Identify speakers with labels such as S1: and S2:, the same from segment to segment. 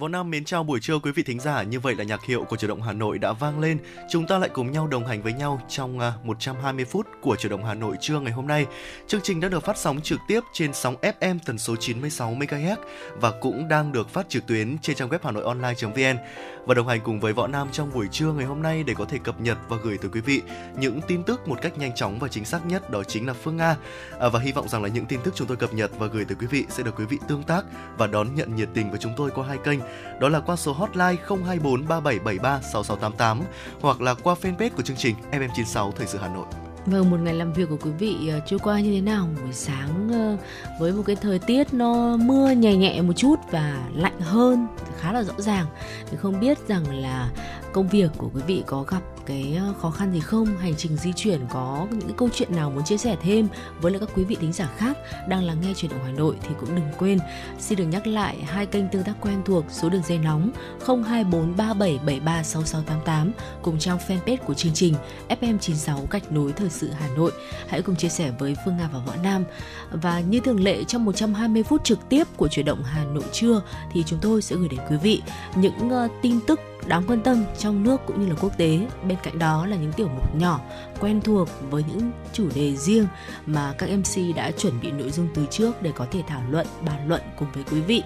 S1: Võ Nam mến chào buổi trưa quý vị thính giả. Như vậy là nhạc hiệu của chủ động Hà Nội đã vang lên. Chúng ta lại cùng nhau đồng hành với nhau trong à, 120 phút của chủ động Hà Nội trưa ngày hôm nay. Chương trình đã được phát sóng trực tiếp trên sóng FM tần số 96 MHz và cũng đang được phát trực tuyến trên trang web hanoionline.vn và đồng hành cùng với Võ Nam trong buổi trưa ngày hôm nay để có thể cập nhật và gửi tới quý vị những tin tức một cách nhanh chóng và chính xác nhất đó chính là Phương Nga. À, và hy vọng rằng là những tin tức chúng tôi cập nhật và gửi tới quý vị sẽ được quý vị tương tác và đón nhận nhiệt tình với chúng tôi qua hai kênh. Đó là qua số hotline 024 3773 6688 hoặc là qua fanpage của chương trình FM96 Thời sự Hà Nội.
S2: Vâng, một ngày làm việc của quý vị ờ, trôi qua như thế nào? Buổi sáng ờ, với một cái thời tiết nó mưa nhẹ nhẹ một chút và lạnh hơn khá là rõ ràng thì không biết rằng là công việc của quý vị có gặp cái ờ, khó khăn gì không? Hành trình di chuyển có những câu chuyện nào muốn chia sẻ thêm với lại các quý vị thính giả khác đang lắng nghe truyền động Hà Nội thì cũng đừng quên. Xin được nhắc lại hai kênh tương tác quen thuộc, số đường dây nóng 02437736688 cùng trang fanpage của chương trình FM96 gạch nối thời sự Hà Nội. Hãy cùng chia sẻ với Phương Nga và Võ Nam. Và như thường lệ trong 120 phút trực tiếp của truyền động Hà Nội trưa thì chúng tôi sẽ gửi đến quý vị những ờ, tin tức đáng quan tâm trong nước cũng như là quốc tế. Bên cạnh đó là những tiểu mục nhỏ quen thuộc với những chủ đề riêng mà các MC đã chuẩn bị nội dung từ trước để có thể thảo luận, bàn luận cùng với quý vị.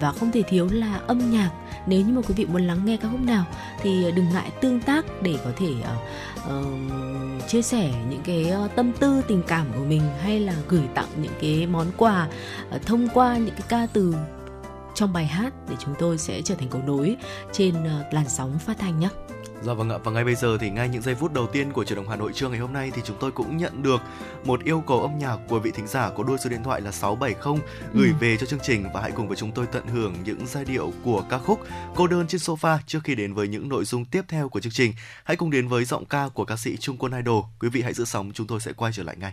S2: Và không thể thiếu là âm nhạc. Nếu như mà quý vị muốn lắng nghe các khúc nào thì ờ, đừng ngại tương tác để có thể uh, uh, chia sẻ những cái uh, tâm tư tình cảm của mình hay là gửi tặng những cái món quà uh, thông qua những cái ca từ trong bài hát để chúng tôi sẽ trở thành cầu nối trên ờ, làn sóng phát thanh nhé.
S1: Dạ vâng ạ, và ngay bây giờ thì ngay những giây phút đầu tiên của truyền động Hà Nội trưa ngày hôm nay thì chúng tôi cũng nhận được một yêu cầu âm nhạc của vị thính giả có đuôi số điện thoại là 670 gửi ừ. về cho chương trình và hãy cùng với chúng tôi tận hưởng những giai điệu của ca khúc Cô đơn trên sofa trước khi đến với những nội dung tiếp theo của chương trình. Hãy cùng đến với giọng ca của ca sĩ Trung Quân Idol. Quý vị hãy giữ sóng, chúng tôi sẽ quay trở lại ngay.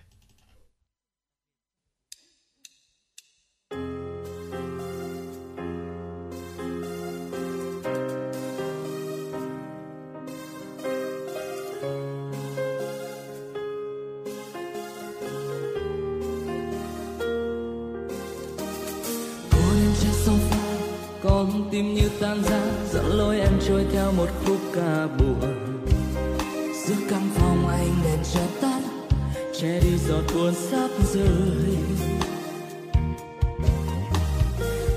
S3: Tim như tan ra dẫn lối em trôi theo một khúc ca buồn. Giữa căn phòng anh đèn chợt tắt, che đi giọt buồn sắp rơi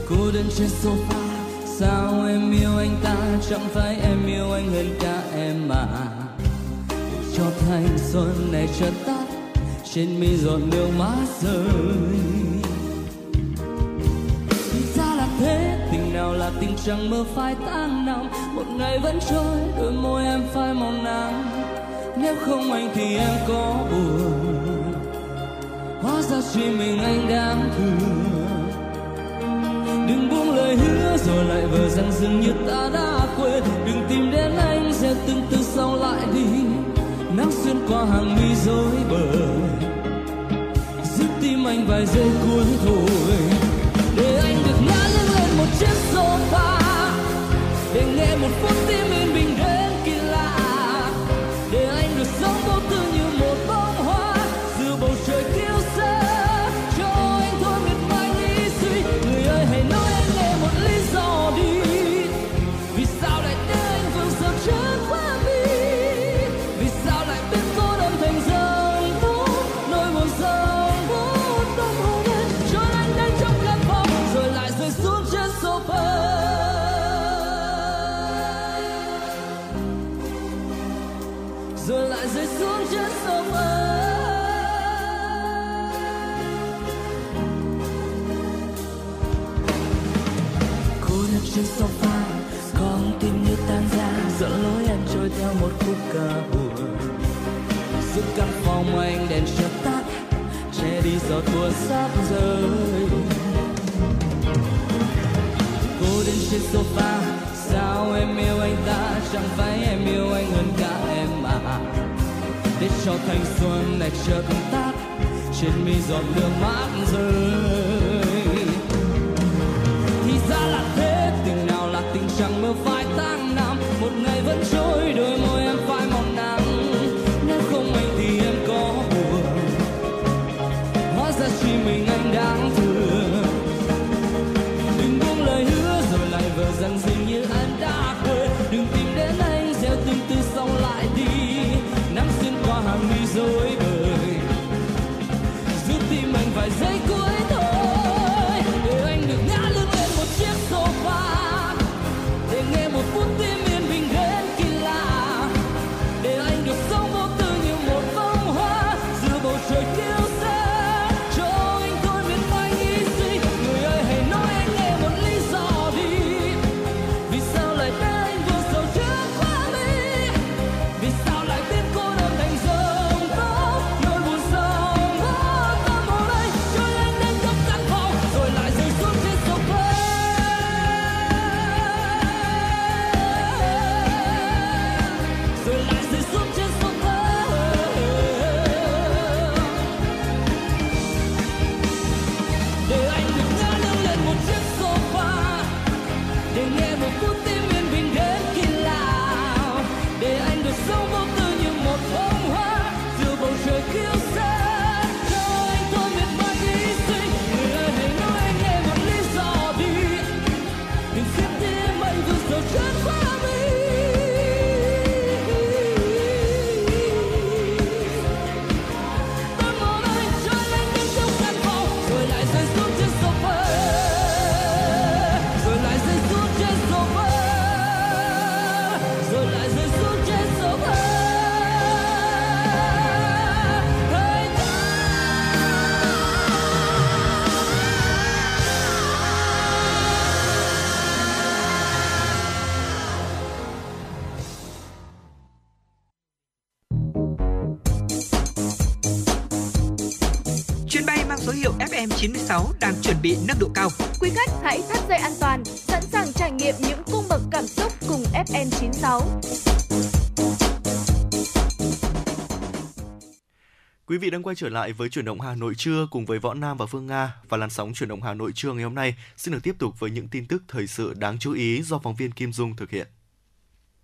S3: cô đơn trên sofa, sao em yêu anh ta? Chẳng phải em yêu anh hơn cả em mà. Cho thanh xuân này chợt tắt, trên mi giọt nước mắt rơi nào là tình chẳng mơ phai tan năm một ngày vẫn trôi, đôi môi em phai màu nắng. Nếu không anh thì em có buồn. Hóa ra chỉ mình anh đáng thương. Đừng buông lời hứa rồi lại vờ rằng dường như ta đã quên. Đừng tìm đến anh, sẽ từng từ sau lại đi. Nắng xuyên qua hàng mi rối bời. Giúp tim anh vài giây cuối thôi. Theo một khúc ca buồn. Giữa căn phòng anh đèn chợt tắt, che đi giọt buồn sắp rơi. Cô đến trên sofa, sao em yêu anh ta? Chẳng phải em yêu anh hơn cả em mà để cho thanh xuân này chợt tắt, trên mi giọt nước mắt rơi.
S4: 96 đang chuẩn bị nâng độ cao.
S5: Quý khách hãy thắt dây an toàn, sẵn sàng trải nghiệm những cung bậc cảm xúc cùng FN96.
S1: Quý vị đang quay trở lại với chuyển động Hà Nội trưa cùng với Võ Nam và Phương Nga và làn sóng chuyển động Hà Nội trưa ngày hôm nay xin được tiếp tục với những tin tức thời sự đáng chú ý do phóng viên Kim Dung thực hiện.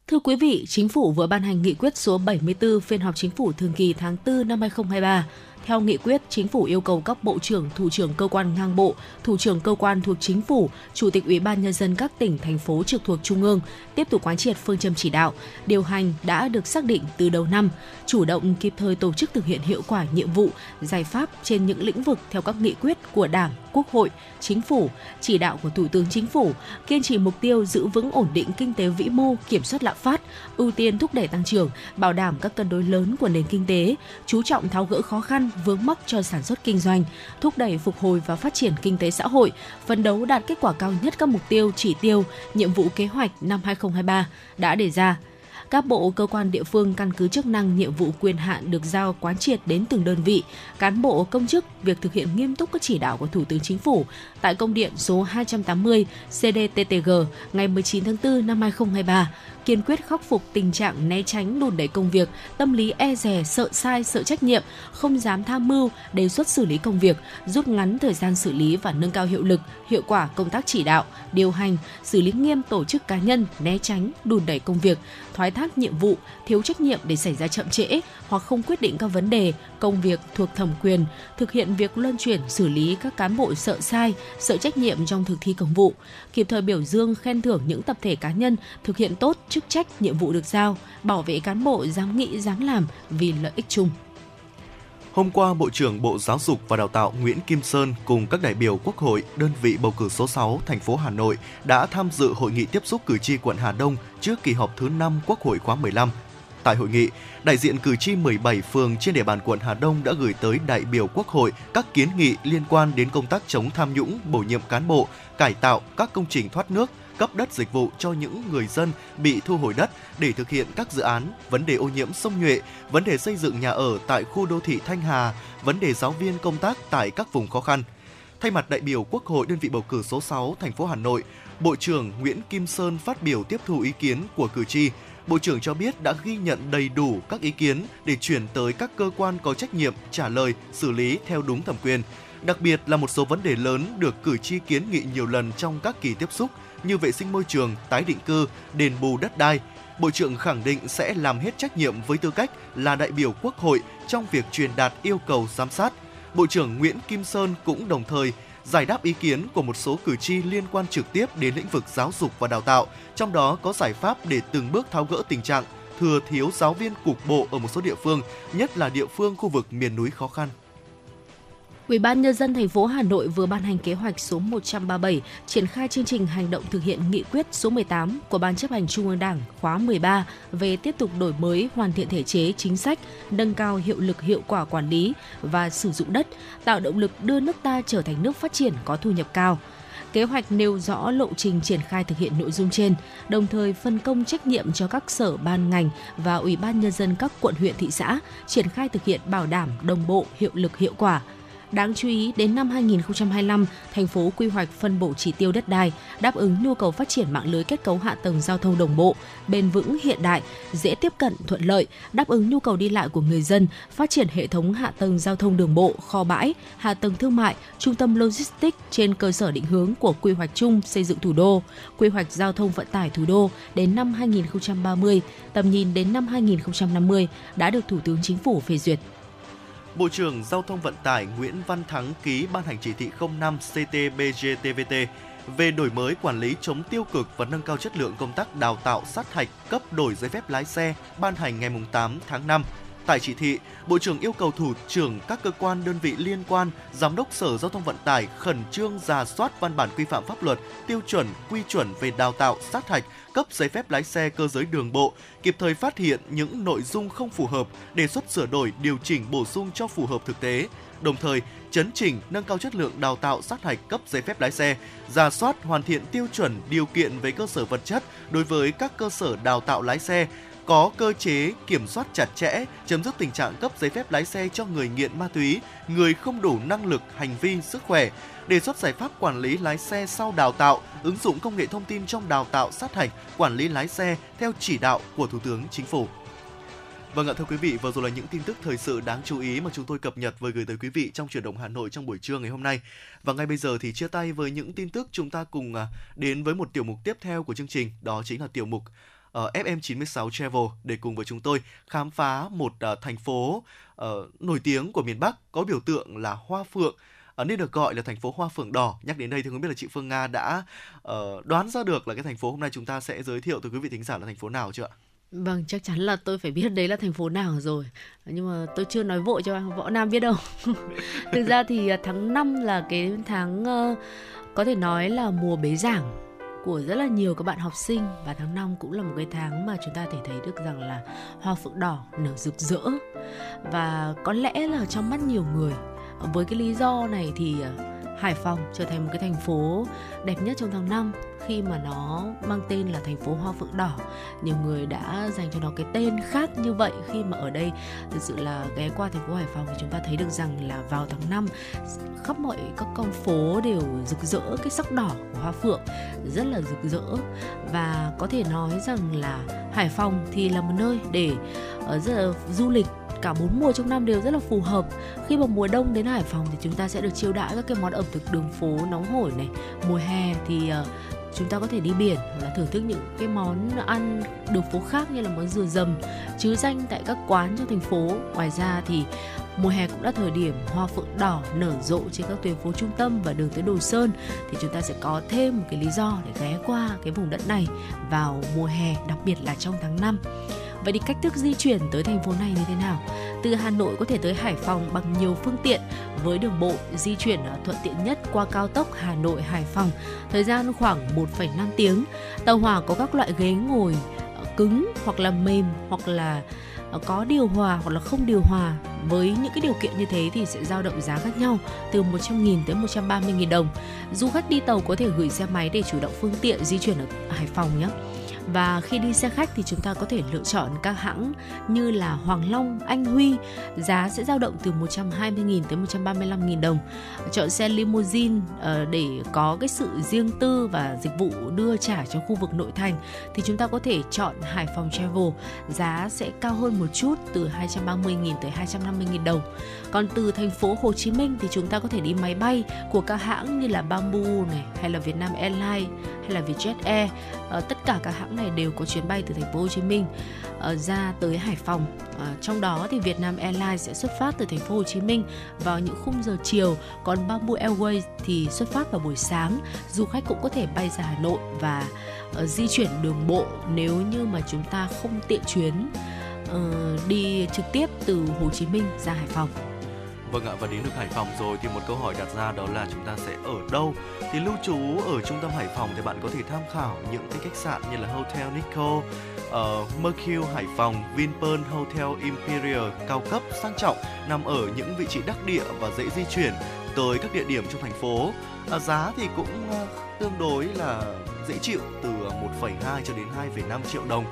S2: Thưa quý vị, Chính phủ vừa ban hành nghị quyết số 74 phiên họp Chính phủ thường kỳ tháng 4 năm 2023 theo nghị quyết, Chính phủ yêu cầu các bộ trưởng, thủ trưởng cơ quan ngang bộ, thủ trưởng cơ quan thuộc Chính phủ, chủ tịch Ủy ban nhân dân các tỉnh thành phố trực thuộc trung ương tiếp tục quán triệt phương châm chỉ đạo, điều hành đã được xác định từ đầu năm, chủ động kịp thời tổ chức thực hiện hiệu quả nhiệm vụ, giải pháp trên những lĩnh vực theo các nghị quyết của Đảng, Quốc hội, Chính phủ, chỉ đạo của Thủ tướng Chính phủ, kiên trì mục tiêu giữ vững ổn định kinh tế vĩ mô, kiểm soát lạm phát, ưu tiên thúc đẩy tăng trưởng, bảo đảm các cân đối lớn của nền kinh tế, chú trọng tháo gỡ khó khăn, vướng mắc cho sản xuất kinh doanh, thúc đẩy phục hồi và phát triển kinh tế xã hội, phấn đấu đạt kết quả cao nhất các mục tiêu, chỉ tiêu, nhiệm vụ kế hoạch năm 2023 đã đề ra các bộ, cơ quan địa phương căn cứ chức năng, nhiệm vụ quyền hạn được giao quán triệt đến từng đơn vị. Cán bộ, công chức, việc thực hiện nghiêm túc các chỉ đạo của thủ tướng chính phủ tại công điện số 280 cdttg ngày 19 tháng 4 năm 2023 kiên quyết khắc phục tình trạng né tránh đùn đẩy công việc, tâm lý e dè, sợ sai, sợ trách nhiệm, không dám tham mưu, đề xuất xử lý công việc, rút ngắn thời gian xử lý và nâng cao hiệu lực, hiệu quả công tác chỉ đạo, điều hành, xử lý nghiêm tổ chức cá nhân né tránh, đùn đẩy công việc, thoái thác nhiệm vụ, thiếu trách nhiệm để xảy ra chậm trễ hoặc không quyết định các vấn đề, công việc thuộc thẩm quyền, thực hiện việc luân chuyển xử lý các cán bộ sợ sai, sợ trách nhiệm trong thực thi công vụ, kịp thời biểu dương khen thưởng những tập thể cá nhân thực hiện tốt chức trách nhiệm vụ được giao, bảo vệ cán bộ dám nghĩ dám làm vì lợi ích chung.
S1: Hôm qua, Bộ trưởng Bộ Giáo dục và Đào tạo Nguyễn Kim Sơn cùng các đại biểu Quốc hội đơn vị bầu cử số 6 thành phố Hà Nội đã tham dự hội nghị tiếp xúc cử tri quận Hà Đông trước kỳ họp thứ 5 Quốc hội khóa 15. Tại hội nghị, đại diện cử tri 17 phường trên địa bàn quận Hà Đông đã gửi tới đại biểu Quốc hội các kiến nghị liên quan đến công tác chống tham nhũng, bổ nhiệm cán bộ, cải tạo các công trình thoát nước, cấp đất dịch vụ cho những người dân bị thu hồi đất để thực hiện các dự án, vấn đề ô nhiễm sông Nhuệ, vấn đề xây dựng nhà ở tại khu đô thị Thanh Hà, vấn đề giáo viên công tác tại các vùng khó khăn. Thay mặt đại biểu Quốc hội đơn vị bầu cử số 6 thành phố Hà Nội, Bộ trưởng Nguyễn Kim Sơn phát biểu tiếp thu ý kiến của cử tri. Bộ trưởng cho biết đã ghi nhận đầy đủ các ý kiến để chuyển tới các cơ quan có trách nhiệm trả lời, xử lý theo đúng thẩm quyền. Đặc biệt là một số vấn đề lớn được cử tri kiến nghị nhiều lần trong các kỳ tiếp xúc như vệ sinh môi trường, tái định cư, đền bù đất đai. Bộ trưởng khẳng định sẽ làm hết trách nhiệm với tư cách là đại biểu Quốc hội trong việc truyền đạt yêu cầu giám sát. Bộ trưởng Nguyễn Kim Sơn cũng đồng thời giải đáp ý kiến của một số cử tri liên quan trực tiếp đến lĩnh vực giáo dục và đào tạo, trong đó có giải pháp để từng bước tháo gỡ tình trạng thừa thiếu giáo viên cục bộ ở một số địa phương, nhất là địa phương khu vực miền núi khó khăn.
S2: Ủy ban nhân dân thành phố Hà Nội vừa ban hành kế hoạch số 137 triển khai chương trình hành động thực hiện nghị quyết số 18 của Ban chấp hành Trung ương Đảng khóa 13 về tiếp tục đổi mới, hoàn thiện thể chế, chính sách, nâng cao hiệu lực hiệu quả quản lý và sử dụng đất, tạo động lực đưa nước ta trở thành nước phát triển có thu nhập cao. Kế hoạch nêu rõ lộ trình triển khai thực hiện nội dung trên, đồng thời phân công trách nhiệm cho các sở ban ngành và Ủy ban nhân dân các quận huyện thị xã triển khai thực hiện bảo đảm đồng bộ, hiệu lực hiệu quả, Đáng chú ý, đến năm 2025, thành phố quy hoạch phân bổ chỉ tiêu đất đai, đáp ứng nhu cầu phát triển mạng lưới kết cấu hạ tầng giao thông đồng bộ, bền vững hiện đại, dễ tiếp cận, thuận lợi, đáp ứng nhu cầu đi lại của người dân, phát triển hệ thống hạ tầng giao thông đường bộ, kho bãi, hạ tầng thương mại, trung tâm logistics trên cơ sở định hướng của quy hoạch chung xây dựng thủ đô, quy hoạch giao thông vận tải thủ đô đến năm 2030, tầm nhìn đến năm 2050 đã được Thủ tướng Chính phủ phê duyệt.
S1: Bộ trưởng Giao thông Vận tải Nguyễn Văn Thắng ký ban hành chỉ thị 05 CTBGTVT về đổi mới quản lý chống tiêu cực và nâng cao chất lượng công tác đào tạo sát hạch cấp đổi giấy phép lái xe ban hành ngày 8 tháng 5 Tại chỉ thị, Bộ trưởng yêu cầu thủ trưởng các cơ quan đơn vị liên quan, giám đốc Sở Giao thông Vận tải khẩn trương ra soát văn bản quy phạm pháp luật, tiêu chuẩn, quy chuẩn về đào tạo, sát hạch, cấp giấy phép lái xe cơ giới đường bộ, kịp thời phát hiện những nội dung không phù hợp, đề xuất sửa đổi, điều chỉnh bổ sung cho phù hợp thực tế. Đồng thời, chấn chỉnh, nâng cao chất lượng đào tạo sát hạch cấp giấy phép lái xe, ra soát hoàn thiện tiêu chuẩn điều kiện về cơ sở vật chất đối với các cơ sở đào tạo lái xe, có cơ chế kiểm soát chặt chẽ, chấm dứt tình trạng cấp giấy phép lái xe cho người nghiện ma túy, người không đủ năng lực, hành vi, sức khỏe, đề xuất giải pháp quản lý lái xe sau đào tạo, ứng dụng công nghệ thông tin trong đào tạo sát hạch, quản lý lái xe theo chỉ đạo của Thủ tướng Chính phủ. Vâng ạ thưa quý vị, vừa rồi là những tin tức thời sự đáng chú ý mà chúng tôi cập nhật và gửi tới quý vị trong chuyển động Hà Nội trong buổi trưa ngày hôm nay. Và ngay bây giờ thì chia tay với những tin tức chúng ta cùng à, đến với một tiểu mục tiếp theo của chương trình, đó chính là tiểu mục ờ, ở FM96 Travel để cùng với chúng tôi khám phá một à, thành phố ờ, nổi tiếng của miền Bắc có biểu tượng là hoa phượng uh, nên được gọi là thành phố hoa phượng đỏ. Nhắc đến đây thì không biết là chị Phương Nga đã uh, đoán ra được là cái thành phố hôm nay chúng ta sẽ giới thiệu tới quý vị thính giả là thành phố nào chưa ạ?
S2: Vâng, chắc chắn là tôi phải biết đấy là thành phố nào rồi. Nhưng mà tôi chưa nói vội cho Võ Nam biết đâu. Thực ra thì à, tháng 5 là cái tháng uh, có thể nói là mùa bế giảng của rất là nhiều các bạn học sinh và tháng 5 cũng là một cái tháng mà chúng ta thể thấy được rằng là hoa phượng đỏ nở rực rỡ và có lẽ là trong mắt nhiều người với cái lý do này thì à, Hải Phòng trở thành một cái thành phố đẹp nhất trong tháng 5 khi mà nó mang tên là thành phố hoa phượng đỏ nhiều người đã dành cho nó cái tên khác như vậy. Khi mà ở đây thực sự là ghé qua thành phố Hải Phòng thì chúng ta thấy được rằng là vào tháng 5 khắp mọi các con phố đều rực rỡ cái sắc đỏ của hoa phượng rất là rực rỡ. Và có thể nói rằng là Hải Phòng thì là một nơi để uh, rất là du lịch cả bốn mùa trong năm đều rất là phù hợp. Khi mà mùa đông đến Hải Phòng thì chúng ta sẽ được chiêu đãi các cái món ẩm thực đường phố nóng hổi này. Mùa hè thì uh, chúng ta có thể đi biển hoặc là thưởng thức những cái món ăn đường phố khác như là món dừa dầm chứ danh tại các quán trong thành phố. Ngoài ra thì mùa hè cũng đã thời điểm hoa phượng đỏ nở rộ trên các tuyến phố trung tâm và đường tới Đồ Sơn thì chúng ta sẽ có thêm một cái lý do để ghé qua cái vùng đất này vào mùa hè đặc biệt là trong tháng 5 Vậy thì cách thức di chuyển tới thành phố này như thế nào? Từ Hà Nội có thể tới Hải Phòng bằng nhiều phương tiện với đường bộ di chuyển à, thuận tiện nhất qua cao tốc Hà Nội Hải Phòng, thời gian khoảng 1,5 tiếng. Tàu hỏa có các loại ghế ngồi à, cứng hoặc là mềm hoặc là à, có điều hòa hoặc là không điều hòa với những cái điều kiện như thế thì sẽ dao động giá khác nhau từ 100.000 tới 130.000 đồng. Du khách đi tàu có thể gửi xe máy để chủ động phương tiện di chuyển ở Hải Phòng nhé và khi đi xe khách thì chúng ta có thể lựa chọn các hãng như là Hoàng Long, Anh Huy. Giá sẽ dao động từ 120.000 tới 135.000 đồng. Chọn xe limousine ờ, để có cái sự riêng tư và dịch vụ đưa trả cho khu vực nội thành thì chúng ta có thể chọn Hải Phòng Travel. Giá sẽ cao hơn một chút từ 230.000 tới 250.000 đồng còn từ thành phố Hồ Chí Minh thì chúng ta có thể đi máy bay của các hãng như là Bamboo này hay là Vietnam Airlines hay là Vietjet Air À, tất cả các hãng này đều có chuyến bay từ thành phố Hồ Chí Minh à, ra tới Hải Phòng. À, trong đó thì Vietnam Airlines sẽ xuất phát từ thành phố Hồ Chí Minh vào những khung giờ chiều, còn Bamboo Airways thì xuất phát vào buổi sáng. Du khách cũng có thể bay ra Hà Nội và uh, di chuyển đường bộ nếu như mà chúng ta không tiện chuyến uh, đi trực tiếp từ Hồ Chí Minh ra Hải Phòng.
S6: Vâng ạ và đến được Hải Phòng rồi thì một câu hỏi đặt ra đó là chúng ta sẽ ở đâu? Thì lưu trú ở trung tâm Hải Phòng thì bạn có thể tham khảo những cái khách sạn như là Hotel Nico, uh, Mercure Hải Phòng, Vinpearl Hotel Imperial cao cấp sang trọng nằm ở những vị trí đắc địa và dễ di chuyển tới các địa điểm trong thành phố. À, giá thì cũng uh, tương đối là dễ chịu từ 1,2 cho đến 2,5 triệu đồng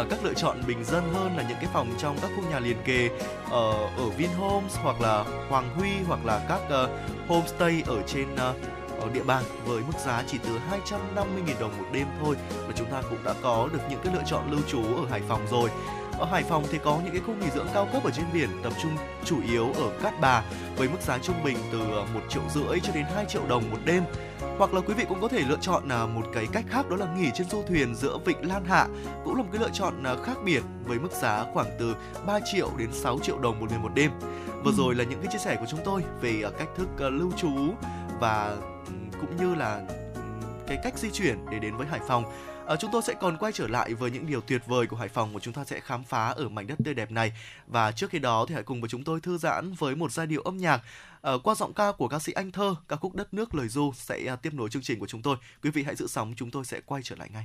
S6: uh, các lựa chọn bình dân hơn là những cái phòng trong các khu nhà liền kề uh, ở Vinhomes hoặc là Hoàng Huy hoặc là các uh, homestay ở trên uh, ở địa bàn với mức giá chỉ từ 250.000 đồng một đêm thôi và chúng ta cũng đã có được những cái lựa chọn lưu trú ở Hải Phòng rồi. Ở Hải Phòng thì có những cái khu nghỉ dưỡng cao cấp ở trên biển tập trung chủ yếu ở Cát Bà với mức giá trung bình từ 1 triệu rưỡi cho đến 2 triệu đồng một đêm hoặc là quý vị cũng có thể lựa chọn là một cái cách khác đó là nghỉ trên du thuyền giữa vịnh Lan Hạ cũng là một cái lựa chọn à, khác biệt với mức giá khoảng từ 3 triệu đến 6 triệu đồng một người một đêm vừa ừ. rồi là những cái chia sẻ của chúng tôi về à, cách thức à, lưu trú và cũng như là cái cách di chuyển để đến với Hải Phòng À, chúng tôi sẽ còn quay trở lại với những điều tuyệt vời của Hải Phòng mà chúng ta sẽ khám phá ở mảnh đất tươi đẹp này. Và trước khi đó thì hãy cùng với chúng tôi thư giãn với một giai điệu âm nhạc à, Ờ, qua giọng ca của ca sĩ Anh Thơ, ca khúc Đất nước lời du sẽ à, tiếp nối chương trình của chúng tôi. Quý vị hãy giữ sóng, chúng tôi sẽ quay trở lại ngay.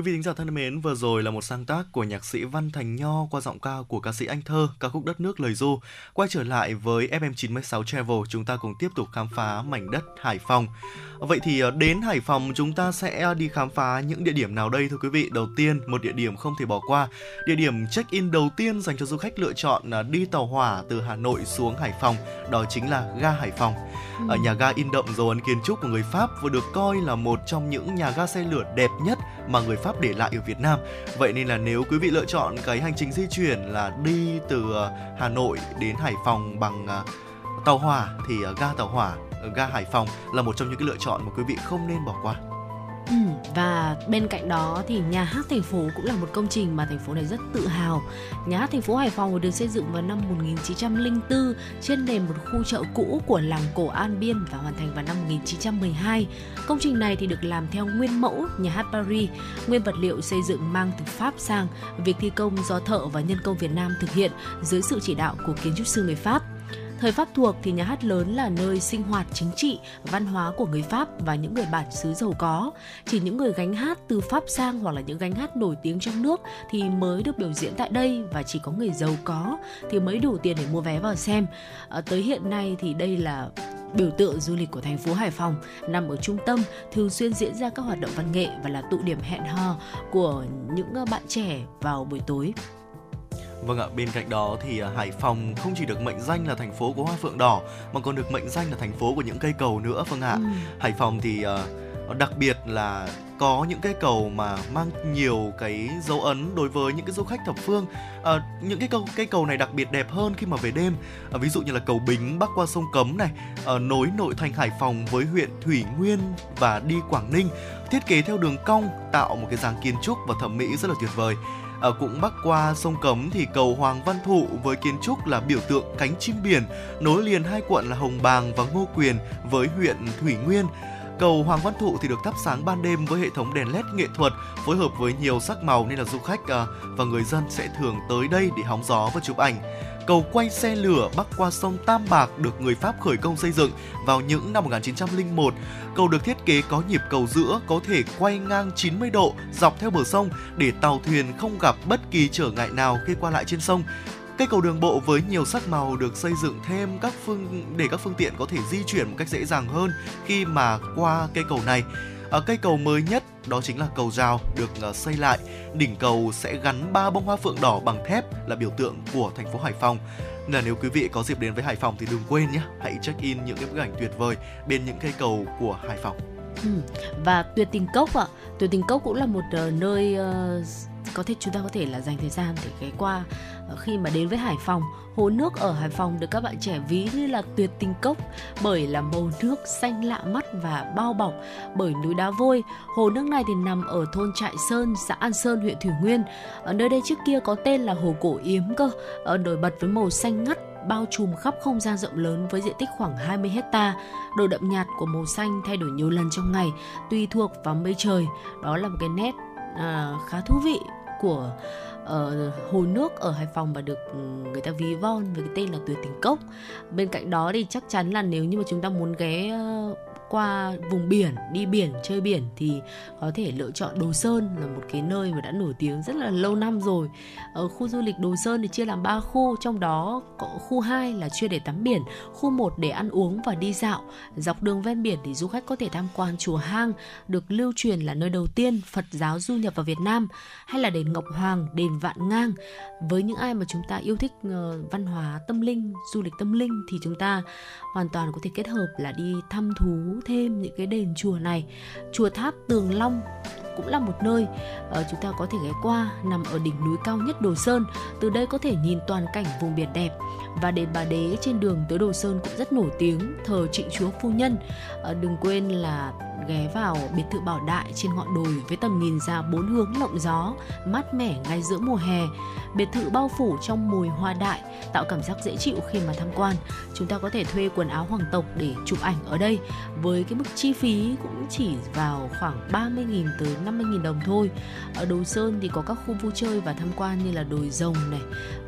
S1: Quý vị thính giả thân mến, vừa rồi là một sáng tác của nhạc sĩ Văn Thành Nho qua giọng ca của ca sĩ Anh Thơ, ca khúc Đất nước lời du. Quay trở lại với FM96 Travel, chúng ta cùng tiếp tục khám phá mảnh đất Hải Phòng. Vậy thì ờ, đến Hải Phòng chúng ta sẽ đi khám phá những địa điểm nào đây thưa quý vị? Đầu tiên, một địa điểm không thể bỏ qua. Địa điểm check-in đầu tiên dành cho du khách lựa chọn là đi tàu hỏa từ Hà Nội xuống Hải Phòng, đó chính là ga Hải Phòng. Ở nhà ga in đậm dấu ấn kiến trúc của người Pháp và được coi là một trong những nhà ga xe lửa đẹp nhất mà người Pháp để lại ở Việt Nam. Vậy nên là nếu quý vị lựa chọn cái hành trình di chuyển là đi từ ờ, Hà Nội đến Hải Phòng bằng ờ, tàu hỏa thì ờ, ga tàu hỏa ở ga Hải Phòng là một trong những cái lựa chọn mà quý vị không nên bỏ qua.
S2: Ừ, và bên cạnh đó thì nhà hát thành phố cũng là một công trình mà thành phố này rất tự hào. Nhà hát thành phố Hải Phòng được xây dựng vào năm 1904 trên nền một khu chợ cũ của làng cổ An Biên và hoàn thành vào năm 1912. Công trình này thì được làm theo nguyên mẫu nhà hát Paris, nguyên vật liệu xây dựng mang từ Pháp sang, việc thi công do thợ và nhân công Việt Nam thực hiện dưới sự chỉ đạo của kiến trúc sư người Pháp. Thời Pháp thuộc thì nhà hát lớn là nơi sinh hoạt chính trị, văn hóa của người Pháp và những người bản xứ giàu có. Chỉ những người gánh hát từ Pháp sang hoặc là những gánh hát nổi tiếng trong nước thì mới được biểu diễn tại đây và chỉ có người giàu có thì mới đủ tiền để mua vé vào xem. À, tới hiện nay thì đây là biểu tượng du lịch của thành phố Hải Phòng nằm ở trung tâm thường xuyên diễn ra các hoạt động văn nghệ và là tụ điểm hẹn hò của những à, bạn trẻ vào buổi tối.
S1: Vâng ạ, bên cạnh đó thì à, Hải Phòng không chỉ được mệnh danh là thành phố của hoa phượng đỏ mà còn được mệnh danh là thành phố của những cây cầu nữa Vâng ạ.
S2: Ừ.
S1: Hải Phòng thì à, đặc biệt là có những cây cầu mà mang nhiều cái dấu ấn đối với những cái du khách thập phương. À, những cái cầu cây cầu này đặc biệt đẹp hơn khi mà về đêm. À, ví dụ như là cầu Bính bắc qua sông Cấm này, à, nối nội thành Hải Phòng với huyện Thủy Nguyên và đi Quảng Ninh, thiết kế theo đường cong tạo một cái dáng kiến trúc và thẩm mỹ rất là tuyệt vời. Ở cũng bắc qua sông Cấm thì cầu Hoàng Văn Thụ với kiến trúc là biểu tượng cánh chim biển, nối liền hai quận là Hồng Bàng và Ngô Quyền với huyện Thủy Nguyên. Cầu Hoàng Văn Thụ thì được thắp sáng ban đêm với hệ thống đèn led nghệ thuật phối hợp với nhiều sắc màu nên là du khách à, và người dân sẽ thường tới đây để hóng gió và chụp ảnh. Cầu quay xe lửa bắc qua sông Tam Bạc được người Pháp khởi công xây dựng vào những năm 1901. Cầu được thiết kế có nhịp cầu giữa, có thể quay ngang 90 độ dọc theo bờ sông để tàu thuyền không gặp bất kỳ trở ngại nào khi qua lại trên sông. Cây cầu đường bộ với nhiều sắc màu được xây dựng thêm các phương, để các phương tiện có thể di chuyển một cách dễ dàng hơn khi mà qua cây cầu này. Ở cây cầu mới nhất đó chính là cầu rào được ờ, xây lại. Đỉnh cầu sẽ gắn ba bông hoa phượng đỏ bằng thép là biểu tượng của thành phố Hải Phòng. Là nếu quý vị có dịp đến với Hải Phòng thì đừng quên nhé, hãy check in những cái bức ảnh tuyệt vời bên những cây cầu của Hải Phòng.
S2: Ừ. Và tuyệt tình cốc ạ, tuyệt tình cốc cũng là một uh, nơi uh, có thể chúng ta có thể là dành thời gian để ghé qua khi mà đến với Hải Phòng. Hồ nước ở Hải Phòng được các bạn trẻ ví như là tuyệt tình cốc bởi là màu nước xanh lạ mắt và bao bọc bởi núi đá vôi. Hồ nước này thì nằm ở thôn Trại Sơn, xã An Sơn, huyện Thủy Nguyên. Ở nơi đây trước kia có tên là Hồ Cổ Yếm cơ, ở nổi bật với màu xanh ngắt bao trùm khắp không gian rộng lớn với diện tích khoảng 20 hecta. Độ đậm nhạt của màu xanh thay đổi nhiều lần trong ngày, tùy thuộc vào mây trời. Đó là một cái nét à, khá thú vị của uh, hồ nước ở Hải Phòng và được ừ, người ta ví von với cái tên là Tuyệt Tình Cốc. Bên cạnh đó thì chắc chắn là nếu như mà chúng ta muốn ghé uh, qua vùng biển đi biển chơi biển thì có thể lựa chọn Đồ Sơn là một cái nơi mà đã nổi tiếng rất là lâu năm rồi. Ở khu du lịch Đồ Sơn thì chia làm 3 khu, trong đó có khu 2 là chuyên để tắm biển, khu 1 để ăn uống và đi dạo. Dọc đường ven biển thì du khách có thể tham quan chùa Hang, được lưu truyền là nơi đầu tiên Phật giáo du nhập vào Việt Nam, hay là đền Ngọc Hoàng, đền Vạn Ngang. Với những ai mà chúng ta yêu thích ờ, văn hóa tâm linh, du lịch tâm linh thì chúng ta hoàn toàn có thể kết hợp là đi thăm thú thêm những cái đền chùa này chùa tháp tường long cũng là một nơi uh, chúng ta có thể ghé qua nằm ở đỉnh núi cao nhất Đồ Sơn. Từ đây có thể nhìn toàn cảnh vùng biển đẹp và đền Bà Đế trên đường tới Đồ Sơn cũng rất nổi tiếng thờ Trịnh Chúa Phu Nhân. Uh, đừng quên là ghé vào biệt thự Bảo Đại trên ngọn đồi với tầm nhìn ra bốn hướng lộng gió, mát mẻ ngay giữa mùa hè. Biệt thự bao phủ trong mùi hoa đại, tạo cảm giác dễ chịu khi mà tham quan. Chúng ta có thể thuê quần áo hoàng tộc để chụp ảnh ở đây với với cái mức chi phí cũng chỉ vào khoảng 30.000 tới 50.000 đồng thôi. Ở Đồ Sơn thì có các khu vui chơi và tham quan như là đồi rồng này,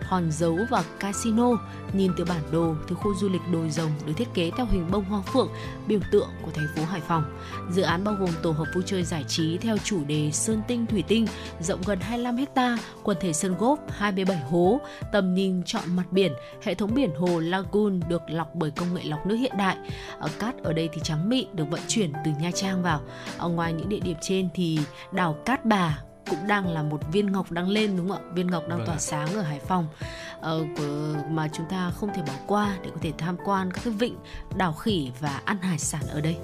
S2: hòn dấu và casino. Nhìn từ bản đồ từ khu du lịch đồi rồng được thiết kế theo hình bông hoa phượng, biểu tượng của thành phố Hải Phòng. Dự án bao gồm tổ hợp vui chơi giải trí theo chủ đề Sơn Tinh Thủy Tinh, rộng gần 25 ha, quần thể sân golf 27 hố, tầm nhìn trọn mặt biển, hệ thống biển hồ Lagoon được lọc bởi công nghệ lọc nước hiện đại. Ở cát ở đây thì trắng mịn được vận chuyển từ Nha Trang vào. Ở ngoài những địa điểm trên thì đảo Cát Bà cũng đang là một viên ngọc đang lên đúng không ạ? Viên ngọc đang vâng tỏa sáng ở Hải Phòng của, mà chúng ta không thể bỏ qua để có thể tham quan các cái vịnh, đảo khỉ và ăn hải sản ở đây.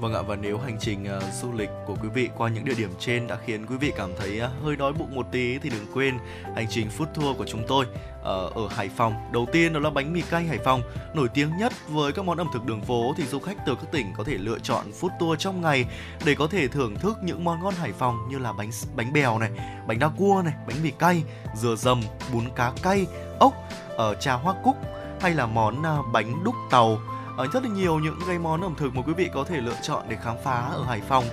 S1: Vâng ạ và nếu hành trình uh, du lịch của quý vị qua những địa điểm trên đã khiến quý vị cảm thấy uh, hơi đói bụng một tí thì đừng quên hành trình food tour của chúng tôi uh, ở Hải Phòng. Đầu tiên đó là bánh mì cay Hải Phòng, nổi tiếng nhất với các món ẩm thực đường phố thì du khách từ các tỉnh có thể lựa chọn food tour trong ngày để có thể thưởng thức những món ngon Hải Phòng như là bánh bánh bèo này, bánh đa cua này, bánh mì cay, dừa dầm, bún cá cay, ốc, ở uh, trà hoa cúc hay là món uh, bánh đúc tàu uh, rất là nhiều những cái món ẩm thực mà quý vị có thể lựa chọn để khám phá ở Hải Phòng.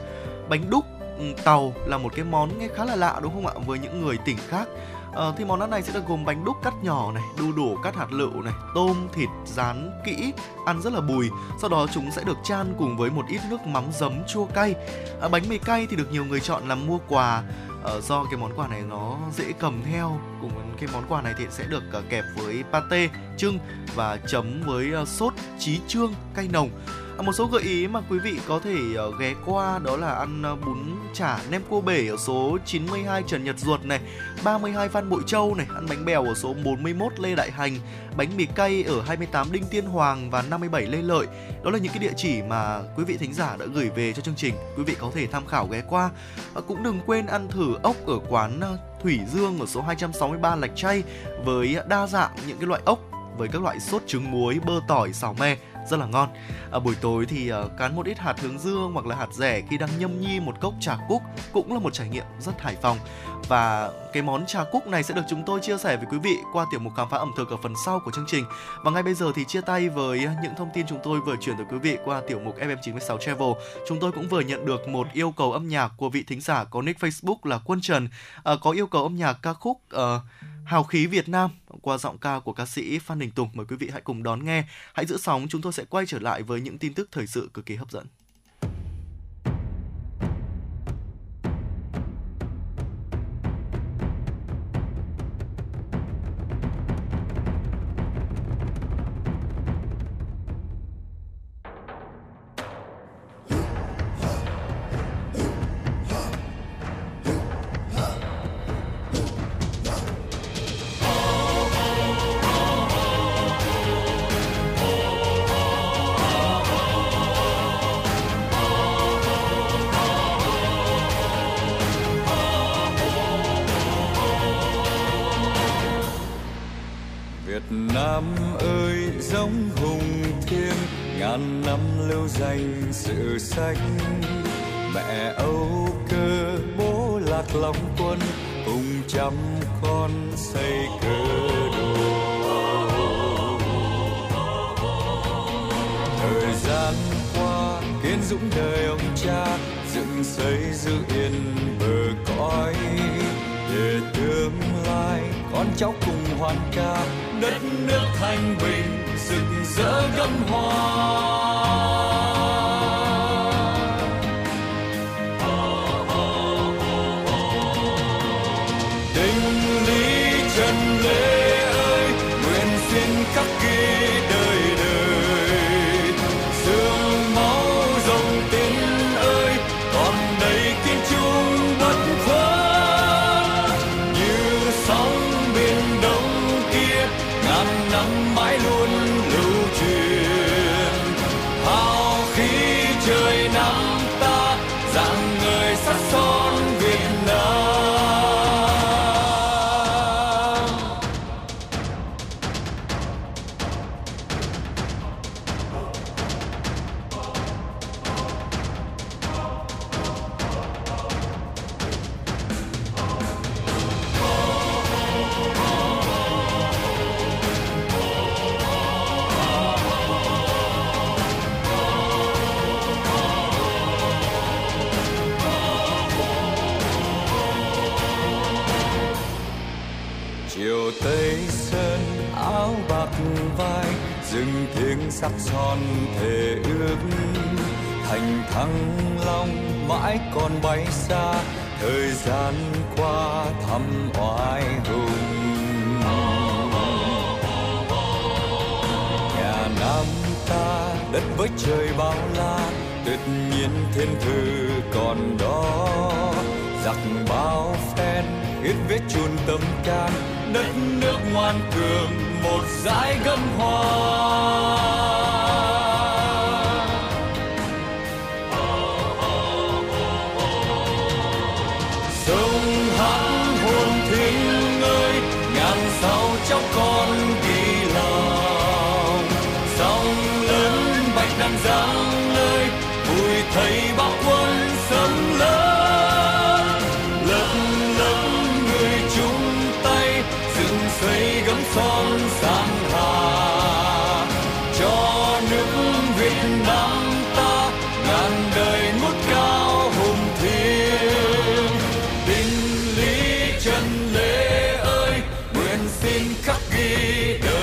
S1: Bánh đúc ừ, tàu là một cái món nghe khá là lạ đúng không ạ với những người tỉnh khác à, thì món ăn này sẽ được gồm bánh đúc cắt nhỏ này, đu đủ cắt hạt lựu này, tôm, thịt rán kỹ, ăn rất là bùi. Sau đó chúng sẽ được chan cùng với một ít nước mắm giấm chua cay. à, bánh mì cay thì được nhiều người chọn làm mua quà uh, do cái món quà này nó dễ cầm theo cùng cái món quà này thì sẽ được uh, kẹp với pate trưng và chấm với uh, sốt chí trương cay nồng. À, một số gợi ý mà quý vị có thể ờ, ghé qua đó là ăn ờ, bún chả nem cua bể ở số 92 Trần Nhật Duật này, 32 Phan Bội Châu này, ăn bánh bèo ở số 41 Lê Đại Hành, bánh mì cay ở 28 Đinh Tiên Hoàng và 57 Lê Lợi. Đó là những cái địa chỉ mà quý vị thính giả đã gửi về cho chương trình. Quý vị có thể tham khảo ghé qua. Cũng đừng quên ăn thử ốc ở quán ờ, Thủy Dương ở số 263 Lạch Chay với đa dạng những cái loại ốc với các loại sốt trứng muối, bơ tỏi, xào me rất là ngon. À, buổi tối thì uh, cán một ít hạt hướng dương hoặc là hạt rẻ khi đang nhâm nhi một cốc trà cúc cũng là một trải nghiệm rất hải phòng. Và cái món trà cúc này sẽ được chúng tôi chia sẻ với quý vị qua tiểu mục khám phá ẩm thực ở phần sau của chương trình. Và ngay bây giờ thì chia tay với ờ, những thông tin chúng tôi vừa chuyển tới quý vị qua tiểu mục FM96 Travel. Chúng tôi cũng vừa nhận được một yêu cầu âm nhạc của vị thính giả có nick Facebook là Quân Trần uh, có yêu cầu âm nhạc ca khúc uh, Hào khí Việt Nam qua giọng ca của ca sĩ Phan Đình Tùng. Mời quý vị hãy cùng đón nghe. Hãy giữ sóng, chúng tôi sẽ quay trở lại với những tin tức thời sự cực kỳ hấp dẫn.
S7: Xin khắc ghi đời đời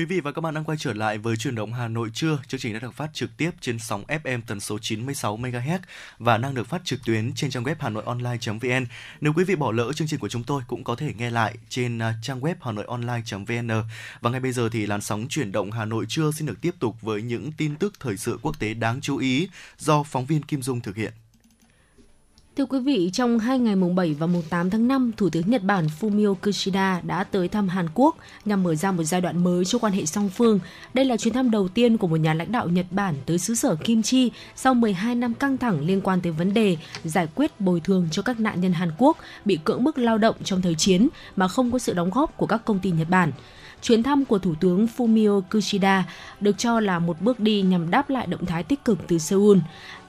S1: Quý vị và các bạn đang quay trở lại với truyền động Hà Nội trưa. Chương trình đã được phát trực tiếp trên sóng FM tần số 96 MHz và đang được phát trực tuyến trên trang web hanoionline.vn. Nếu quý vị bỏ lỡ chương trình của chúng tôi cũng có thể nghe lại trên à, trang web hanoionline.vn. Và ngay bây giờ thì làn sóng chuyển động Hà Nội trưa xin được tiếp tục với những tin tức thời sự quốc tế đáng chú ý do phóng viên Kim Dung thực hiện.
S2: Thưa quý vị, trong hai ngày mùng 7 và mùng 8 tháng 5, Thủ tướng Nhật Bản Fumio Kishida đã tới thăm Hàn Quốc nhằm mở ra một giai đoạn mới cho quan hệ song phương. Đây là chuyến thăm đầu tiên của một nhà lãnh đạo Nhật Bản tới xứ sở Kim Chi sau 12 năm căng thẳng liên quan tới vấn đề giải quyết bồi thường cho các nạn nhân Hàn Quốc bị cưỡng bức lao động trong thời chiến mà không có sự đóng góp của các công ty Nhật Bản. Chuyến thăm của Thủ tướng Fumio Kishida được cho là một bước đi nhằm đáp lại động thái tích cực từ Seoul.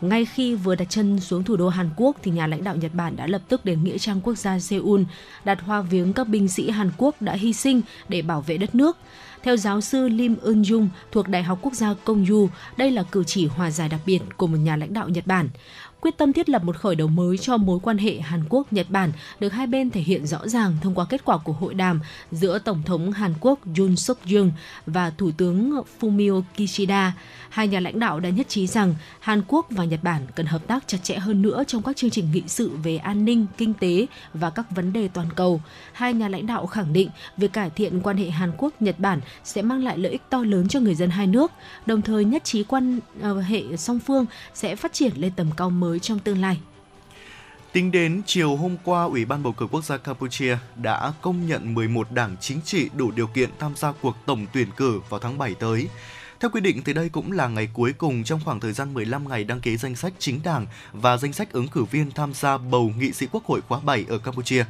S2: Ngay khi vừa đặt chân xuống thủ đô Hàn Quốc thì nhà lãnh đạo Nhật Bản đã lập tức đến nghĩa trang quốc gia Seoul đặt hoa viếng các binh sĩ Hàn Quốc đã hy sinh để bảo vệ đất nước. Theo giáo sư Lim Eun Jung thuộc Đại học Quốc gia Công Yu, đây là cử chỉ hòa giải đặc biệt của một nhà lãnh đạo Nhật Bản quyết tâm thiết lập một khởi đầu mới cho mối quan hệ Hàn Quốc Nhật Bản được hai bên thể hiện rõ ràng thông qua kết quả của hội đàm giữa tổng thống Hàn Quốc Yoon Suk Yeol và thủ tướng Fumio Kishida. Hai nhà lãnh đạo đã nhất trí rằng Hàn Quốc và Nhật Bản cần hợp tác chặt chẽ hơn nữa trong các chương trình nghị sự về an ninh, kinh tế và các vấn đề toàn cầu. Hai nhà lãnh đạo khẳng định việc cải thiện quan hệ Hàn Quốc Nhật Bản sẽ mang lại lợi ích to lớn cho người dân hai nước, đồng thời nhất trí quan ờ, hệ song phương sẽ phát triển lên tầm cao mới trong tương lai.
S1: Tính đến chiều hôm qua, Ủy ban bầu cử quốc gia Campuchia đã công nhận 11 đảng chính trị đủ điều kiện tham gia cuộc tổng tuyển cử vào tháng 7 tới. Theo quy định thì đây cũng là ngày cuối cùng trong khoảng thời gian 15 ngày đăng ký danh sách chính đảng và danh sách ứng cử viên tham gia bầu nghị sĩ quốc hội khóa 7 ở Campuchia.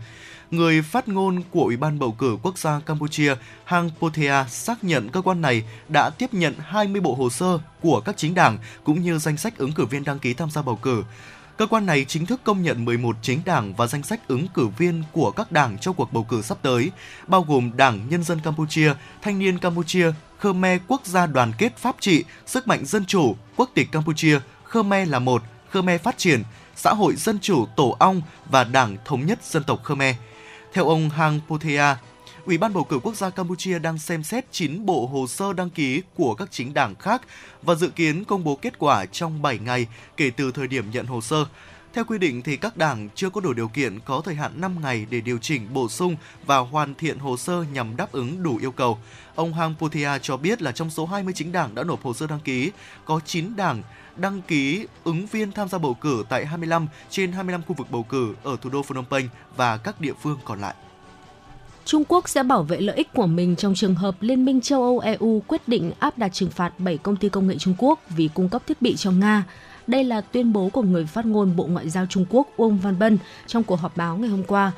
S1: Người phát ngôn của Ủy ban bầu cử quốc gia Campuchia, Hang Pothea xác nhận cơ quan này đã tiếp nhận 20 bộ hồ sơ của các chính đảng cũng như danh sách ứng cử viên đăng ký tham gia bầu cử. Cơ quan này chính thức công nhận 11 chính đảng và danh sách ứng cử viên của các đảng trong cuộc bầu cử sắp tới, bao gồm Đảng Nhân dân Campuchia, Thanh niên Campuchia, Khmer Quốc gia đoàn kết pháp trị, Sức mạnh dân chủ, Quốc tịch Campuchia, Khmer là một, Khmer phát triển, Xã hội Dân chủ Tổ ong và Đảng Thống nhất Dân tộc Khmer. Theo ông Hang Pothea, Ủy ban bầu cử quốc gia Campuchia đang xem xét 9 bộ hồ sơ đăng ký của các chính đảng khác và dự kiến công bố kết quả trong 7 ngày kể từ thời điểm nhận hồ sơ. Theo quy định thì các đảng chưa có đủ điều kiện có thời hạn 5 ngày để điều chỉnh, bổ sung và hoàn thiện hồ sơ nhằm đáp ứng đủ yêu cầu. Ông Hang Puthia cho biết là trong số 20 chính đảng đã nộp hồ sơ đăng ký, có 9 đảng đăng ký ứng viên tham gia bầu cử tại 25 trên 25 khu vực bầu cử ở thủ đô Phnom Penh và các địa phương còn lại.
S2: Trung Quốc sẽ bảo vệ lợi ích của mình trong trường hợp Liên minh châu Âu EU quyết định áp đặt trừng phạt 7 công ty công nghệ Trung Quốc vì cung cấp thiết bị cho Nga. Đây là tuyên bố của người phát ngôn Bộ Ngoại giao Trung Quốc Uông Văn Bân trong cuộc họp báo ngày hôm qua.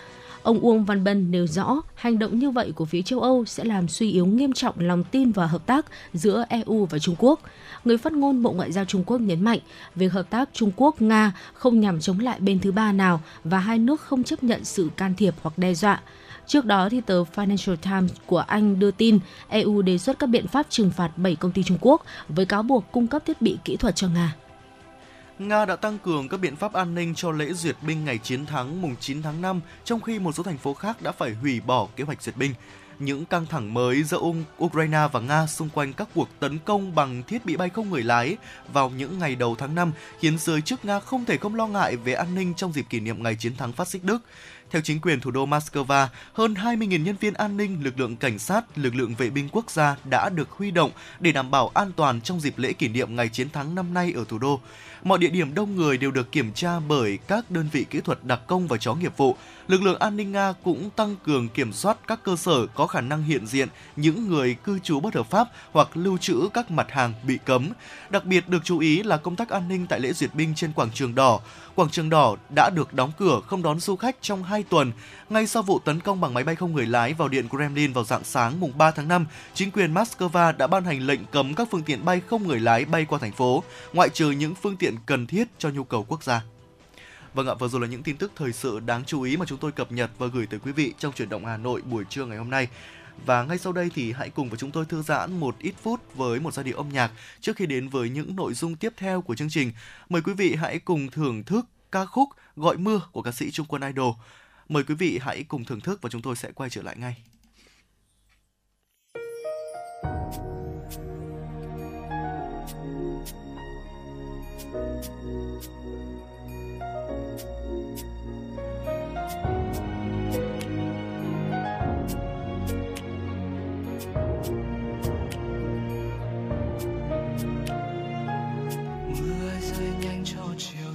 S2: Ông Uông Văn Bân nêu rõ hành động như vậy của phía châu Âu sẽ làm suy yếu nghiêm trọng lòng tin và hợp tác giữa EU và Trung Quốc. Người phát ngôn Bộ Ngoại giao Trung Quốc nhấn mạnh việc hợp tác Trung Quốc-Nga không nhằm chống lại bên thứ ba nào và hai nước không chấp nhận sự can thiệp hoặc đe dọa. Trước đó, thì tờ Financial Times của Anh đưa tin EU đề xuất các biện pháp trừng phạt 7 công ty Trung Quốc với cáo buộc cung cấp thiết bị kỹ thuật cho Nga.
S1: Nga đã tăng cường các biện pháp an ninh cho lễ duyệt binh ngày chiến thắng mùng 9 tháng 5, trong khi một số thành phố khác đã phải hủy bỏ kế hoạch duyệt binh. Những căng thẳng mới giữa Ukraine và Nga xung quanh các cuộc tấn công bằng thiết bị bay không người lái vào những ngày đầu tháng 5 khiến giới chức Nga không thể không lo ngại về an ninh trong dịp kỷ niệm ngày chiến thắng phát xít Đức. Theo chính quyền thủ đô Moscow, hơn 20.000 nhân viên an ninh, lực lượng cảnh sát, lực lượng vệ binh quốc gia đã được huy động để đảm bảo an toàn trong dịp lễ kỷ niệm ngày chiến thắng năm nay ở thủ đô. Mọi địa điểm đông người đều được kiểm tra bởi các đơn vị kỹ thuật đặc công và chó nghiệp vụ. Lực lượng an ninh Nga cũng tăng cường kiểm soát các cơ sở có khả năng hiện diện những người cư trú bất hợp pháp hoặc lưu trữ các mặt hàng bị cấm. Đặc biệt được chú ý là công tác an ninh tại lễ duyệt binh trên quảng trường đỏ. Quảng trường đỏ đã được đóng cửa không đón du khách trong 2 tuần. Ngay sau vụ tấn công bằng máy bay không người lái vào điện Kremlin vào dạng sáng mùng 3 tháng 5, chính quyền Moscow đã ban hành lệnh cấm các phương tiện bay không người lái bay qua thành phố, ngoại trừ những phương tiện cần thiết cho nhu cầu quốc gia. Vâng ạ, vừa rồi là những tin tức thời sự đáng chú ý mà chúng tôi cập nhật và gửi tới quý vị trong chuyển động Hà Nội buổi trưa ngày hôm nay. Và ngay sau đây thì hãy cùng với chúng tôi thư giãn một ít phút với một giai điệu âm nhạc trước khi đến với những nội dung tiếp theo của chương trình. Mời quý vị hãy cùng thưởng thức ca khúc Gọi mưa của ca sĩ Trung Quân Idol. Mời quý vị hãy cùng thưởng thức và chúng tôi sẽ quay trở lại ngay.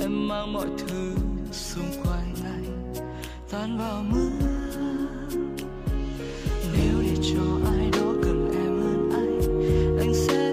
S3: em mang mọi thứ xung quanh anh, tan vào mưa. Nếu để cho ai đó cần em hơn anh anh sẽ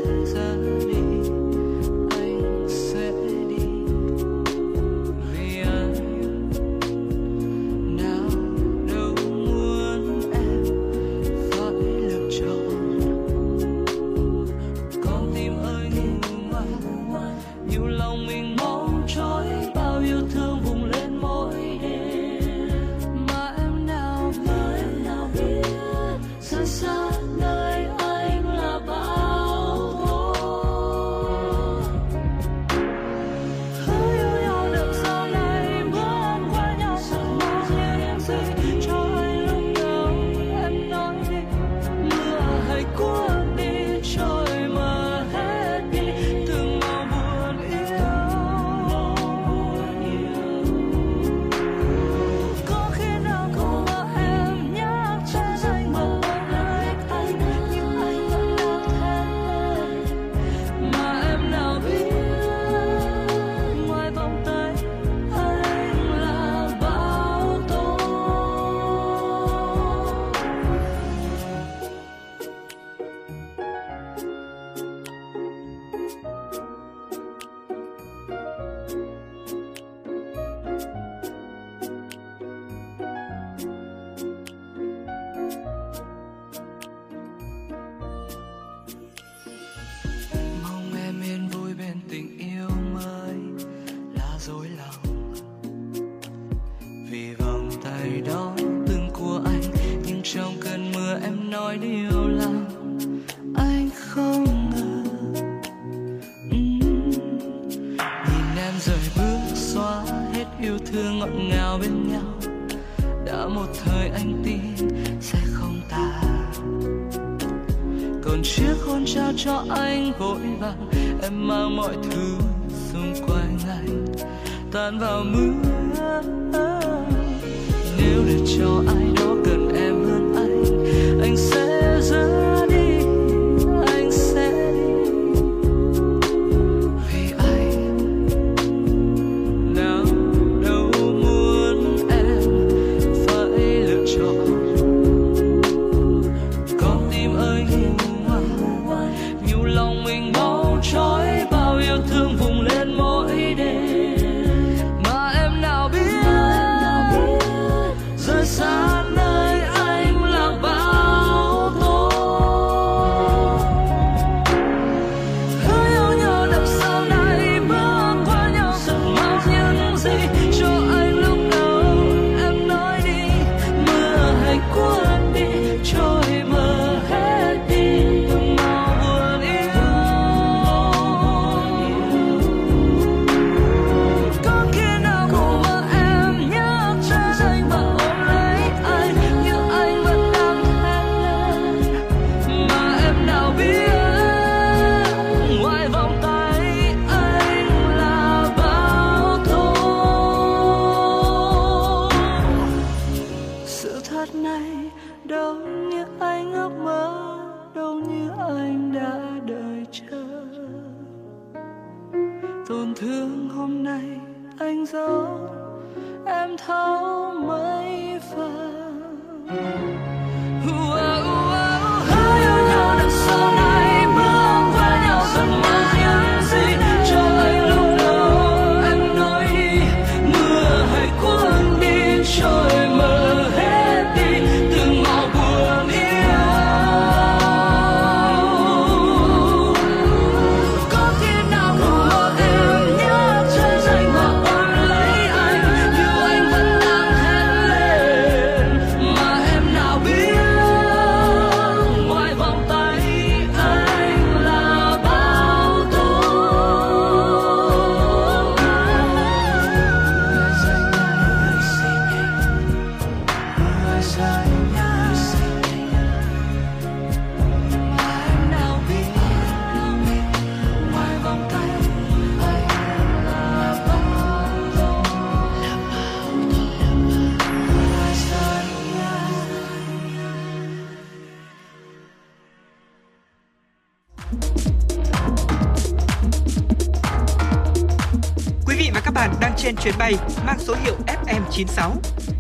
S4: FM96.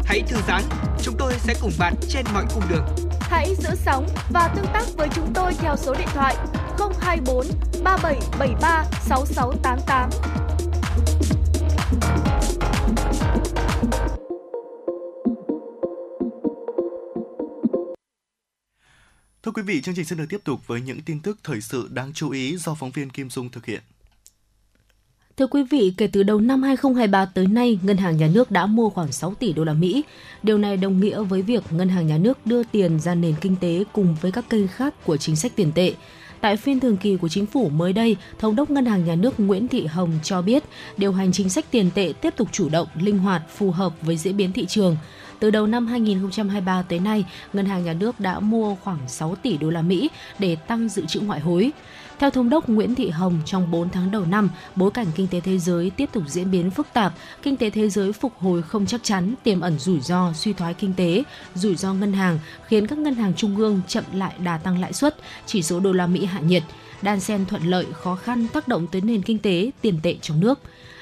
S4: Hãy thư giãn, chúng tôi sẽ cùng bạn trên mọi cung đường.
S5: Hãy giữ sóng và tương tác với chúng tôi theo số điện thoại 024 3773 6688.
S1: Thưa quý vị, chương trình sẽ được tiếp tục với những tin tức thời sự đáng chú ý do phóng viên Kim Dung thực hiện.
S2: Thưa quý vị, kể từ đầu năm 2023 tới nay, Ngân hàng Nhà nước đã mua khoảng 6 tỷ đô la Mỹ. Điều này đồng nghĩa với việc Ngân hàng Nhà nước đưa tiền ra nền kinh tế cùng với các kênh khác của chính sách tiền tệ. Tại phiên thường kỳ của chính phủ mới đây, Thống đốc Ngân hàng Nhà nước Nguyễn Thị Hồng cho biết, điều hành chính sách tiền tệ tiếp tục chủ động, linh hoạt, phù hợp với diễn biến thị trường. Từ đầu năm 2023 tới nay, Ngân hàng Nhà nước đã mua khoảng 6 tỷ đô la Mỹ để tăng dự trữ ngoại hối. Theo Thống đốc Nguyễn Thị Hồng, trong 4 tháng đầu năm, bối cảnh kinh tế thế giới tiếp tục diễn biến phức tạp, kinh tế thế giới phục hồi không chắc chắn, tiềm ẩn rủi ro suy thoái kinh tế, rủi ro ngân hàng khiến các ngân hàng trung ương chậm lại đà tăng lãi suất, chỉ số đô la Mỹ hạ nhiệt, đan xen thuận lợi khó khăn tác động tới nền kinh tế, tiền tệ trong nước.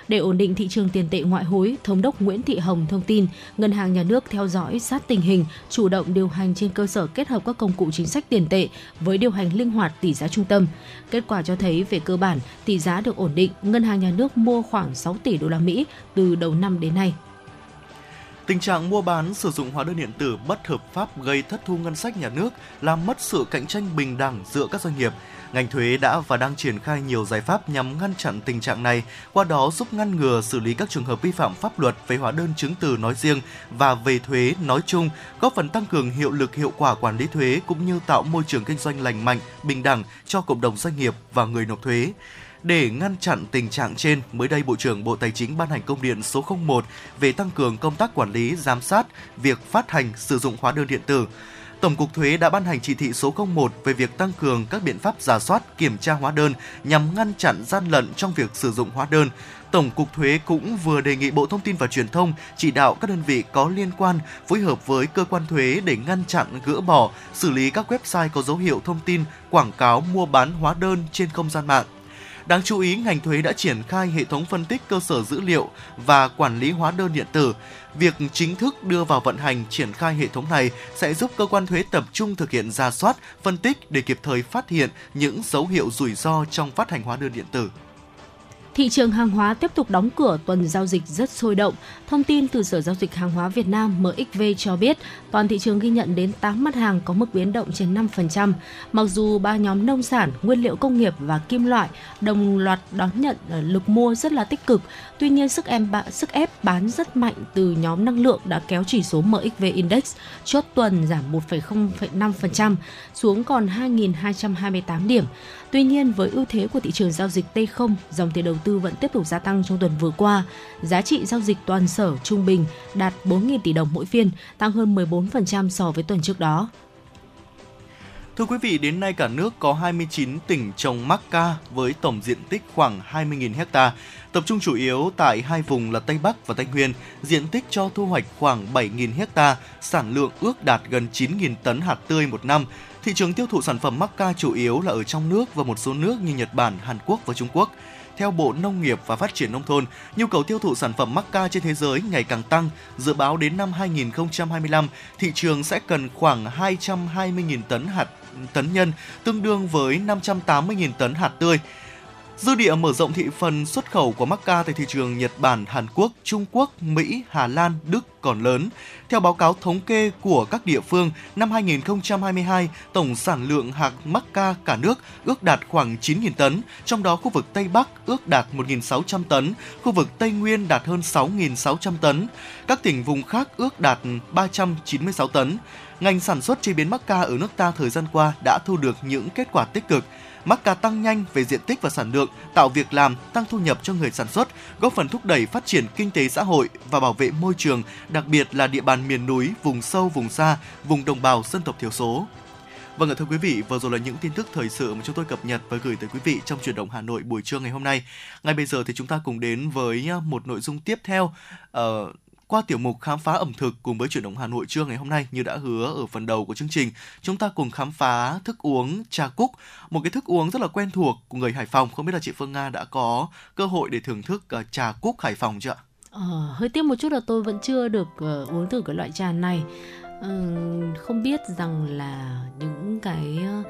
S2: Để ổn định thị trường tiền tệ ngoại hối, Thống đốc Nguyễn Thị Hồng thông tin, Ngân hàng Nhà nước theo dõi sát tình hình, chủ động điều hành trên cơ sở kết hợp các công cụ chính sách tiền tệ với điều hành linh hoạt tỷ giá trung tâm. Kết quả cho thấy về cơ bản, tỷ giá được ổn định, Ngân hàng Nhà nước mua khoảng 6 tỷ đô la Mỹ từ đầu năm đến nay.
S1: Tình trạng mua bán sử dụng hóa đơn điện tử bất hợp pháp gây thất thu ngân sách nhà nước, làm mất sự cạnh tranh bình đẳng giữa các doanh nghiệp. Ngành thuế đã và đang triển khai nhiều giải pháp nhằm ngăn chặn tình trạng này, qua đó giúp ngăn ngừa xử lý các trường hợp vi phạm pháp luật về hóa đơn chứng từ nói riêng và về thuế nói chung, góp phần tăng cường hiệu lực hiệu quả quản lý thuế cũng như tạo môi trường kinh doanh lành mạnh, bình đẳng cho cộng đồng doanh nghiệp và người nộp thuế. Để ngăn chặn tình trạng trên, mới đây Bộ trưởng Bộ Tài chính ban hành công điện số 01 về tăng cường công tác quản lý, giám sát việc phát hành sử dụng hóa đơn điện tử. Tổng cục Thuế đã ban hành chỉ thị số 01 về việc tăng cường các biện pháp giả soát, kiểm tra hóa đơn nhằm ngăn chặn gian lận trong việc sử dụng hóa đơn. Tổng cục Thuế cũng vừa đề nghị Bộ Thông tin và Truyền thông chỉ đạo các đơn vị có liên quan phối hợp với cơ quan thuế để ngăn chặn, gỡ bỏ, xử lý các website có dấu hiệu thông tin quảng cáo mua bán hóa đơn trên không gian mạng. Đáng chú ý, ngành thuế đã triển khai hệ thống phân tích cơ sở dữ liệu và quản lý hóa đơn điện tử. Việc chính thức đưa vào vận hành triển khai hệ thống này sẽ giúp cơ quan thuế tập trung thực hiện ra soát, phân tích để kịp thời phát hiện những dấu hiệu rủi ro trong phát hành hóa đơn điện tử.
S2: Thị trường hàng hóa tiếp tục đóng cửa tuần giao dịch rất sôi động. Thông tin từ Sở Giao dịch Hàng hóa Việt Nam MXV cho biết, toàn thị trường ghi nhận đến 8 mặt hàng có mức biến động trên 5%. Mặc dù ba nhóm nông sản, nguyên liệu công nghiệp và kim loại đồng loạt đón nhận ờ, lực mua rất là tích cực, tuy nhiên sức em sức ép bán rất mạnh từ nhóm năng lượng đã kéo chỉ số MXV Index chốt tuần giảm 1,05% xuống còn 2.228 điểm. Tuy nhiên, với ưu thế của thị trường giao dịch T0, dòng tiền đầu tư vẫn tiếp tục gia tăng trong tuần vừa qua. Giá trị giao dịch toàn sở trung bình đạt 4.000 tỷ đồng mỗi phiên, tăng hơn 14% so với tuần trước đó.
S1: Thưa quý vị, đến nay cả nước có 29 tỉnh trồng mắc ca với tổng diện tích khoảng 20.000 ha, tập trung chủ yếu tại hai vùng là Tây Bắc và Tây Nguyên, diện tích cho thu hoạch khoảng 7.000 ha, sản lượng ước đạt gần 9.000 tấn hạt tươi một năm. Thị trường tiêu thụ sản phẩm mắc ca chủ yếu là ở trong nước và một số nước như Nhật Bản, Hàn Quốc và Trung Quốc. Theo Bộ Nông nghiệp và Phát triển Nông thôn, nhu cầu tiêu thụ sản phẩm mắc ca trên thế giới ngày càng tăng. Dự báo đến năm 2025, thị trường sẽ cần khoảng 220.000 tấn hạt tấn nhân, tương đương với 580.000 tấn hạt tươi. Dư địa mở rộng thị phần xuất khẩu của Macca tại thị trường Nhật Bản, Hàn Quốc, Trung Quốc, Mỹ, Hà Lan, Đức còn lớn. Theo báo cáo thống kê của các địa phương, năm 2022, tổng sản lượng hạt Macca cả nước ước đạt khoảng 9.000 tấn, trong đó khu vực Tây Bắc ước đạt 1.600 tấn, khu vực Tây Nguyên đạt hơn 6.600 tấn, các tỉnh vùng khác ước đạt 396 tấn. Ngành sản xuất chế biến Macca ở nước ta thời gian qua đã thu được những kết quả tích cực. Macca tăng nhanh về diện tích và sản lượng, tạo việc làm, tăng thu nhập cho người sản xuất, góp phần thúc đẩy phát triển kinh tế xã hội và bảo vệ môi trường, đặc biệt là địa bàn miền núi, vùng sâu, vùng xa, vùng đồng bào dân tộc thiểu số. Vâng thưa quý vị, vừa rồi là những tin tức thời sự mà chúng tôi cập nhật và gửi tới quý vị trong chuyển động Hà Nội buổi trưa ngày hôm nay. Ngay bây giờ thì chúng ta cùng đến với ờ, một nội dung tiếp theo. Uh, qua tiểu mục khám phá ẩm thực cùng với chuyển động Hà Nội trưa ngày hôm nay như đã hứa ở phần đầu của chương trình, chúng ta cùng khám phá thức uống trà cúc, một cái thức uống rất là quen thuộc của người Hải Phòng. Không biết là chị Phương Nga đã có cơ hội để thưởng thức ờ, uh, trà cúc Hải Phòng chưa ạ?
S2: Ờ, hơi tiếc một chút là tôi vẫn chưa được uh, uống thử cái loại trà này. Uh, không biết rằng là những cái uh,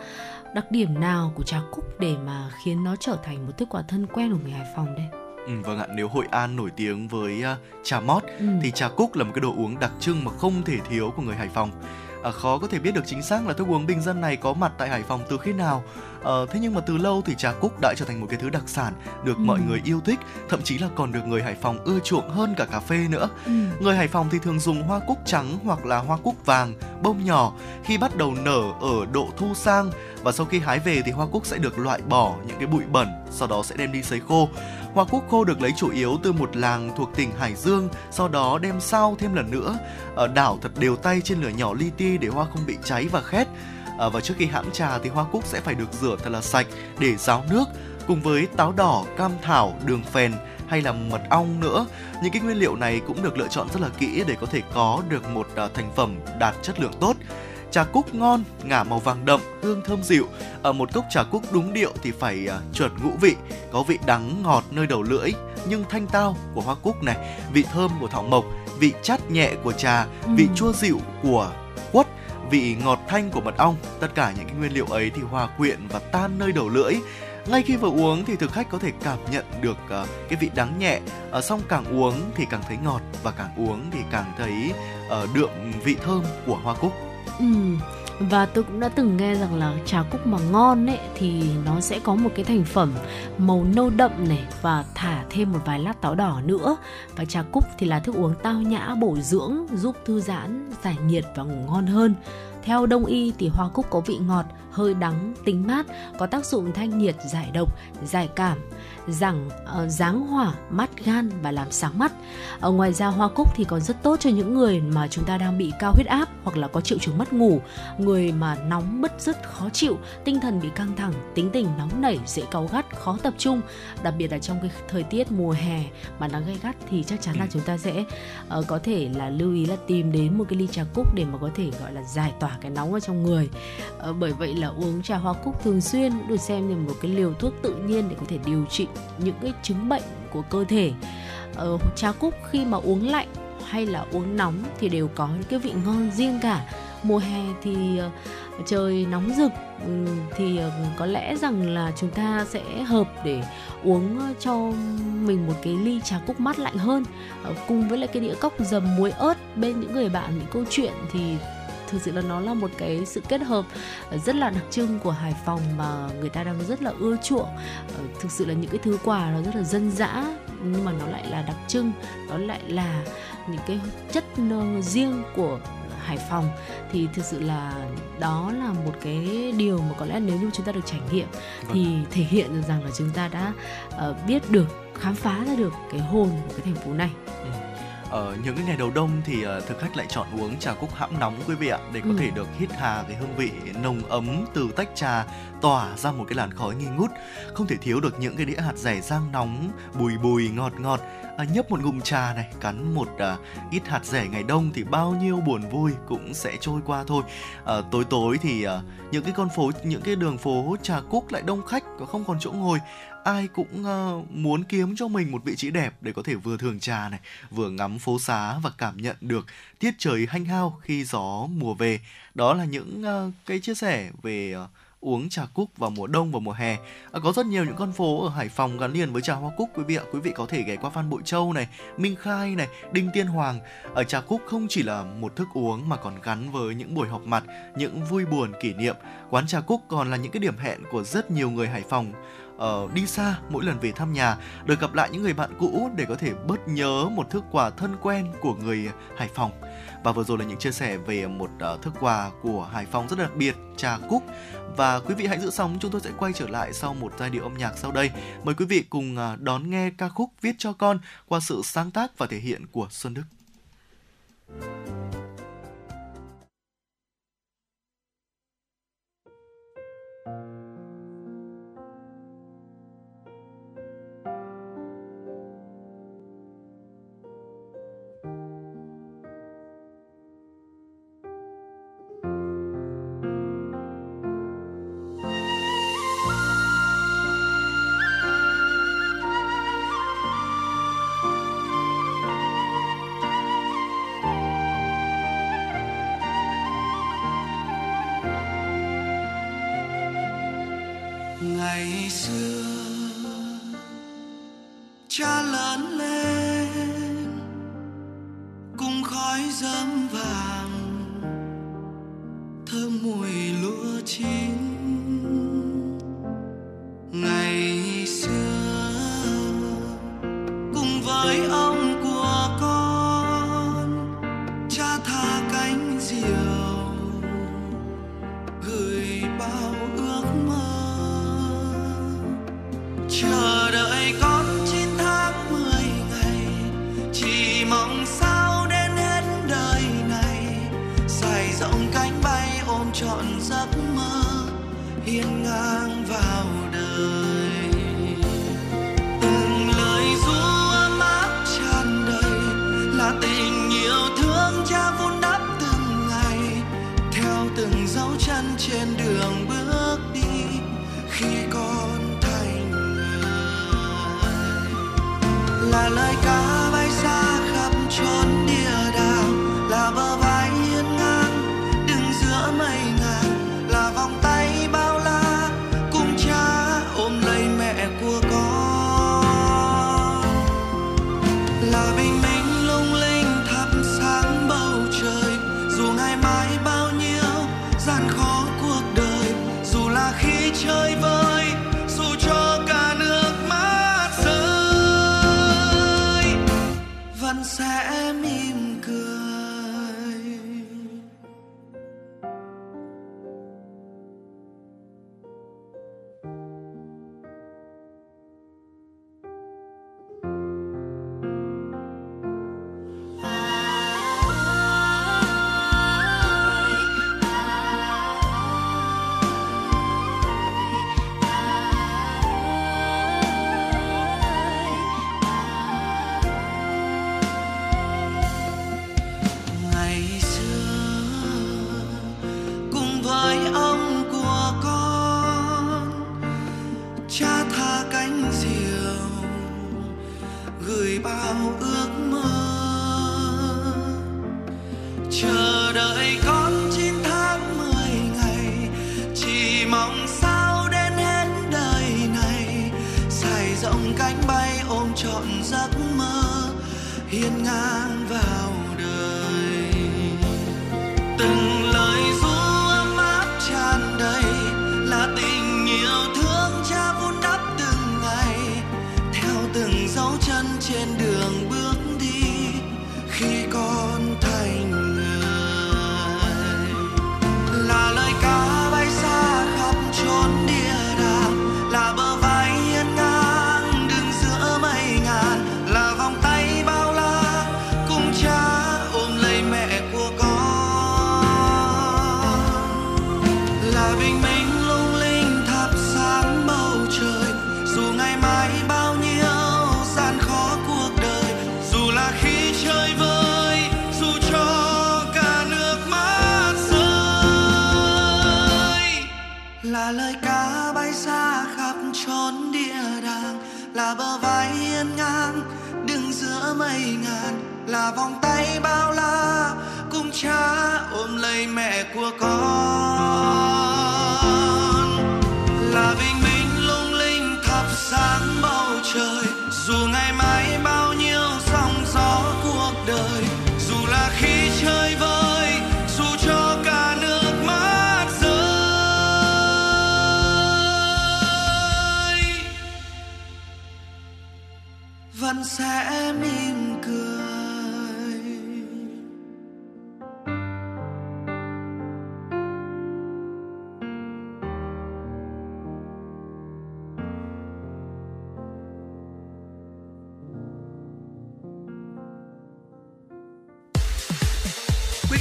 S2: đặc điểm nào của trà cúc để mà khiến nó trở thành một thức quà thân quen của người Hải Phòng đây?
S1: Ừ, vâng ạ, nếu Hội An nổi tiếng với uh, trà mót ừ. thì trà cúc là một cái đồ uống đặc trưng mà không thể thiếu của người Hải Phòng. À, khó có thể biết được chính xác là thức uống bình dân này có mặt tại Hải Phòng từ khi nào. À, thế nhưng mà từ lâu thì trà cúc đã trở thành một cái thứ đặc sản được ừ. mọi người yêu thích, thậm chí là còn được người Hải Phòng ưa chuộng hơn cả cà phê nữa. Ừ. Người Hải Phòng thì thường dùng hoa cúc trắng hoặc là hoa cúc vàng, bông nhỏ khi bắt đầu nở ở độ thu sang và sau khi hái về thì hoa cúc sẽ được loại bỏ những cái bụi bẩn, sau đó sẽ đem đi sấy khô. Hoa cúc khô được lấy chủ yếu từ một làng thuộc tỉnh Hải Dương, sau đó đem sao thêm lần nữa, ở đảo thật đều tay trên lửa nhỏ li ti để hoa không bị cháy và khét. Ờ, và trước khi hãm trà thì hoa cúc sẽ phải được rửa thật là sạch để ráo nước cùng với táo đỏ, cam thảo, đường phèn hay là mật ong nữa. Những cái nguyên liệu này cũng được lựa chọn rất là kỹ để có thể có được một ờ, thành phẩm đạt chất lượng tốt. Trà cúc ngon, ngả màu vàng đậm, hương thơm dịu. Ở một cốc trà cúc đúng điệu thì phải uh, chuẩn ngũ vị, có vị đắng ngọt nơi đầu lưỡi nhưng thanh tao của hoa cúc này, vị thơm của thảo mộc, vị chát nhẹ của trà, ừ. vị chua dịu của quất, vị ngọt thanh của mật ong. Tất cả những cái nguyên liệu ấy thì hòa quyện và tan nơi đầu lưỡi ngay khi vừa uống thì thực khách có thể cảm nhận được uh, cái vị đắng nhẹ uh, xong càng uống thì càng thấy ngọt và càng uống thì càng thấy uh, đượm vị thơm của hoa cúc
S2: Ừ. Và tôi cũng đã từng nghe rằng là trà cúc mà ngon ấy thì nó sẽ có một cái thành phẩm màu nâu đậm này và thả thêm một vài lát táo đỏ nữa. Và trà cúc thì là thức uống tao nhã bổ dưỡng, giúp thư giãn, giải nhiệt và ngủ ngon hơn. Theo đông y thì hoa cúc có vị ngọt, hơi đắng, tính mát, có tác dụng thanh nhiệt, giải độc, giải cảm, giảm uh, giáng hỏa, mắt gan và làm sáng mắt. Ở ngoài ra hoa cúc thì còn rất tốt cho những người mà chúng ta đang bị cao huyết áp hoặc là có triệu chứng mất ngủ, người mà nóng bứt rứt khó chịu, tinh thần bị căng thẳng, tính tình nóng nảy, dễ cáu gắt, khó tập trung, đặc biệt là trong cái thời tiết mùa hè mà nắng gay gắt thì chắc chắn là chúng ta sẽ uh, có thể là lưu ý là tìm đến một cái ly trà cúc để mà có thể gọi là giải tỏa cái nóng ở trong người. Uh, bởi vậy là uống trà hoa cúc thường xuyên được xem như một cái liều thuốc tự nhiên để có thể điều trị những cái chứng bệnh của cơ thể. Ờ, trà cúc khi mà uống lạnh hay là uống nóng thì đều có những cái vị ngon riêng cả. Mùa hè thì uh, trời nóng rực um, thì uh, có lẽ rằng là chúng ta sẽ hợp để uống cho mình một cái ly trà cúc mát lạnh hơn. Uh, cùng với lại cái đĩa cốc dầm muối ớt bên những người bạn những câu chuyện thì thực sự là nó là một cái sự kết hợp rất là đặc trưng của Hải Phòng mà người ta đang rất là ưa chuộng ờ, thực sự là những cái thứ quà nó rất là dân dã nhưng mà nó lại là đặc trưng nó lại là những cái chất riêng của Hải Phòng thì thực sự là đó là một cái điều mà có lẽ nếu như chúng ta được trải nghiệm vâng. thì thể hiện được rằng là chúng ta đã uh, biết được khám phá ra được cái hồn của cái thành phố này. Ừ
S1: ở những cái ngày đầu đông thì uh, thực khách lại chọn uống trà cúc hãm nóng quý vị ạ để có ừ. thể được hít hà cái hương vị nồng ấm từ tách trà tỏa ra một cái làn khói nghi ngút. Không thể thiếu được những cái đĩa hạt rẻ rang nóng bùi bùi ngọt ngọt. À, nhấp một ngụm trà này cắn một à, ít hạt rẻ ngày đông thì bao nhiêu buồn vui cũng sẽ trôi qua thôi. À, tối tối thì à, những cái con phố những cái đường phố trà cúc lại đông khách và không còn chỗ ngồi ai cũng uh, muốn kiếm cho mình một vị trí đẹp để có thể vừa thưởng trà này, vừa ngắm phố xá và cảm nhận được tiết trời hanh hao khi gió mùa về. Đó là những uh, cái chia sẻ về uh, uống trà cúc vào mùa đông và mùa hè. À, có rất nhiều những con phố ở Hải Phòng gắn liền với trà hoa cúc quý vị ạ. Quý vị có thể ghé qua Phan Bội Châu này, Minh Khai này, Đinh Tiên Hoàng. Ở trà cúc không chỉ là một thức uống mà còn gắn với những buổi họp mặt, những vui buồn kỷ niệm. Quán trà cúc còn là những cái điểm hẹn của rất nhiều người Hải Phòng uh, đi xa mỗi lần về thăm nhà được gặp lại những người bạn cũ để có thể bớt nhớ một thức quà thân quen của người Hải Phòng. Và vừa rồi là những chia sẻ về một ờ, uh, thức quà của Hải Phòng rất đặc biệt trà cúc. Và quý vị hãy giữ sóng chúng tôi sẽ quay trở lại sau một giai điệu âm nhạc sau đây. Mời quý vị cùng uh, đón nghe ca khúc viết cho con qua sự sáng tác và thể hiện của Xuân Đức.
S4: Quý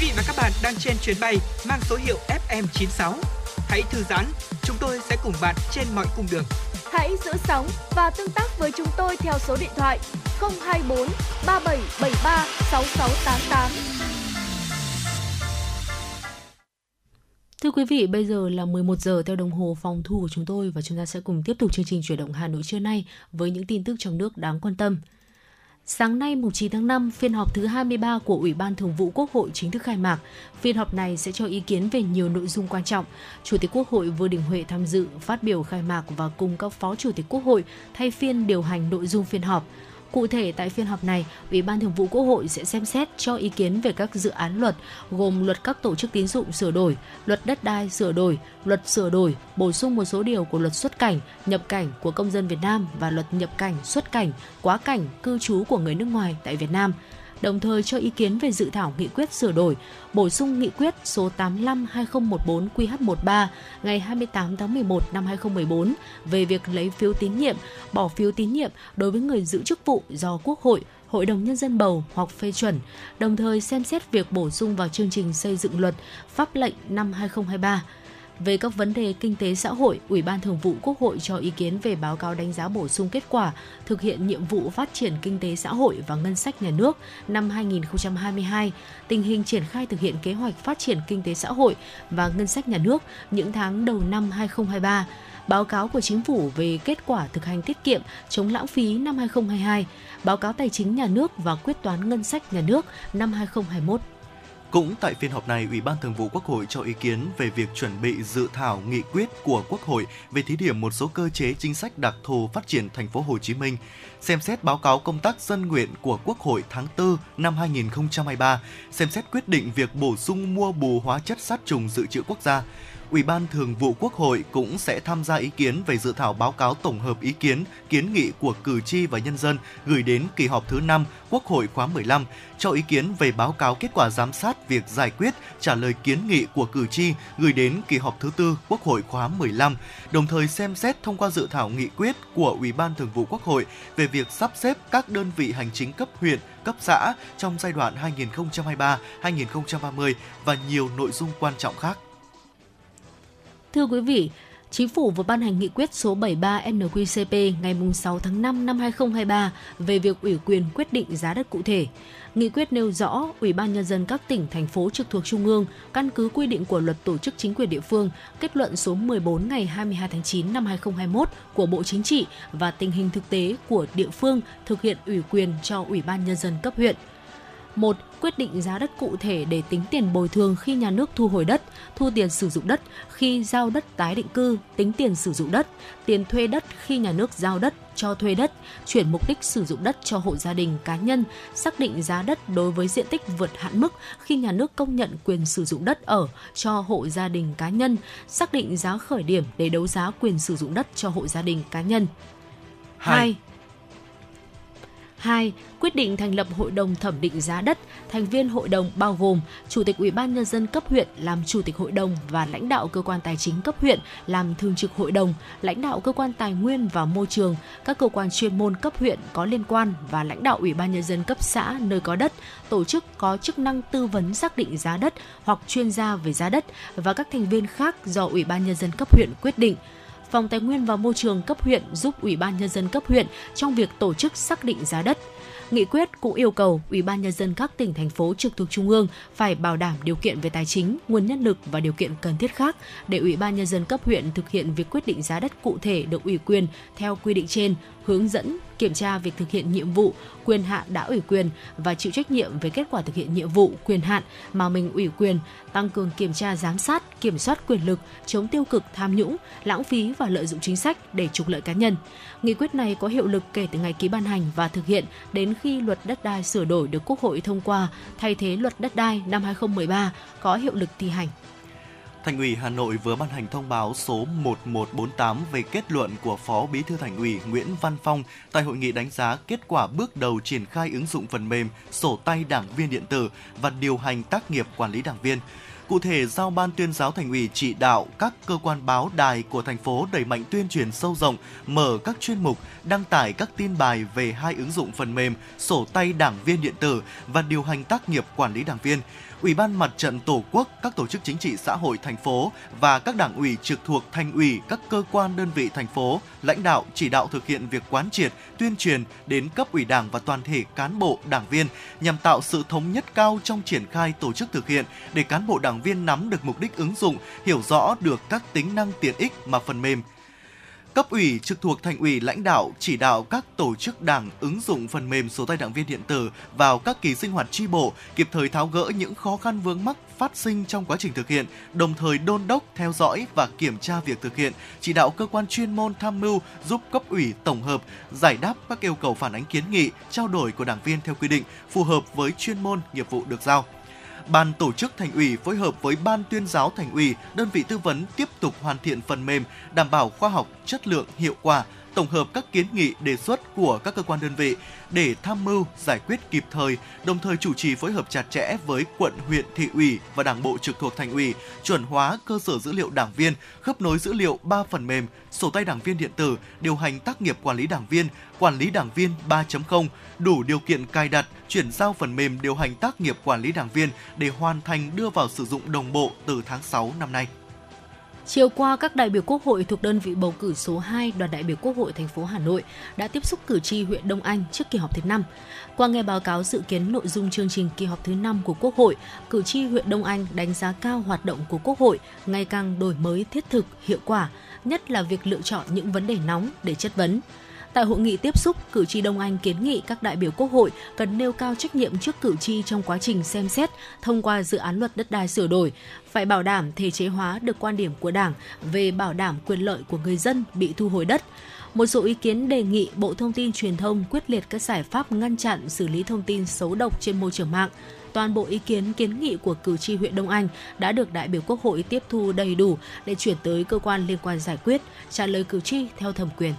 S4: vị và các bạn đang trên chuyến bay mang số hiệu FM96. Hãy thư giãn, chúng tôi sẽ cùng bạn trên mọi cung đường.
S5: Hãy giữ sóng và tương tác với chúng tôi theo số điện thoại 024 3773 6688.
S2: Thưa quý vị, bây giờ là 11 giờ theo đồng hồ phòng thu của chúng tôi và chúng ta sẽ cùng tiếp tục chương trình chuyển động Hà Nội trưa nay với những tin tức trong nước đáng quan tâm. Sáng nay, mùng 9 tháng 5, phiên họp thứ 23 của Ủy ban Thường vụ Quốc hội chính thức khai mạc. Phiên họp này sẽ cho ý kiến về nhiều nội dung quan trọng. Chủ tịch Quốc hội Vương Đình Huệ tham dự, phát biểu khai mạc và cùng các phó chủ tịch Quốc hội thay phiên điều hành nội dung phiên họp. Cụ thể tại phiên họp này, Ủy ban Thường vụ Quốc hội sẽ xem xét cho ý kiến về các dự án luật gồm luật các tổ chức tín dụng sửa đổi, luật đất đai sửa đổi, luật sửa đổi, bổ sung một số điều của luật xuất cảnh, nhập cảnh của công dân Việt Nam và luật nhập cảnh, xuất cảnh, quá cảnh, cư trú của người nước ngoài tại Việt Nam đồng thời cho ý kiến về dự thảo nghị quyết sửa đổi, bổ sung nghị quyết số 85/2014 QH13 ngày 28 tháng 11 năm 2014 về việc lấy phiếu tín nhiệm, bỏ phiếu tín nhiệm đối với người giữ chức vụ do Quốc hội, Hội đồng Nhân dân bầu hoặc phê chuẩn, đồng thời xem xét việc bổ sung vào chương trình xây dựng luật pháp lệnh năm 2023 về các vấn đề kinh tế xã hội, Ủy ban Thường vụ Quốc hội cho ý kiến về báo cáo đánh giá bổ sung kết quả thực hiện nhiệm vụ phát triển kinh tế xã hội và ngân sách nhà nước năm 2022, tình hình triển khai thực hiện kế hoạch phát triển kinh tế xã hội và ngân sách nhà nước những tháng đầu năm 2023 báo cáo của chính phủ về kết quả thực hành tiết kiệm chống lãng phí năm 2022, báo cáo tài chính nhà nước và quyết toán ngân sách nhà nước năm 2021.
S1: Cũng tại phiên họp này, Ủy ban Thường vụ Quốc hội cho ý kiến về việc chuẩn bị dự thảo nghị quyết của Quốc hội về thí điểm một số cơ chế chính sách đặc thù phát triển thành phố Hồ Chí Minh, xem xét báo cáo công tác dân nguyện của Quốc hội tháng 4 năm 2023, xem xét quyết định việc bổ sung mua bù hóa chất sát trùng dự trữ quốc gia, Ủy ban Thường vụ Quốc hội cũng sẽ tham gia ý kiến về dự thảo báo cáo tổng hợp ý kiến, kiến nghị của cử tri và nhân dân gửi đến kỳ họp thứ 5 Quốc hội khóa 15, cho ý kiến về báo cáo kết quả giám sát việc giải quyết, trả lời kiến nghị của cử tri gửi đến kỳ họp thứ tư Quốc hội khóa 15, đồng thời xem xét thông qua dự thảo nghị quyết của Ủy ban Thường vụ Quốc hội về việc sắp xếp các đơn vị hành chính cấp huyện, cấp xã trong giai đoạn 2023-2030 và nhiều nội dung quan trọng khác.
S2: Thưa quý vị, Chính phủ vừa ban hành nghị quyết số 73 NQCP ngày 6 tháng 5 năm 2023 về việc ủy quyền quyết định giá đất cụ thể. Nghị quyết nêu rõ Ủy ban nhân dân các tỉnh thành phố trực thuộc trung ương căn cứ quy định của Luật Tổ chức chính quyền địa phương, kết luận số 14 ngày 22 tháng 9 năm 2021 của Bộ Chính trị và tình hình thực tế của địa phương thực hiện ủy quyền cho Ủy ban nhân dân cấp huyện một quyết định giá đất cụ thể để tính tiền bồi thường khi nhà nước thu hồi đất, thu tiền sử dụng đất khi giao đất tái định cư, tính tiền sử dụng đất, tiền thuê đất khi nhà nước giao đất cho thuê đất, chuyển mục đích sử dụng đất cho hộ gia đình cá nhân, xác định giá đất đối với diện tích vượt hạn mức khi nhà nước công nhận quyền sử dụng đất ở cho hộ gia đình cá nhân, xác định giá khởi điểm để đấu giá quyền sử dụng đất cho hộ gia đình cá nhân. 2. 2. Quyết định thành lập hội đồng thẩm định giá đất, thành viên hội đồng bao gồm Chủ tịch Ủy ban nhân dân cấp huyện làm chủ tịch hội đồng và lãnh đạo cơ quan tài chính cấp huyện làm thường trực hội đồng, lãnh đạo cơ quan tài nguyên và môi trường, các cơ quan chuyên môn cấp huyện có liên quan và lãnh đạo Ủy ban nhân dân cấp xã nơi có đất, tổ chức có chức năng tư vấn xác định giá đất hoặc chuyên gia về giá đất và các thành viên khác do Ủy ban nhân dân cấp huyện quyết định. Phòng Tài nguyên và Môi trường cấp huyện giúp Ủy ban nhân dân cấp huyện trong việc tổ chức xác định giá đất. Nghị quyết cũng yêu cầu Ủy ban nhân dân các tỉnh thành phố trực thuộc trung ương phải bảo đảm điều kiện về tài chính, nguồn nhân lực và điều kiện cần thiết khác để Ủy ban nhân dân cấp huyện thực hiện việc quyết định giá đất cụ thể được ủy quyền theo quy định trên, hướng dẫn kiểm tra việc thực hiện nhiệm vụ, quyền hạn đã ủy quyền và chịu trách nhiệm về kết quả thực hiện nhiệm vụ, quyền hạn mà mình ủy quyền, tăng cường kiểm tra giám sát, kiểm soát quyền lực, chống tiêu cực tham nhũng, lãng phí và lợi dụng chính sách để trục lợi cá nhân. Nghị quyết này có hiệu lực kể từ ngày ký ban hành và thực hiện đến khi luật đất đai sửa đổi được Quốc hội thông qua thay thế luật đất đai năm 2013 có hiệu lực thi hành.
S1: Thành ủy Hà Nội vừa ban hành thông báo số 1148 về kết luận của Phó Bí thư Thành ủy Nguyễn Văn Phong tại hội nghị đánh giá kết quả bước đầu triển khai ứng dụng phần mềm sổ tay đảng viên điện tử và điều hành tác nghiệp quản lý đảng viên. Cụ thể, giao Ban tuyên giáo Thành ủy chỉ đạo các cơ quan báo đài của thành phố đẩy mạnh tuyên truyền sâu rộng, mở các chuyên mục, đăng tải các tin bài về hai ứng dụng phần mềm sổ tay đảng viên điện tử và điều hành tác nghiệp quản lý đảng viên Ủy ban Mặt trận Tổ quốc, các tổ chức chính trị xã hội thành phố và các đảng ủy trực thuộc thành ủy, các cơ quan đơn vị thành phố, lãnh đạo chỉ đạo thực hiện việc quán triệt, tuyên truyền đến cấp ủy Đảng và toàn thể cán bộ, đảng viên nhằm tạo sự thống nhất cao trong triển khai tổ chức thực hiện để cán bộ đảng viên nắm được mục đích ứng dụng, hiểu rõ được các tính năng tiện ích mà phần mềm Cấp ủy trực thuộc thành ủy lãnh đạo chỉ đạo các tổ chức đảng ứng dụng phần mềm số tay đảng viên điện tử vào các kỳ sinh hoạt tri bộ, kịp thời tháo gỡ những khó khăn vướng mắc phát sinh trong quá trình thực hiện, đồng thời đôn đốc, theo dõi và kiểm tra việc thực hiện, chỉ đạo cơ quan chuyên môn tham mưu giúp cấp ủy tổng hợp, giải đáp các yêu cầu phản ánh kiến nghị, trao đổi của đảng viên theo quy định, phù hợp với chuyên môn nghiệp vụ được giao. Ban tổ chức thành ủy phối hợp với Ban tuyên giáo thành ủy, đơn vị tư vấn tiếp tục hoàn thiện phần mềm, đảm bảo khoa học, chất lượng, hiệu quả, tổng hợp các kiến nghị đề xuất của các cơ quan đơn vị để tham mưu giải quyết kịp thời, đồng thời chủ trì phối hợp chặt chẽ với quận, huyện, thị ủy và đảng bộ trực thuộc thành ủy, chuẩn hóa cơ sở dữ liệu đảng viên, khớp nối dữ liệu 3 phần mềm, sổ tay đảng viên điện tử, điều hành tác nghiệp quản lý đảng viên, quản lý đảng viên 3.0, đủ điều kiện cài đặt, chuyển giao phần mềm điều hành tác nghiệp quản lý đảng viên để hoàn thành đưa vào sử dụng đồng bộ từ tháng 6 năm nay.
S2: Chiều qua, các đại biểu Quốc hội thuộc đơn vị bầu cử số 2 đoàn đại biểu Quốc hội thành phố Hà Nội đã tiếp xúc cử tri huyện Đông Anh trước kỳ họp thứ 5. Qua nghe báo cáo dự kiến nội dung chương trình kỳ họp thứ 5 của Quốc hội, cử tri huyện Đông Anh đánh giá cao hoạt động của Quốc hội ngày càng đổi mới thiết thực, hiệu quả, nhất là việc lựa chọn những vấn đề nóng để chất vấn. Tại hội nghị tiếp xúc, cử tri Đông Anh kiến nghị các đại biểu Quốc hội cần nêu cao trách nhiệm trước cử tri trong quá trình xem xét thông qua dự án luật đất đai sửa đổi, phải bảo đảm thể chế hóa được quan điểm của Đảng về bảo đảm quyền lợi của người dân bị thu hồi đất. Một số ý kiến đề nghị Bộ Thông tin Truyền thông quyết liệt các giải pháp ngăn chặn xử lý thông tin xấu độc trên môi trường mạng. Toàn bộ ý kiến kiến nghị của cử tri huyện Đông Anh đã được đại biểu Quốc hội tiếp thu đầy đủ để chuyển tới cơ quan liên quan giải quyết, trả lời cử tri theo thẩm quyền.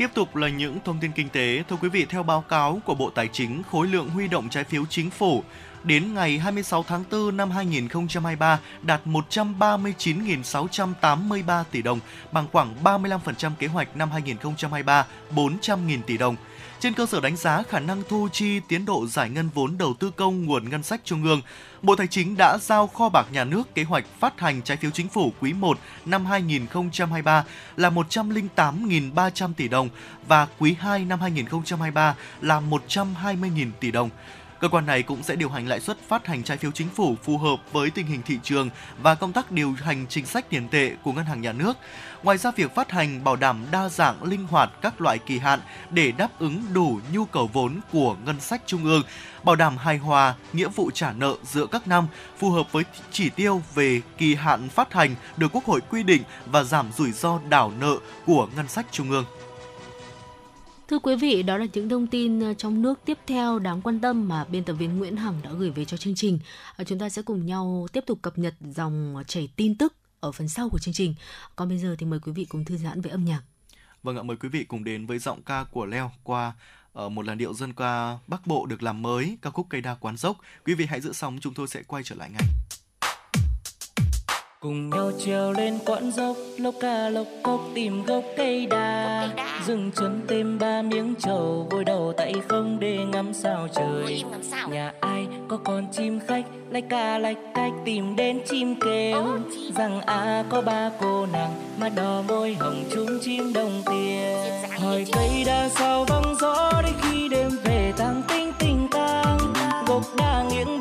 S1: Tiếp tục là những thông tin kinh tế. Thưa quý vị, theo báo cáo của Bộ Tài chính, khối lượng huy động trái phiếu chính phủ đến ngày 26 tháng 4 năm 2023 đạt 139.683 tỷ đồng, bằng khoảng 35% kế hoạch năm 2023 400.000 tỷ đồng. Trên cơ sở đánh giá khả năng thu chi tiến độ giải ngân vốn đầu tư công nguồn ngân sách trung ương, Bộ Tài chính đã giao kho bạc nhà nước kế hoạch phát hành trái phiếu chính phủ quý 1 năm 2023 là 108.300 tỷ đồng và quý 2 năm 2023 là 120.000 tỷ đồng. Cơ quan này cũng sẽ điều hành lãi suất phát hành trái phiếu chính phủ phù hợp với tình hình thị trường và công tác điều hành chính sách tiền tệ của ngân hàng nhà nước. Ngoài ra việc phát hành bảo đảm đa dạng linh hoạt các loại kỳ hạn để đáp ứng đủ nhu cầu vốn của ngân sách trung ương, bảo đảm hài hòa nghĩa vụ trả nợ giữa các năm phù hợp với chỉ tiêu về kỳ hạn phát hành được Quốc hội quy định và giảm rủi ro đảo nợ của ngân sách trung ương.
S2: Thưa quý vị, đó là những thông tin ờ, trong nước tiếp theo đáng quan tâm mà biên tập viên Nguyễn Hằng đã gửi về cho chương trình. Ờ, chúng ta sẽ cùng nhau tiếp tục cập nhật dòng chảy tin tức ở phần sau của chương trình. Còn bây giờ thì mời quý vị cùng thư giãn với âm nhạc.
S1: Vâng ạ, mời quý vị cùng đến với giọng ca của Leo qua ở một làn điệu dân ca Bắc Bộ được làm mới, ca khúc cây đa quán dốc. Quý vị hãy giữ sóng, chúng tôi sẽ quay trở lại ngay
S3: cùng nhau trèo lên quãng dốc lốc ca lốc cốc tìm gốc cây đa. Dừng chân thêm ba miếng trầu vội đầu tay không để ngắm sao trời. Nhà ai có con chim khách lách ca lách cách tìm đến chim kêu. Rằng à có ba cô nàng mà đỏ môi hồng chung chim đồng tiền. Hỏi cây đa sao vắng gió đến khi đêm về tăng tinh tình tang. Gốc đa nghiêng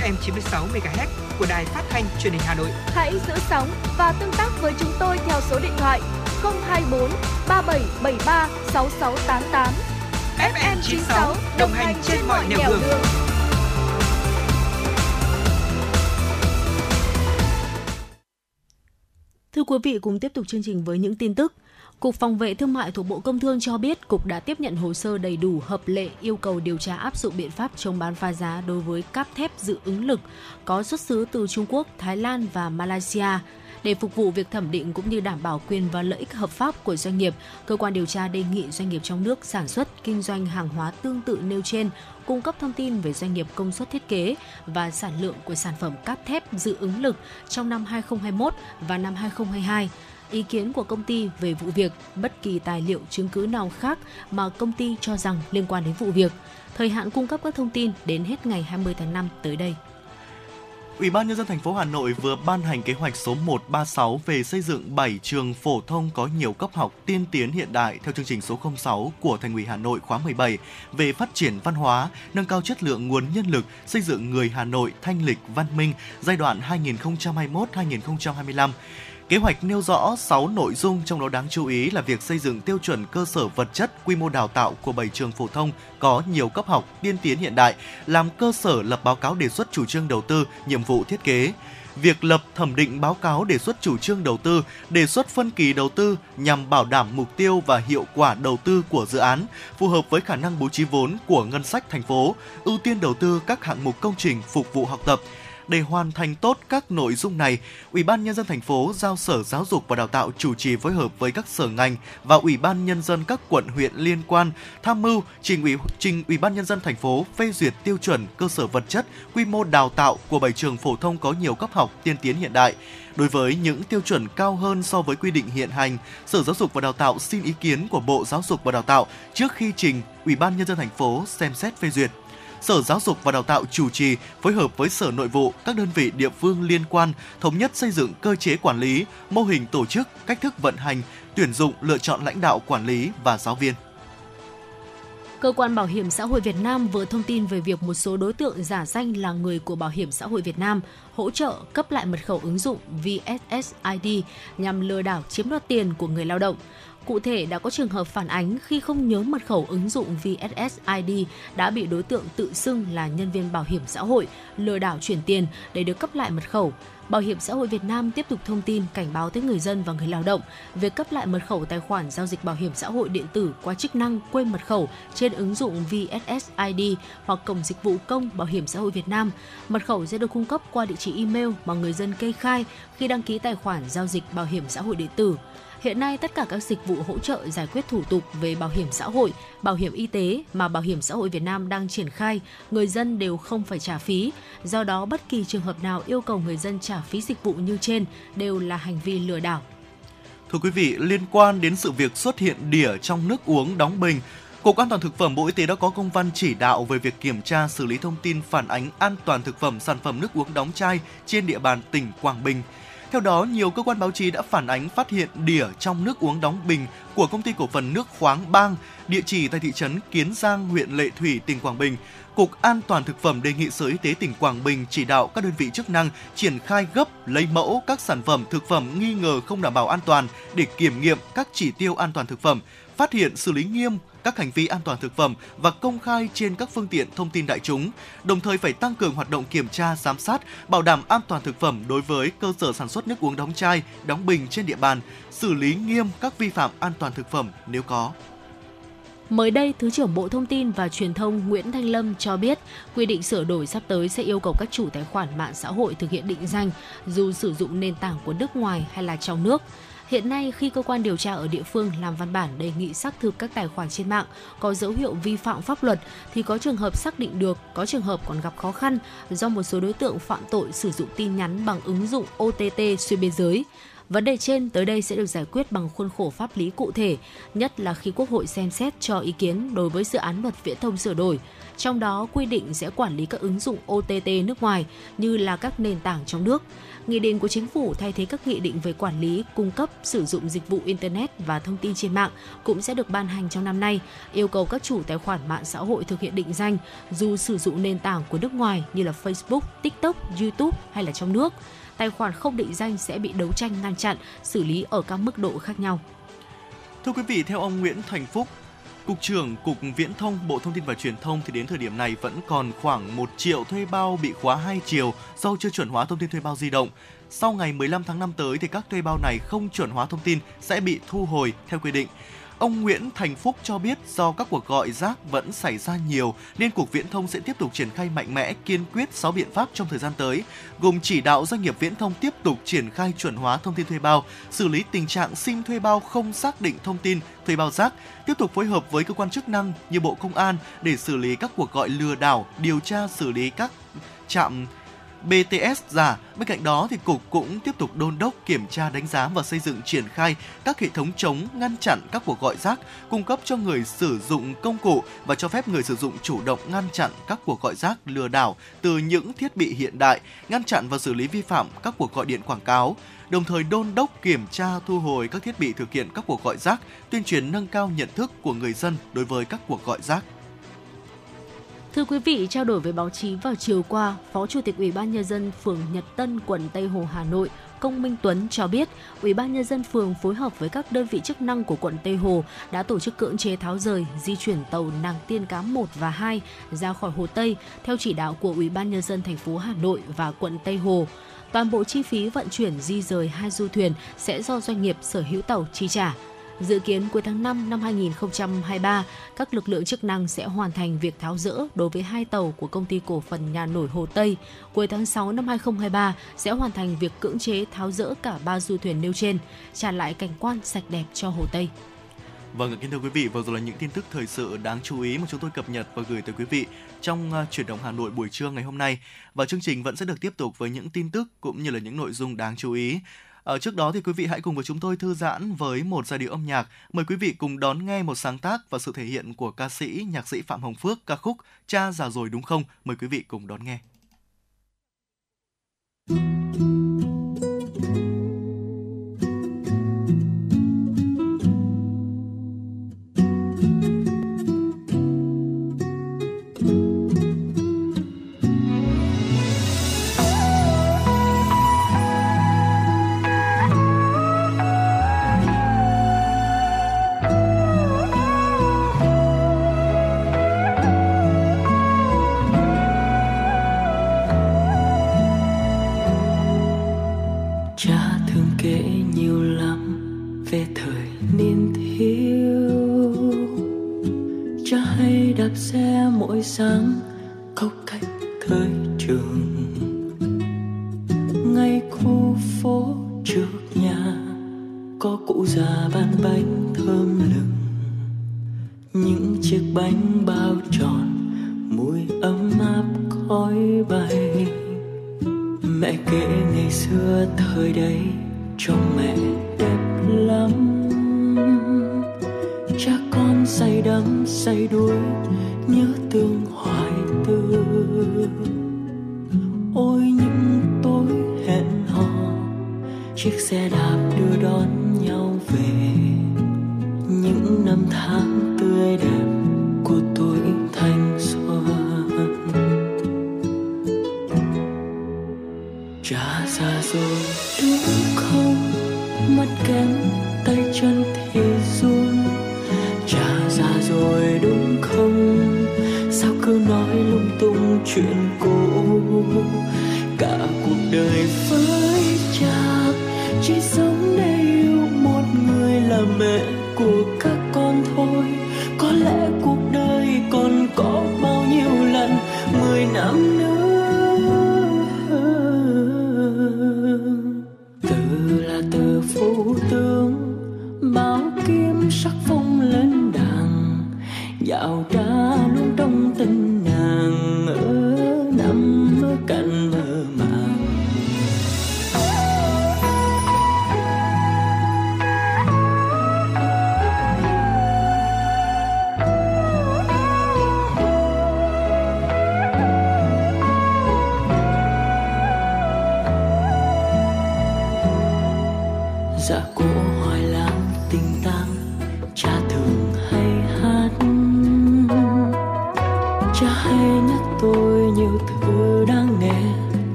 S4: FM 96 MHz của đài phát thanh truyền hình Hà Nội.
S5: Hãy giữ sóng và tương tác với chúng tôi theo số điện thoại 024 3773 6688.
S4: FM 96 đồng hành trên mọi nẻo đường.
S2: Thưa quý vị, cùng tiếp tục chương trình với những tin tức. Cục Phòng vệ Thương mại thuộc Bộ Công Thương cho biết Cục đã tiếp nhận hồ sơ đầy đủ hợp lệ yêu cầu điều tra áp dụng biện pháp chống bán phá giá đối với cáp thép dự ứng lực có xuất xứ từ Trung Quốc, Thái Lan và Malaysia. Để phục vụ việc thẩm định cũng như đảm bảo quyền và lợi ích hợp pháp của doanh nghiệp, cơ quan điều tra đề nghị doanh nghiệp trong nước sản xuất, kinh doanh hàng hóa tương tự nêu trên cung cấp thông tin về doanh nghiệp công suất thiết kế và sản lượng của sản phẩm cáp thép dự ứng lực trong năm 2021 và năm 2022 ý kiến của công ty về vụ việc, bất kỳ tài liệu chứng cứ nào khác mà công ty cho rằng liên quan đến vụ việc. Thời hạn cung cấp các thông tin đến hết ngày 20 tháng 5 tới đây.
S1: Ủy ban nhân dân thành phố Hà Nội vừa ban hành kế hoạch số 136 về xây dựng 7 trường phổ thông có nhiều cấp học tiên tiến hiện đại theo chương trình số 06 của Thành ủy Hà Nội khóa 17 về phát triển văn hóa, nâng cao chất lượng nguồn nhân lực, xây dựng người Hà Nội thanh lịch văn minh giai đoạn 2021-2025. Kế hoạch nêu rõ 6 nội dung trong đó đáng chú ý là việc xây dựng tiêu chuẩn cơ sở vật chất, quy mô đào tạo của 7 trường phổ thông có nhiều cấp học tiên tiến hiện đại, làm cơ sở lập báo cáo đề xuất chủ trương đầu tư, nhiệm vụ thiết kế. Việc lập thẩm định báo cáo đề xuất chủ trương đầu tư, đề xuất phân kỳ đầu tư nhằm bảo đảm mục tiêu và hiệu quả đầu tư của dự án, phù hợp với khả năng bố trí vốn của ngân sách thành phố, ưu tiên đầu tư các hạng mục công trình phục vụ học tập, để hoàn thành tốt các nội dung này, Ủy ban nhân dân thành phố giao Sở Giáo dục và Đào tạo chủ trì phối hợp với các sở ngành và Ủy ban nhân dân các quận huyện liên quan tham mưu trình ủy trình Ủy ban nhân dân thành phố phê duyệt tiêu chuẩn cơ sở vật chất, quy mô đào tạo của bảy trường phổ thông có nhiều cấp học tiên tiến hiện đại. Đối với những tiêu chuẩn cao hơn so với quy định hiện hành, Sở Giáo dục và Đào tạo xin ý kiến của Bộ Giáo dục và Đào tạo trước khi trình Ủy ban nhân dân thành phố xem xét phê duyệt. Sở Giáo dục và Đào tạo chủ trì phối hợp với Sở Nội vụ, các đơn vị địa phương liên quan thống nhất xây dựng cơ chế quản lý, mô hình tổ chức, cách thức vận hành, tuyển dụng, lựa chọn lãnh đạo quản lý và giáo viên.
S2: Cơ quan Bảo hiểm xã hội Việt Nam vừa thông tin về việc một số đối tượng giả danh là người của Bảo hiểm xã hội Việt Nam hỗ trợ cấp lại mật khẩu ứng dụng VSSID nhằm lừa đảo chiếm đoạt tiền của người lao động. Cụ thể đã có trường hợp phản ánh khi không nhớ mật khẩu ứng dụng VSSID đã bị đối tượng tự xưng là nhân viên bảo hiểm xã hội, lừa đảo chuyển tiền để được cấp lại mật khẩu. Bảo hiểm xã hội Việt Nam tiếp tục thông tin, cảnh báo tới người dân và người lao động việc cấp lại mật khẩu tài khoản giao dịch bảo hiểm xã hội điện tử qua chức năng quên mật khẩu trên ứng dụng VSSID hoặc cổng dịch vụ công Bảo hiểm xã hội Việt Nam. Mật khẩu sẽ được cung cấp qua địa chỉ email mà người dân kê khai khi đăng ký tài khoản giao dịch bảo hiểm xã hội điện tử. Hiện nay, tất cả các dịch vụ hỗ trợ giải quyết thủ tục về bảo hiểm xã hội, bảo hiểm y tế mà Bảo hiểm xã hội Việt Nam đang triển khai, người dân đều không phải trả phí. Do đó, bất kỳ trường hợp nào yêu cầu người dân trả phí dịch vụ như trên đều là hành vi lừa đảo.
S1: Thưa quý vị, liên quan đến sự việc xuất hiện đỉa trong nước uống đóng bình, Cục An toàn thực phẩm Bộ Y tế đã có công văn chỉ đạo về việc kiểm tra xử lý thông tin phản ánh an toàn thực phẩm sản phẩm nước uống đóng chai trên địa bàn tỉnh Quảng Bình. Theo đó, nhiều cơ quan báo chí đã phản ánh phát hiện đỉa trong nước uống đóng bình của công ty cổ phần nước khoáng Bang, địa chỉ tại thị trấn Kiến Giang, huyện Lệ Thủy, tỉnh Quảng Bình. Cục An toàn thực phẩm đề nghị Sở Y tế tỉnh Quảng Bình chỉ đạo các đơn vị chức năng triển khai gấp lấy mẫu các sản phẩm thực phẩm nghi ngờ không đảm bảo an toàn để kiểm nghiệm các chỉ tiêu an toàn thực phẩm, phát hiện xử lý nghiêm các hành vi an toàn thực phẩm và công khai trên các phương tiện thông tin đại chúng, đồng thời phải tăng cường hoạt động kiểm tra, giám sát, bảo đảm an toàn thực phẩm đối với cơ sở sản xuất nước uống đóng chai, đóng bình trên địa bàn, xử lý nghiêm các vi phạm an toàn thực phẩm nếu có.
S2: Mới đây, Thứ trưởng Bộ Thông tin và Truyền thông Nguyễn Thanh Lâm cho biết, quy định sửa đổi sắp tới sẽ yêu cầu các chủ tài khoản mạng xã hội thực hiện định danh dù sử dụng nền tảng của nước ngoài hay là trong nước. Hiện nay, khi cơ quan điều tra ở địa phương làm văn bản đề nghị xác thực các tài khoản trên mạng có dấu hiệu vi phạm pháp luật thì có trường hợp xác định được, có trường hợp còn gặp khó khăn do một số đối tượng phạm tội sử dụng tin nhắn bằng ứng dụng OTT xuyên biên giới. Vấn đề trên tới đây sẽ được giải quyết bằng khuôn khổ pháp lý cụ thể, nhất là khi Quốc hội xem xét cho ý kiến đối với dự án luật viễn thông sửa đổi. Trong đó quy định sẽ quản lý các ứng dụng OTT nước ngoài như là các nền tảng trong nước. Nghị định của chính phủ thay thế các nghị định về quản lý, cung cấp, sử dụng dịch vụ internet và thông tin trên mạng cũng sẽ được ban hành trong năm nay, yêu cầu các chủ tài khoản mạng xã hội thực hiện định danh dù sử dụng nền tảng của nước ngoài như là Facebook, TikTok, YouTube hay là trong nước tài khoản không định danh sẽ bị đấu tranh ngăn chặn, xử lý ở các mức độ khác nhau.
S1: Thưa quý vị, theo ông Nguyễn Thành Phúc, Cục trưởng Cục Viễn thông, Bộ Thông tin và Truyền thông thì đến thời điểm này vẫn còn khoảng 1 triệu thuê bao bị khóa hai chiều do chưa chuẩn hóa thông tin thuê bao di động. Sau ngày 15 tháng 5 tới thì các thuê bao này không chuẩn hóa thông tin sẽ bị thu hồi theo quy định. Ông Nguyễn Thành Phúc cho biết do các cuộc gọi rác vẫn xảy ra nhiều nên Cục Viễn thông sẽ tiếp tục triển khai mạnh mẽ kiên quyết 6 biện pháp trong thời gian tới, gồm chỉ đạo doanh nghiệp viễn thông tiếp tục triển khai chuẩn hóa thông tin thuê bao, xử lý tình trạng sim thuê bao không xác định thông tin thuê bao rác, tiếp tục phối hợp với cơ quan chức năng như Bộ Công an để xử lý các cuộc gọi lừa đảo, điều tra xử lý các trạm BTS giả. Bên cạnh đó thì cục cũng tiếp tục đôn đốc kiểm tra đánh giá và xây dựng triển khai các hệ thống chống ngăn chặn các cuộc gọi rác, cung cấp cho người sử dụng công cụ và cho phép người sử dụng chủ động ngăn chặn các cuộc gọi rác lừa đảo từ những thiết bị hiện đại, ngăn chặn và xử lý vi phạm các cuộc gọi điện quảng cáo đồng thời đôn đốc kiểm tra thu hồi các thiết bị thực hiện các cuộc gọi rác, tuyên truyền nâng cao nhận thức của người dân đối với các cuộc gọi rác.
S2: Thưa quý vị, trao đổi với báo chí vào chiều qua, Phó Chủ tịch Ủy ban nhân dân phường Nhật Tân, quận Tây Hồ, Hà Nội, Công Minh Tuấn cho biết, Ủy ban nhân dân phường phối hợp với các đơn vị chức năng của quận Tây Hồ đã tổ chức cưỡng chế tháo rời, di chuyển tàu Nàng Tiên Cá 1 và 2 ra khỏi Hồ Tây theo chỉ đạo của Ủy ban nhân dân thành phố Hà Nội và quận Tây Hồ. Toàn bộ chi phí vận chuyển di rời hai du thuyền sẽ do doanh nghiệp sở hữu tàu chi trả. Dự kiến cuối tháng 5 năm 2023, các lực lượng chức năng sẽ hoàn thành việc tháo rỡ đối với hai tàu của công ty cổ phần nhà nổi Hồ Tây. Cuối tháng 6 năm 2023 sẽ hoàn thành việc cưỡng chế tháo rỡ cả ba du thuyền nêu trên, trả lại cảnh quan sạch đẹp cho Hồ Tây.
S1: Vâng, kính thưa quý vị, vừa rồi là những tin tức thời sự đáng chú ý mà chúng tôi cập nhật và gửi tới quý vị trong uh, chuyển động Hà Nội buổi trưa ngày hôm nay. Và chương trình vẫn sẽ được tiếp tục với những tin tức cũng như là những nội dung đáng chú ý. Ở trước đó thì quý vị hãy cùng với chúng tôi thư giãn với một giai điệu âm nhạc. Mời quý vị cùng đón nghe một sáng tác và sự thể hiện của ca sĩ, nhạc sĩ Phạm Hồng Phước ca khúc Cha già rồi đúng không? Mời quý vị cùng đón nghe.
S8: đạp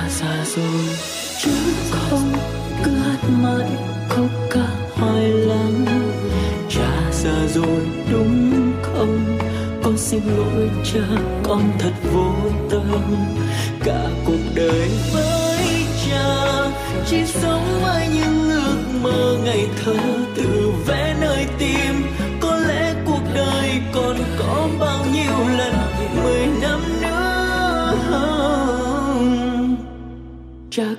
S8: trả ra rồi. Chứ không cứ hát mãi, khóc ca hoài lắng cha già rồi, đúng không? Con xin lỗi, cha, con thật vô tâm. Cả cuộc đời với cha, chỉ sống với những ước mơ ngày thơ tự vẽ nơi tim. Có lẽ cuộc đời còn có cha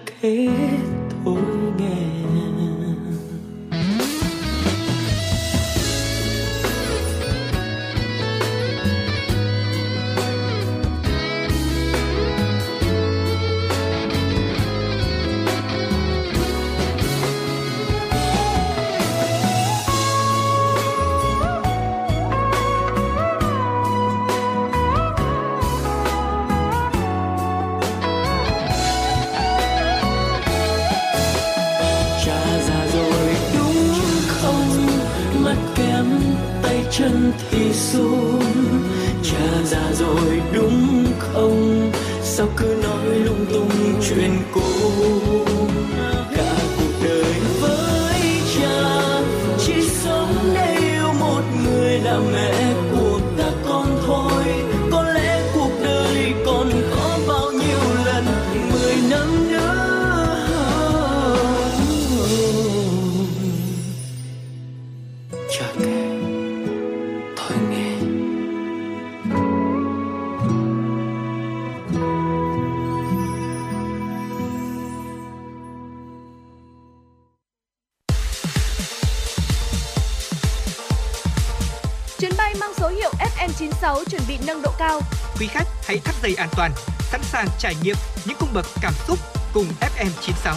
S4: sàng trải nghiệm những cung bậc cảm xúc cùng FM96.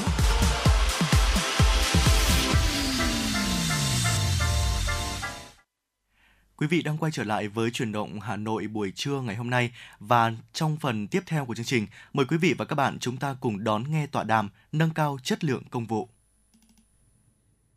S1: Quý vị đang quay trở lại với chuyển động Hà Nội buổi trưa ngày hôm nay và trong phần tiếp theo của chương trình, mời quý vị và các bạn chúng ta cùng đón nghe tọa đàm nâng cao chất lượng công vụ.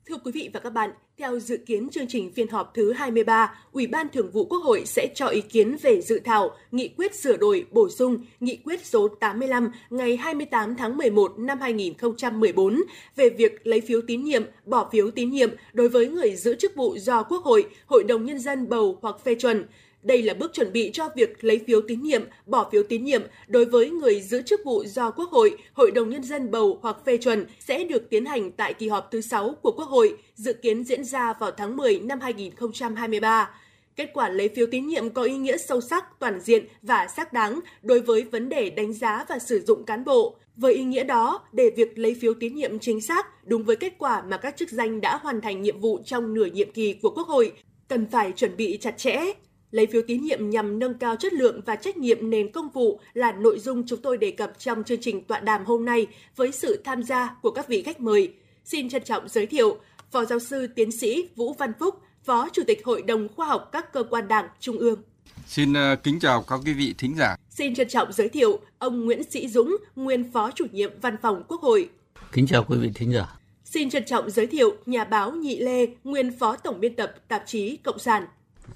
S9: Thưa quý vị và các bạn, theo dự kiến chương trình phiên họp thứ 23, Ủy ban Thường vụ Quốc hội sẽ cho ý kiến về dự thảo Nghị quyết sửa đổi bổ sung Nghị quyết số 85 ngày 28 tháng 11 năm 2014 về việc lấy phiếu tín nhiệm, bỏ phiếu tín nhiệm đối với người giữ chức vụ do Quốc hội, Hội đồng Nhân dân bầu hoặc phê chuẩn. Đây là bước chuẩn bị cho việc lấy phiếu tín nhiệm, bỏ phiếu tín nhiệm đối với người giữ chức vụ do Quốc hội, Hội đồng Nhân dân bầu hoặc phê chuẩn sẽ được tiến hành tại kỳ họp thứ 6 của Quốc hội, dự kiến diễn ra vào tháng 10 năm 2023. Kết quả lấy phiếu tín nhiệm có ý nghĩa sâu sắc, toàn diện và xác đáng đối với vấn đề đánh giá và sử dụng cán bộ. Với ý nghĩa đó, để việc lấy phiếu tín nhiệm chính xác, đúng với kết quả mà các chức danh đã hoàn thành nhiệm vụ trong nửa nhiệm kỳ của Quốc hội, cần phải chuẩn bị chặt chẽ. Lấy phiếu tín nhiệm nhằm nâng cao chất lượng và trách nhiệm nền công vụ là nội dung chúng tôi đề cập trong chương trình tọa đàm hôm nay với sự tham gia của các vị khách mời. Xin trân trọng giới thiệu Phó Giáo sư Tiến sĩ Vũ Văn Phúc, Phó Chủ tịch Hội đồng Khoa học các cơ quan Đảng Trung ương.
S10: Xin ờ, kính chào các quý vị thính giả.
S9: Xin trân trọng giới thiệu ông Nguyễn Sĩ Dũng, nguyên Phó Chủ nhiệm Văn phòng Quốc hội.
S11: Kính chào quý vị thính giả.
S9: Xin trân trọng giới thiệu nhà báo Nhị Lê, nguyên Phó Tổng biên tập tạp chí Cộng sản.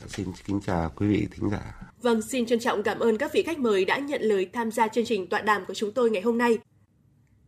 S12: Xin kính chào quý vị thính giả.
S9: Vâng, xin trân trọng cảm ơn các vị khách mời đã nhận lời tham gia chương trình tọa đàm của chúng tôi ngày hôm nay.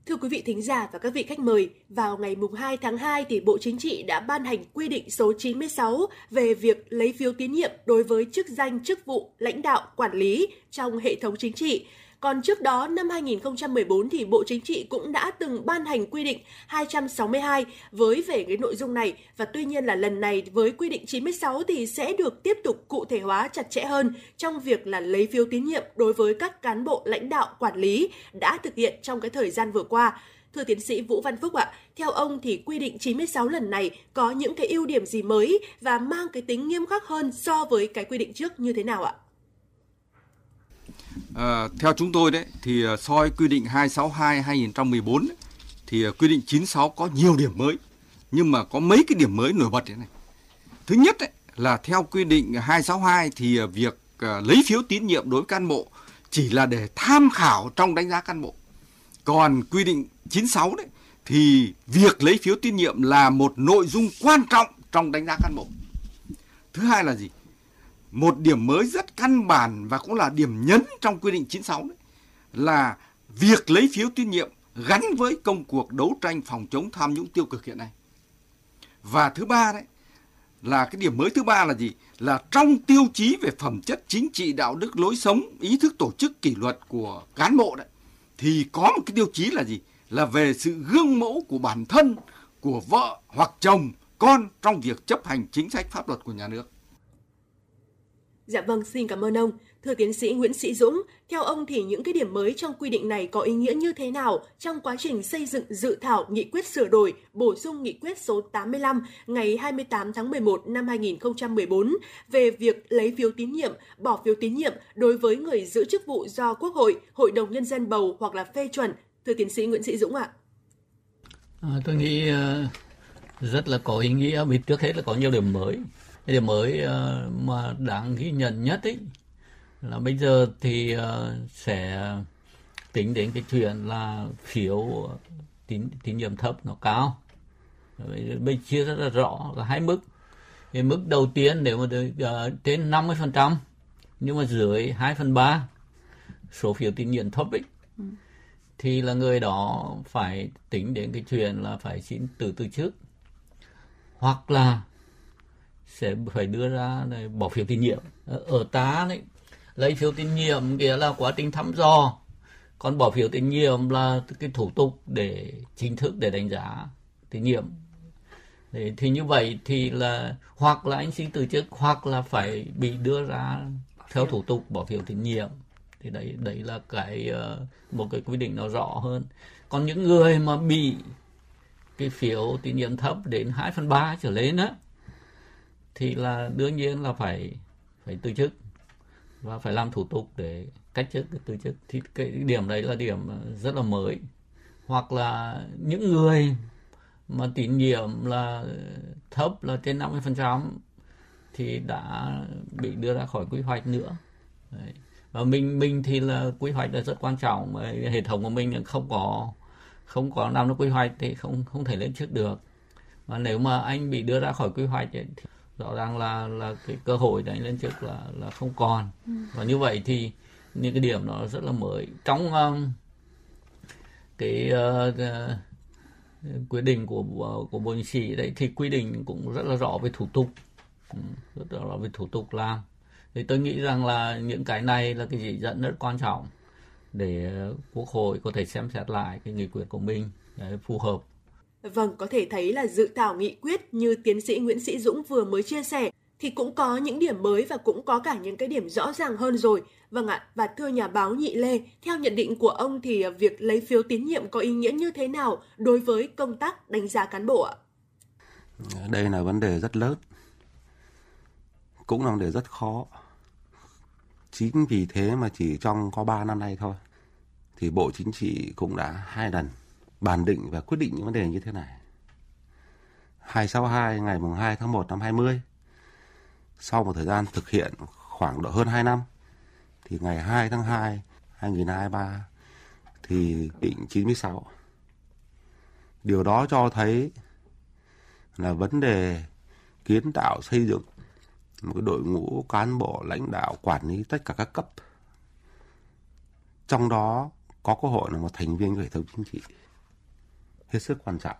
S9: Thưa quý vị thính giả và các vị khách mời, vào ngày mùng 2 tháng 2 thì Bộ Chính trị đã ban hành quy định số 96 về việc lấy phiếu tín nhiệm đối với chức danh chức vụ lãnh đạo quản lý trong hệ thống chính trị. Còn trước đó, năm 2014 thì Bộ Chính trị cũng đã từng ban hành quy định 262 với về cái nội dung này và tuy nhiên là lần này với quy định 96 thì sẽ được tiếp tục cụ thể hóa chặt chẽ hơn trong việc là lấy phiếu tín nhiệm đối với các cán bộ lãnh đạo quản lý đã thực hiện trong cái thời gian vừa qua. Thưa tiến sĩ Vũ Văn Phúc ạ, theo ông thì quy định 96 lần này có những cái ưu điểm gì mới và mang cái tính nghiêm khắc hơn so với cái quy định trước như thế nào ạ?
S10: À, theo chúng tôi đấy thì ờ, soi quy định 262 2014 ấy, thì ờ, quy định 96 có nhiều điểm mới nhưng mà có mấy cái điểm mới nổi bật thế này. Thứ nhất ấy, là theo quy định 262 thì việc lấy phiếu tín nhiệm đối với cán bộ chỉ là để tham khảo trong đánh giá cán bộ. Còn quy định 96 đấy thì việc lấy phiếu tín nhiệm là một nội dung quan trọng trong đánh giá cán bộ. Thứ hai là gì? Một điểm mới rất căn bản và cũng là điểm nhấn trong quy định 96 đấy là việc lấy phiếu tín nhiệm gắn với công cuộc đấu tranh phòng chống tham nhũng tiêu cực hiện nay. Và thứ ba đấy là cái điểm mới thứ ba là gì? Là trong tiêu chí về phẩm chất chính trị, đạo đức, lối sống, ý thức tổ chức kỷ luật của cán bộ đấy thì có một cái tiêu chí là gì? Là về sự gương mẫu của bản thân, của vợ hoặc chồng, con trong việc chấp hành chính sách pháp luật của nhà nước.
S9: Dạ vâng, xin cảm ơn ông. Thưa tiến sĩ Nguyễn Sĩ Dũng, theo ông thì những cái điểm mới trong quy định này có ý nghĩa như thế nào trong quá trình xây dựng dự thảo nghị quyết sửa đổi, bổ sung nghị quyết số 85 ngày 28 tháng 11 năm 2014 về việc lấy phiếu tín nhiệm, bỏ phiếu tín nhiệm đối với người giữ chức vụ do Quốc hội, Hội đồng Nhân dân bầu hoặc là phê chuẩn? Thưa tiến sĩ Nguyễn Sĩ Dũng ạ.
S11: À, tôi nghĩ ờ, rất là có ý nghĩa vì trước hết là có nhiều điểm mới cái điểm mới ờ, mà đáng ghi nhận nhất ấy là bây giờ thì ờ, sẽ tính đến cái chuyện là phiếu tín tín nhiệm thấp nó cao. Bây chia rất là rõ là hai mức. Cái mức đầu tiên nếu mà được uh, trên 50 phần trăm nhưng mà dưới 2 phần 3 số phiếu tín nhiệm thấp ấy ừ. thì là người đó phải tính đến cái chuyện là phải xin từ từ trước hoặc là sẽ phải đưa ra này, bỏ phiếu tín nhiệm. Ờ, ở ta đấy lấy phiếu tín nhiệm nghĩa là quá trình thăm dò còn bỏ phiếu tín nhiệm là cái thủ tục để chính thức để đánh giá tín nhiệm. Đấy, thì như vậy thì là hoặc là anh xin từ chức hoặc là phải bị đưa ra theo thủ tục bỏ phiếu tín nhiệm. Thì đấy đấy là cái ờ, một cái quy định nó rõ hơn. Còn những người mà bị cái phiếu tín nhiệm thấp đến 2 phần ba trở lên á thì là đương nhiên là phải phải từ chức và phải làm thủ tục để cách chức từ chức. Thì cái điểm đấy là điểm rất là mới. Hoặc là những người mà tín nhiệm là thấp là trên 50% thì đã bị đưa ra khỏi quy hoạch nữa. Đấy. và mình mình thì là quy hoạch là rất quan trọng. Mà hệ thống của mình không có không có làm nó quy hoạch thì không không thể lên trước được. Và nếu mà anh bị đưa ra khỏi quy hoạch ấy, thì rõ ràng là là cái cơ hội để lên chức là là không còn. Ừ. và như vậy thì những cái điểm nó rất là mới. Trong um, cái uh, uh, quyết định của của bộ chính trị đấy thì quy định cũng rất là rõ về thủ tục. Ừ, rất là rõ về thủ tục làm. Thì tôi nghĩ rằng là những cái này là cái chỉ dẫn rất quan trọng để quốc hội có thể xem xét lại cái nghị quyết của mình để phù hợp
S9: Vâng, có thể thấy là dự thảo nghị quyết như tiến sĩ Nguyễn Sĩ Dũng vừa mới chia sẻ thì cũng có những điểm mới và cũng có cả những cái điểm rõ ràng hơn rồi. Vâng ạ, và thưa nhà báo Nhị Lê, theo nhận định của ông thì à, việc lấy phiếu tín nhiệm có ý nghĩa như thế nào đối với công tác đánh giá cán bộ ạ?
S12: Đây là vấn đề rất lớn, cũng là vấn đề rất khó. Chính vì thế mà chỉ trong có 3 năm nay thôi thì Bộ Chính trị cũng đã hai lần bàn định và quyết định những vấn đề như thế này. 262 ngày mùng 2 tháng 1 năm 20 sau một thời gian thực hiện khoảng độ hơn 2 năm, thì ngày 2 tháng 2 2023 thì định 96. Điều đó cho thấy là vấn đề kiến tạo xây dựng một cái đội ngũ cán bộ lãnh đạo quản lý tất cả các cấp. Trong đó có cơ hội là một thành viên của hệ thống chính trị hết sức quan trọng.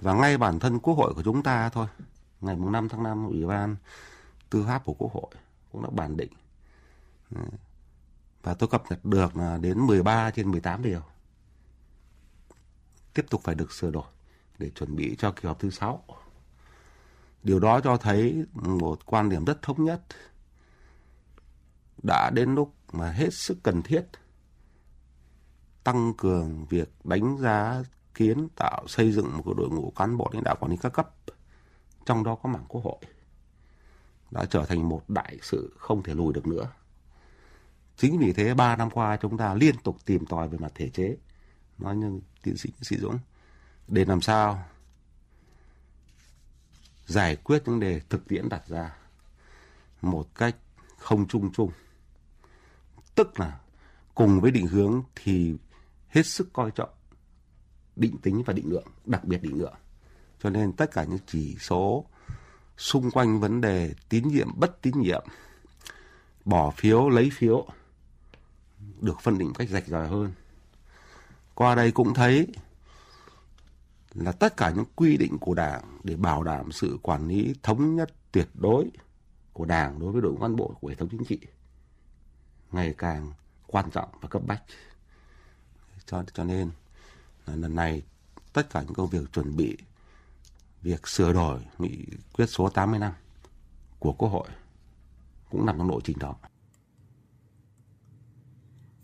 S12: Và ngay bản thân Quốc hội của chúng ta thôi, ngày 5 tháng 5, Ủy ban Tư pháp của Quốc hội cũng đã bản định. Và tôi cập nhật được là đến 13 trên 18 điều. Tiếp tục phải được sửa đổi để chuẩn bị cho kỳ họp thứ 6. Điều đó cho thấy một quan điểm rất thống nhất. Đã đến lúc mà hết sức cần thiết tăng cường việc đánh giá, kiến tạo, xây dựng một đội ngũ cán bộ lãnh đạo quản lý các cấp. Trong đó có mảng quốc hội. Đã trở thành một đại sự không thể lùi được nữa. Chính vì thế, ba năm qua chúng ta liên tục tìm tòi về mặt thể chế. Nói như tiến sĩ sĩ dũng, để làm sao giải quyết những đề thực tiễn đặt ra một cách không chung chung. Tức là cùng với định hướng thì hết sức coi trọng định tính và định lượng, đặc biệt định lượng. Cho nên tất cả những chỉ số xung quanh vấn đề tín nhiệm bất tín nhiệm, bỏ phiếu lấy phiếu được phân định cách rạch ròi hơn. Qua đây cũng thấy là tất cả những quy định của Đảng để bảo đảm sự quản lý thống nhất tuyệt đối của Đảng đối với đội ngũ cán bộ của hệ thống chính trị ngày càng quan trọng và cấp bách cho cho nên lần này tất cả những công việc chuẩn bị việc sửa đổi nghị quyết số 85 của Quốc hội cũng nằm trong lộ trình đó.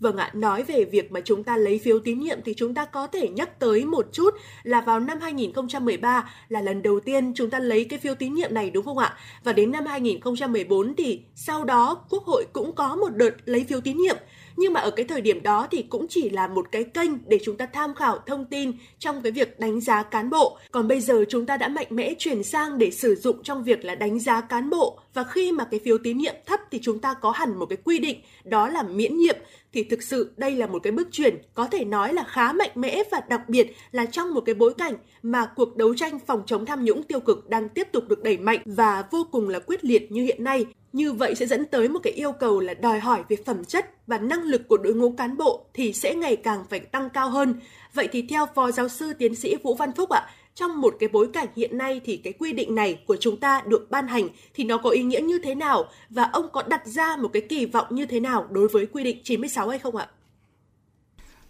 S9: Vâng ạ, nói về việc mà chúng ta lấy phiếu tín nhiệm thì chúng ta có thể nhắc tới một chút là vào năm 2013 là lần đầu tiên chúng ta lấy cái phiếu tín nhiệm này đúng không ạ? Và đến năm 2014 thì sau đó Quốc hội cũng có một đợt lấy phiếu tín nhiệm nhưng mà ở cái thời điểm đó thì cũng chỉ là một cái kênh để chúng ta tham khảo thông tin trong cái việc đánh giá cán bộ. Còn bây giờ chúng ta đã mạnh mẽ chuyển sang để sử dụng trong việc là đánh giá cán bộ và khi mà cái phiếu tín nhiệm thấp thì chúng ta có hẳn một cái quy định đó là miễn nhiệm thì thực sự đây là một cái bước chuyển có thể nói là khá mạnh mẽ và đặc biệt là trong một cái bối cảnh mà cuộc đấu tranh phòng chống tham nhũng tiêu cực đang tiếp tục được đẩy mạnh và vô cùng là quyết liệt như hiện nay. Như vậy sẽ dẫn tới một cái yêu cầu là đòi hỏi về phẩm chất và năng lực của đội ngũ cán bộ thì sẽ ngày càng phải tăng cao hơn. Vậy thì theo Phó Giáo sư Tiến sĩ Vũ Văn Phúc ạ, trong một cái bối cảnh hiện nay thì cái quy định này của chúng ta được ban hành thì nó có ý nghĩa như thế nào và ông có đặt ra một cái kỳ vọng như thế nào đối với quy định 96 hay không ạ?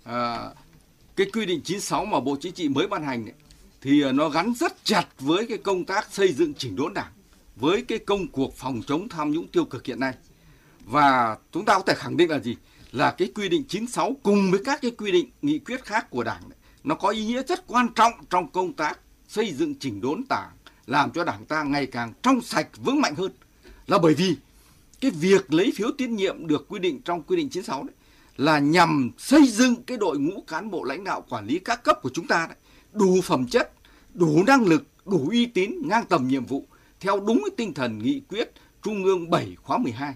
S10: À, cái quy định 96 mà Bộ Chính trị mới ban hành ấy, thì nó gắn rất chặt với cái công tác xây dựng chỉnh đốn đảng với cái công cuộc phòng chống tham nhũng tiêu cực hiện nay. Và chúng ta có thể khẳng định là gì? Là cái quy định 96 cùng với các cái quy định nghị quyết khác của Đảng nó có ý nghĩa rất quan trọng trong công tác xây dựng chỉnh đốn đảng, làm cho đảng ta ngày càng trong sạch vững mạnh hơn. Là bởi vì cái việc lấy phiếu tín nhiệm được quy định trong quy định 96 đấy là nhằm xây dựng cái đội ngũ cán bộ lãnh đạo quản lý các cấp của chúng ta đấy, đủ phẩm chất, đủ năng lực, đủ uy tín, ngang tầm nhiệm vụ theo đúng cái tinh thần nghị quyết Trung ương 7 khóa 12.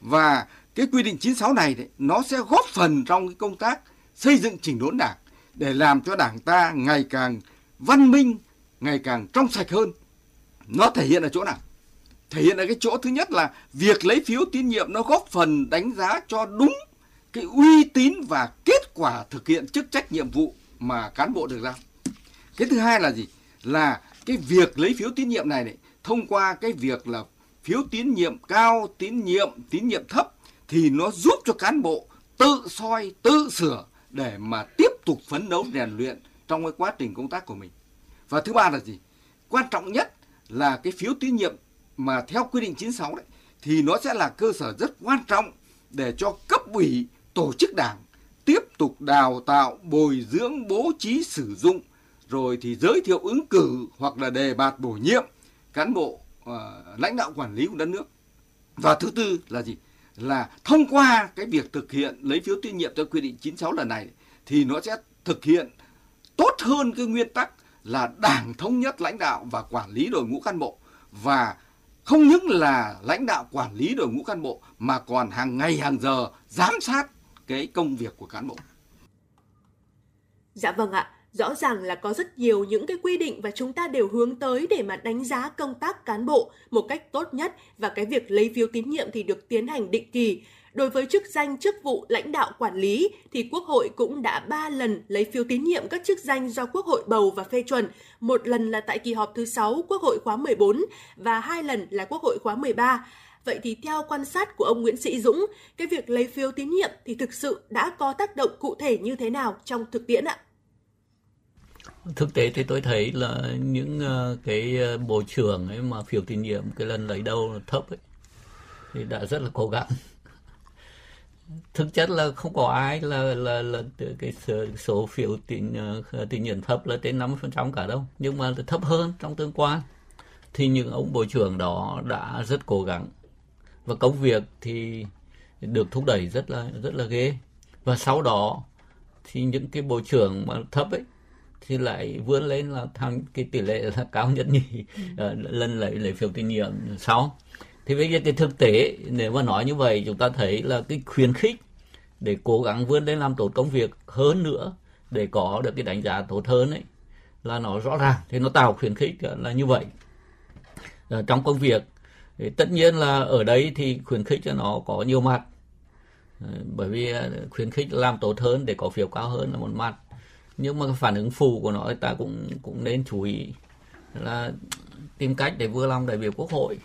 S10: Và cái quy định 96 này đấy, nó sẽ góp phần trong cái công tác xây dựng chỉnh đốn đảng để làm cho đảng ta ngày càng văn minh, ngày càng trong sạch hơn. Nó thể hiện ở chỗ nào? Thể hiện ở cái chỗ thứ nhất là việc lấy phiếu tín nhiệm nó góp phần đánh giá cho đúng cái uy tín và kết quả thực hiện chức trách nhiệm vụ mà cán bộ được giao. Cái thứ hai là gì? Là cái việc lấy phiếu tín nhiệm này này thông qua cái việc là phiếu tín nhiệm cao, tín nhiệm, tín nhiệm thấp thì nó giúp cho cán bộ tự soi, tự sửa để mà tiếp tục phấn đấu rèn luyện trong cái quá trình công tác của mình. Và thứ ba là gì? Quan trọng nhất là cái phiếu tín nhiệm mà theo quy định 96 đấy thì nó sẽ là cơ sở rất quan trọng để cho cấp ủy tổ chức đảng tiếp tục đào tạo, bồi dưỡng, bố trí sử dụng rồi thì giới thiệu ứng cử hoặc là đề bạt bổ nhiệm cán bộ uh, lãnh đạo quản lý của đất nước và thứ tư là gì là thông qua cái việc thực hiện lấy phiếu tín nhiệm theo quy định 96 lần này thì nó sẽ thực hiện tốt hơn cái nguyên tắc là đảng thống nhất lãnh đạo và quản lý đội ngũ cán bộ và không những là lãnh đạo quản lý đội ngũ cán bộ mà còn hàng ngày hàng giờ giám sát cái công việc của cán bộ.
S9: Dạ vâng ạ, rõ ràng là có rất nhiều những cái quy định và chúng ta đều hướng tới để mà đánh giá công tác cán bộ một cách tốt nhất và cái việc lấy phiếu tín nhiệm thì được tiến hành định kỳ. Đối với chức danh chức vụ lãnh đạo quản lý thì Quốc hội cũng đã 3 lần lấy phiếu tín nhiệm các chức danh do Quốc hội bầu và phê chuẩn, một lần là tại kỳ họp thứ 6 Quốc hội khóa 14 và hai lần là Quốc hội khóa 13. Vậy thì theo quan sát của ông Nguyễn Sĩ Dũng, cái việc lấy phiếu tín nhiệm thì thực sự đã có tác động cụ thể như thế nào trong thực tiễn ạ?
S11: Thực tế thì tôi thấy là những uh, cái ờ, bộ trưởng ấy mà phiếu tín nhiệm cái lần lấy đâu thấp ấy thì đã rất là cố gắng. Thực chất là không có ai là là là cái số, số phiếu tín uh, tín nhiệm thấp là trên 50% cả đâu nhưng mà thấp hơn trong tương quan. Thì những ông bộ trưởng đó đã rất cố gắng. Và công việc thì được thúc đẩy rất là rất là ghê. Và sau đó thì những cái bộ trưởng mà thấp ấy thì lại vươn lên là thằng cái tỷ lệ là cao nhất nhì ừ. uh, lần lấy lấy phiếu tín nhiệm sau. Thì bây giờ cái thực tế nếu mà nói như vậy chúng ta thấy là cái khuyến khích để cố gắng vươn lên làm tốt công việc hơn nữa để có được cái đánh giá tốt hơn ấy là nó rõ ràng. Thì nó tạo khuyến khích là như vậy. Ở trong công việc thì tất nhiên là ở đây thì khuyến khích cho nó có nhiều mặt. Bởi vì à, khuyến khích làm tốt hơn để có phiếu cao hơn là một mặt nhưng mà phản ứng phụ của nó ta cũng cũng nên chú ý. Là tìm cách để vừa lòng đại biểu quốc hội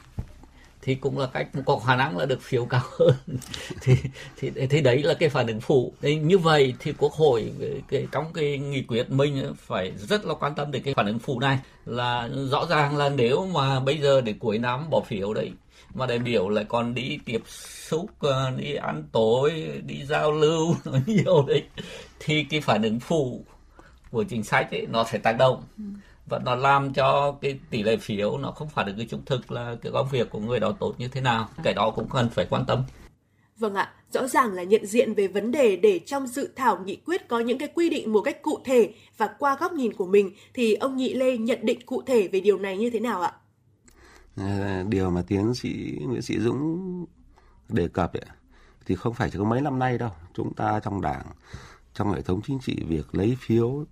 S11: thì cũng là cách có khả năng là được phiếu cao hơn. Thì thì thì đấy là cái phản ứng phụ. Đấy, như vậy thì quốc hội cái, trong cái nghị quyết mình phải rất là quan tâm đến cái phản ứng phụ này. Là rõ ràng là nếu mà bây giờ để cuối năm bỏ phiếu đấy mà đại biểu lại còn đi tiếp xúc ờ, đi ăn tối đi giao lưu nhiều đấy thì cái phản ứng phụ của chính sách ấy nó sẽ tác động. Ừ. Và nó làm cho cái tỷ lệ phiếu nó không phải được cái trung thực là cái công việc của người đó tốt như thế nào. Cái đó cũng cần phải quan tâm.
S9: Vâng ạ, rõ ràng là nhận diện về vấn đề để trong dự thảo nghị quyết có những cái quy định một cách cụ thể và qua góc nhìn của mình thì ông Nhị Lê nhận định cụ thể về điều này như thế nào ạ?
S12: À, điều mà tiến sĩ Nguyễn Sĩ Dũng đề cập ấy, thì không phải chỉ có mấy năm nay đâu. Chúng ta trong đảng, trong hệ thống chính trị việc lấy phiếu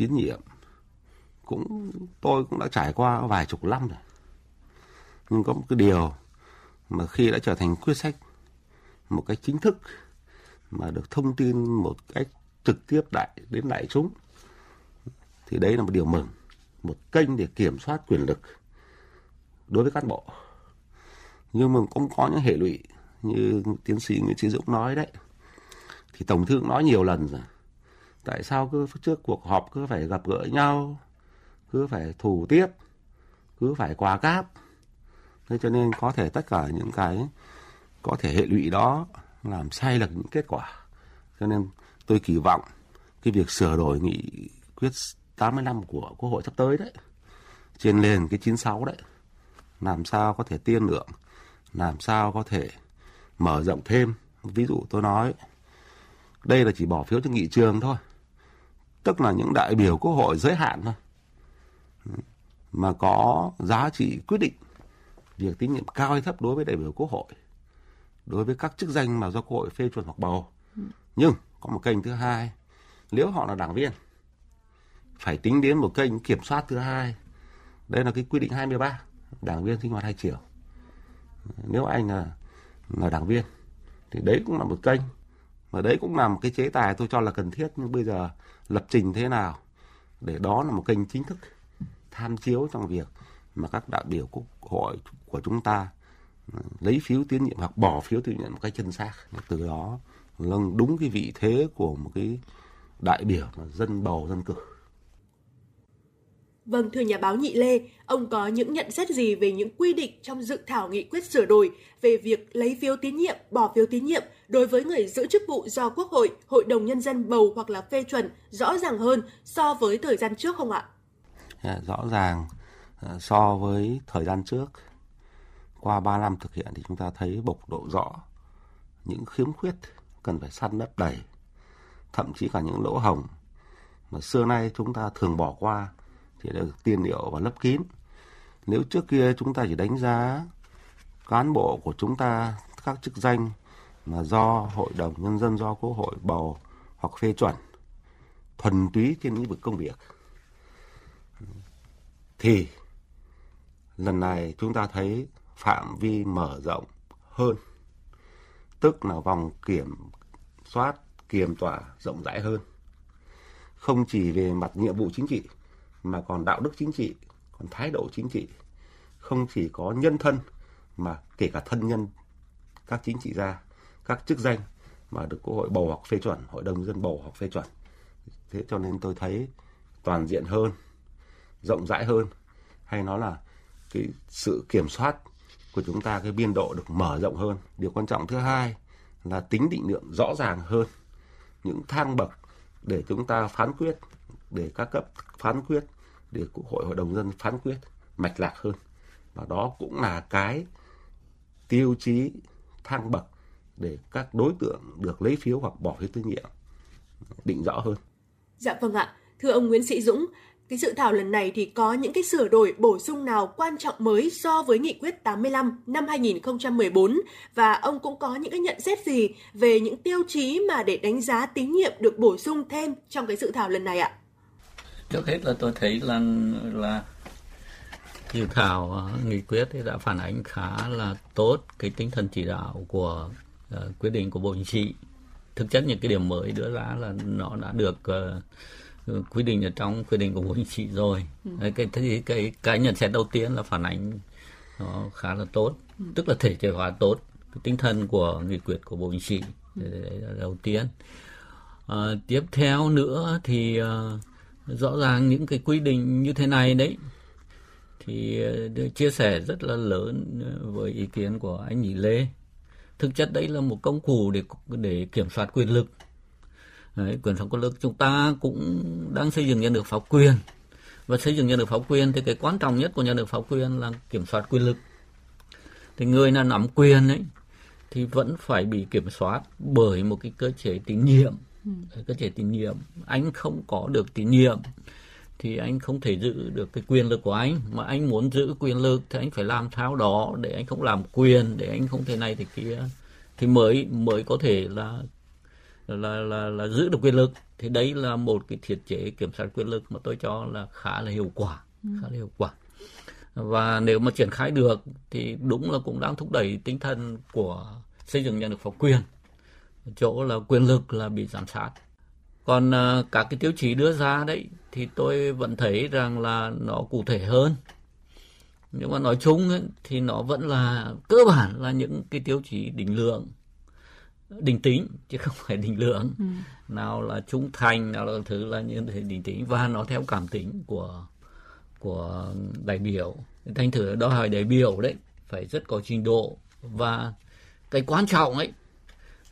S12: tín nhiệm cũng, tôi cũng đã trải qua vài chục năm rồi. Nhưng có một cái điều mà khi đã trở thành quyết sách, một cách chính thức mà được thông tin một cách trực tiếp đại, đến đại chúng, thì đấy là một điều mừng, một kênh để kiểm soát quyền lực đối với cán bộ. Nhưng mà cũng có những hệ lụy như tiến sĩ Nguyễn trí Dũng nói đấy. Thì tổng thư nói nhiều lần rồi tại sao cứ trước cuộc họp cứ phải gặp gỡ nhau, cứ phải thủ tiếp, cứ phải quà cáp? Thế cho nên có thể tất cả những cái có thể hệ lụy đó làm sai lệch những kết quả. Cho nên tôi kỳ vọng cái việc sửa đổi nghị quyết 80 năm của quốc hội sắp tới đấy, trên nền cái 96 đấy, làm sao có thể tiên lượng, làm sao có thể mở rộng thêm. Ví dụ tôi nói, đây là chỉ bỏ phiếu cho nghị trường thôi tức là những đại biểu quốc hội giới hạn thôi. Mà có giá trị quyết định. Việc tín nhiệm cao hay thấp đối với đại biểu quốc hội. Đối với các chức danh mà do quốc hội phê chuẩn hoặc bầu. Nhưng có một kênh thứ hai. Nếu họ là đảng viên, phải tính đến một kênh kiểm soát thứ hai. Đây là cái quy định 23 đảng viên sinh hoạt hai chiều. Nếu anh là là đảng viên, thì đấy cũng là một kênh. Và đấy cũng là một cái chế tài tôi cho là cần thiết. Nhưng bây giờ lập trình thế nào để đó là một kênh chính thức tham chiếu trong việc mà các đại biểu quốc hội của chúng ta ừ, lấy phiếu tín nhiệm hoặc bỏ phiếu tín nhiệm một cách chân xác. Từ đó nâng đúng cái vị thế của một cái đại biểu mà dân bầu, dân cử.
S9: Vâng, thưa nhà báo Nhị Lê, ông có những nhận xét gì về những quy định trong dự thảo nghị quyết sửa đổi về việc lấy phiếu tín nhiệm, bỏ phiếu tín nhiệm đối với người giữ chức vụ do Quốc hội, Hội đồng Nhân dân bầu hoặc là phê chuẩn rõ ràng hơn so với thời gian trước không ạ?
S12: À, rõ ràng à, so với thời gian trước qua 3 năm thực hiện thì chúng ta thấy bộc lộ rõ những khiếm khuyết cần phải săn lấp đầy, thậm chí cả những lỗ hồng mà xưa nay chúng ta thường bỏ qua thì được tiên liệu và lấp kín. Nếu trước kia chúng ta chỉ đánh giá cán bộ của chúng ta, các chức danh mà do Hội đồng Nhân dân, do Quốc hội bầu hoặc phê chuẩn, thuần túy trên lĩnh vực công việc, thì lần này chúng ta thấy phạm vi mở rộng hơn tức là vòng kiểm soát, kiểm tỏa rộng rãi hơn không chỉ về mặt nhiệm vụ chính trị mà còn đạo đức chính trị, còn thái độ chính trị. Không chỉ có nhân thân mà kể cả thân nhân, các chính trị gia, các chức danh mà được quốc hội bầu hoặc phê chuẩn, hội đồng dân bầu hoặc phê chuẩn. Thế cho nên tôi thấy toàn diện hơn, rộng rãi hơn, hay nó là cái sự kiểm soát của chúng ta, cái biên độ được mở rộng hơn. Điều quan trọng thứ hai là tính định lượng rõ ràng hơn, những thang bậc để chúng ta phán quyết để các cấp phán quyết để quốc hội hội đồng dân phán quyết mạch lạc hơn và đó cũng là cái tiêu chí thang bậc để các đối tượng được lấy phiếu hoặc bỏ phiếu tín nhiệm định rõ hơn.
S9: Dạ vâng ạ. Thưa ông Nguyễn Sĩ Dũng, cái dự thảo lần này thì có những cái sửa đổi bổ sung nào quan trọng mới so với nghị quyết 85 năm 2014 và ông cũng có những cái nhận xét gì về những tiêu chí mà để đánh giá tín nhiệm được bổ sung thêm trong cái dự thảo lần này ạ?
S11: Trước hết là tôi thấy là là dự thảo ờ, nghị quyết thì đã phản ánh khá là tốt cái tinh thần chỉ đạo của uh, quyết định của Bộ Chính trị. Thực chất những cái điểm mới đưa ra là nó đã được uh, quy định ở trong quy định của Bộ Chính trị rồi. Ừ. Cái, cái cái cái nhận xét đầu tiên là phản ánh nó khá là tốt, ừ. tức là thể chế hóa tốt cái tinh thần của nghị quyết của Bộ Chính trị. Ừ. Đấy là đầu tiên. À, tiếp theo nữa thì uh, rõ ràng những cái quy định như thế này đấy thì ờ, chia sẻ rất là lớn ờ, với ý kiến của anh Nhị Lê. Thực chất đấy là một công cụ để để kiểm soát quyền lực. Đấy, quyền soát quyền lực chúng ta cũng đang xây dựng nhà nước pháp quyền và xây dựng nhà nước pháp quyền thì cái quan trọng nhất của nhà nước pháp quyền là kiểm soát quyền lực. Thì người nào nắm quyền ấy thì vẫn phải bị kiểm soát bởi một cái cơ chế tín nhiệm. Ừ. Cơ chế tín nhiệm, anh không có được tín nhiệm thì anh không thể giữ được cái quyền lực của anh mà anh muốn giữ quyền lực thì anh phải làm tháo đó để anh không làm quyền để anh không thế này thì kia thì mới mới có thể là là là là giữ được quyền lực thì đấy là một cái thiết chế kiểm soát quyền lực mà tôi cho là khá là hiệu quả ừ. khá là hiệu quả và nếu mà triển khai được thì đúng là cũng đang thúc đẩy tinh thần của xây dựng nhà nước pháp quyền chỗ là quyền lực là bị giám sát. Còn uh, các cái tiêu chí đưa ra đấy thì tôi vẫn thấy rằng là nó cụ thể hơn. Nhưng mà nói chung ấy, thì nó vẫn là cơ bản là những cái tiêu chí định lượng định tính chứ không phải định lượng. Ừ. nào là trung thành nào là thứ là những thể định tính và nó theo cảm tính của của đại biểu. Thành thử đòi hỏi đại biểu đấy phải rất có trình độ và cái quan trọng ấy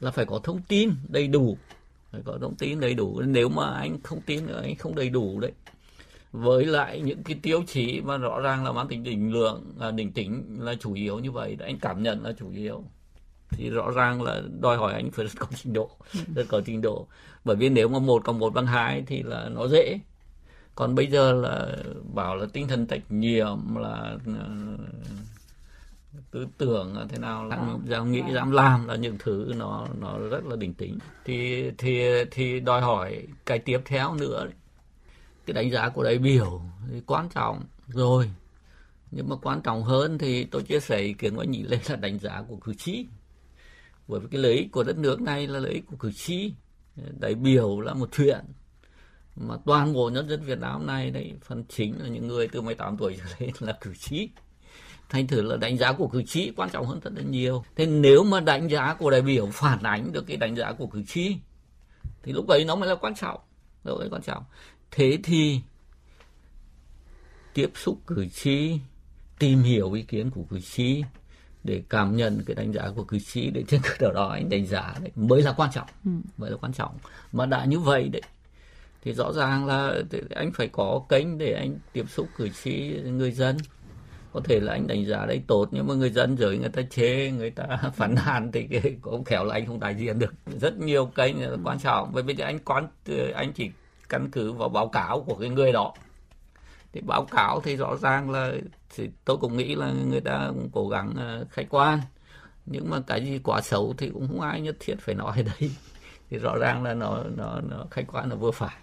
S11: là phải có thông tin đầy đủ. Phải có thông tin đầy đủ. Nếu mà anh không tin nữa anh không đầy đủ đấy. Với lại những cái tiêu chí mà rõ ràng là mang tính định lượng là định tính là chủ yếu như vậy anh cảm nhận là chủ yếu. Thì rõ ràng là đòi hỏi anh phải rất có trình độ. Rất có trình độ. Bởi vì nếu mà một cộng một bằng hai thì là nó dễ. Còn bây giờ là bảo là tinh thần trách nhiệm, là à, tư tưởng thế nào là dám nghĩ dám làm là những thứ nó nó rất là đỉnh tính. Thì thì thì đòi hỏi cái tiếp theo nữa cái đánh giá của đại biểu thì quan trọng rồi. Nhưng mà quan trọng hơn thì tôi chia sẻ ý kiến của anh nhị lên là đánh giá của cử tri. Bởi vì cái lợi ích của đất nước này là lợi ích của cử tri. Đại biểu là một chuyện. Mà toàn bộ nhân dân Việt Nam này đấy phần chính là những người từ 18 tuổi trở lên là cử tri thành thử là đánh giá của cử tri quan trọng hơn rất là nhiều. Thế nếu mà đánh giá của đại biểu phản ánh được cái đánh giá của cử tri thì lúc ấy nó mới là quan trọng. Lúc ấy quan trọng. Thế thì tiếp xúc cử tri tìm hiểu ý kiến của cử tri để cảm nhận cái đánh giá của cử tri để trên cơ sở đó anh đánh giá đấy mới là quan trọng. Ừ. mới là quan trọng. Mà đã như vậy đấy thì rõ ràng là anh phải có kênh để anh tiếp xúc cử tri người dân có thể là anh đánh giá đấy tốt nhưng mà người dân giới người ta chê người ta phản nàn thì cái cũng khéo là anh không đại diện được. Rất nhiều kênh quan trọng bởi vì anh quan anh chỉ căn cứ vào báo cáo của cái người đó. Thì báo cáo thì rõ ràng là thì tôi cũng nghĩ là người ta cũng cố gắng ờ, khách quan nhưng mà cái gì quá xấu thì cũng không ai nhất thiết phải nói đấy. Thì rõ ràng là nó nó nó khách quan là vừa phải.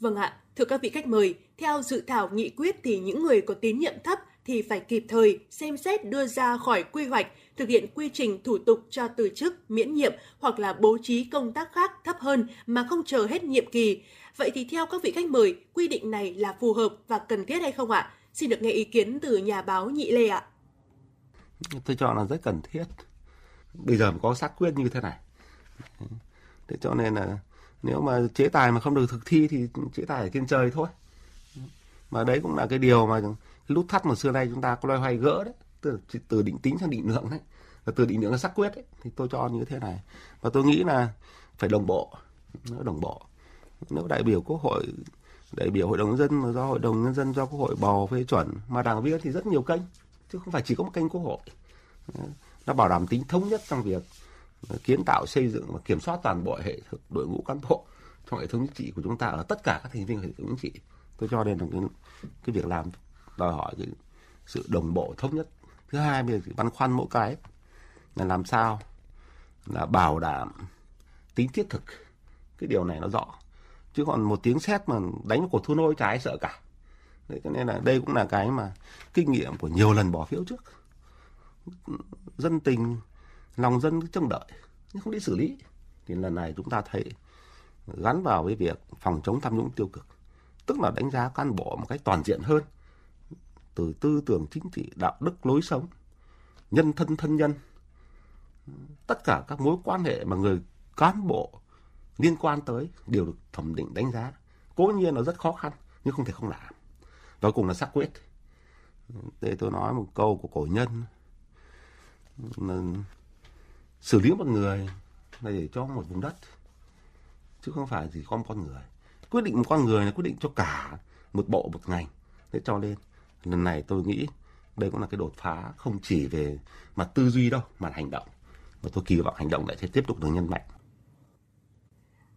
S9: Vâng ạ, thưa các vị khách mời, theo dự thảo nghị quyết thì những người có tín nhiệm thấp thì phải kịp thời xem xét đưa ra khỏi quy hoạch, thực hiện quy trình thủ tục cho từ chức, miễn nhiệm hoặc là bố trí công tác khác thấp hơn mà không chờ hết nhiệm kỳ. Vậy thì theo các vị khách mời, quy định này là phù hợp và cần thiết hay không ạ? Xin được nghe ý kiến từ nhà báo Nhị Lê ạ.
S12: Tôi chọn là rất cần thiết. Bây giờ có xác quyết như thế này. Thế cho nên là nếu mà chế tài mà không được thực thi thì chế tài ở trên trời thôi mà đấy cũng là cái điều mà nút thắt mà xưa nay chúng ta có loay hoay gỡ đấy. Từ từ định tính sang định lượng đấy. Và từ định lượng sang xác quyết đấy thì tôi cho như thế này. Và tôi nghĩ là phải đồng bộ. Nó đồng bộ. Nếu đại biểu quốc hội đại biểu hội đồng nhân dân mà do hội đồng nhân dân do quốc hội bầu phê chuẩn mà đảng viên thì rất nhiều kênh chứ không phải chỉ có một kênh quốc hội. Nó bảo đảm tính thống nhất trong việc kiến tạo xây dựng và kiểm soát toàn bộ hệ đội ngũ cán bộ trong hệ thống chính trị của chúng ta ở tất cả các thành viên hệ thống chính trị. Tôi cho đây là cái, cái việc làm đòi hỏi cái sự đồng bộ thống nhất. Thứ hai bây giờ băn khoăn mỗi cái là làm sao là bảo đảm tính thiết thực. Cái điều này nó rõ. Chứ còn một tiếng sét mà đánh vào cột thu nôi trái sợ cả. Đấy, cho nên là đây cũng là cái mà kinh nghiệm của nhiều lần bỏ phiếu trước. Dân tình lòng dân cứ trông đợi nhưng không đi xử lý. Thì lần này chúng ta thấy gắn vào với việc phòng chống tham nhũng tiêu cực. Tức là đánh giá cán bộ một cách toàn diện hơn từ tư tưởng chính trị, đạo đức, lối sống, nhân thân thân nhân. Tất cả các mối quan hệ mà người cán bộ liên quan tới đều được thẩm định, đánh giá. Cố nhiên nó rất khó khăn, nhưng không thể không làm. Và cùng là xác quyết. Để tôi nói một câu của cổ nhân. Xử lý một người là để cho một vùng đất, chứ không phải chỉ có một con người. Quyết định một con người là quyết định cho cả một bộ, một ngành. Để cho lên lần này tôi nghĩ đây cũng là cái đột phá không chỉ về mặt tư duy đâu mà hành động. Và tôi kỳ vọng hành động lại sẽ tiếp tục được nhân mạnh.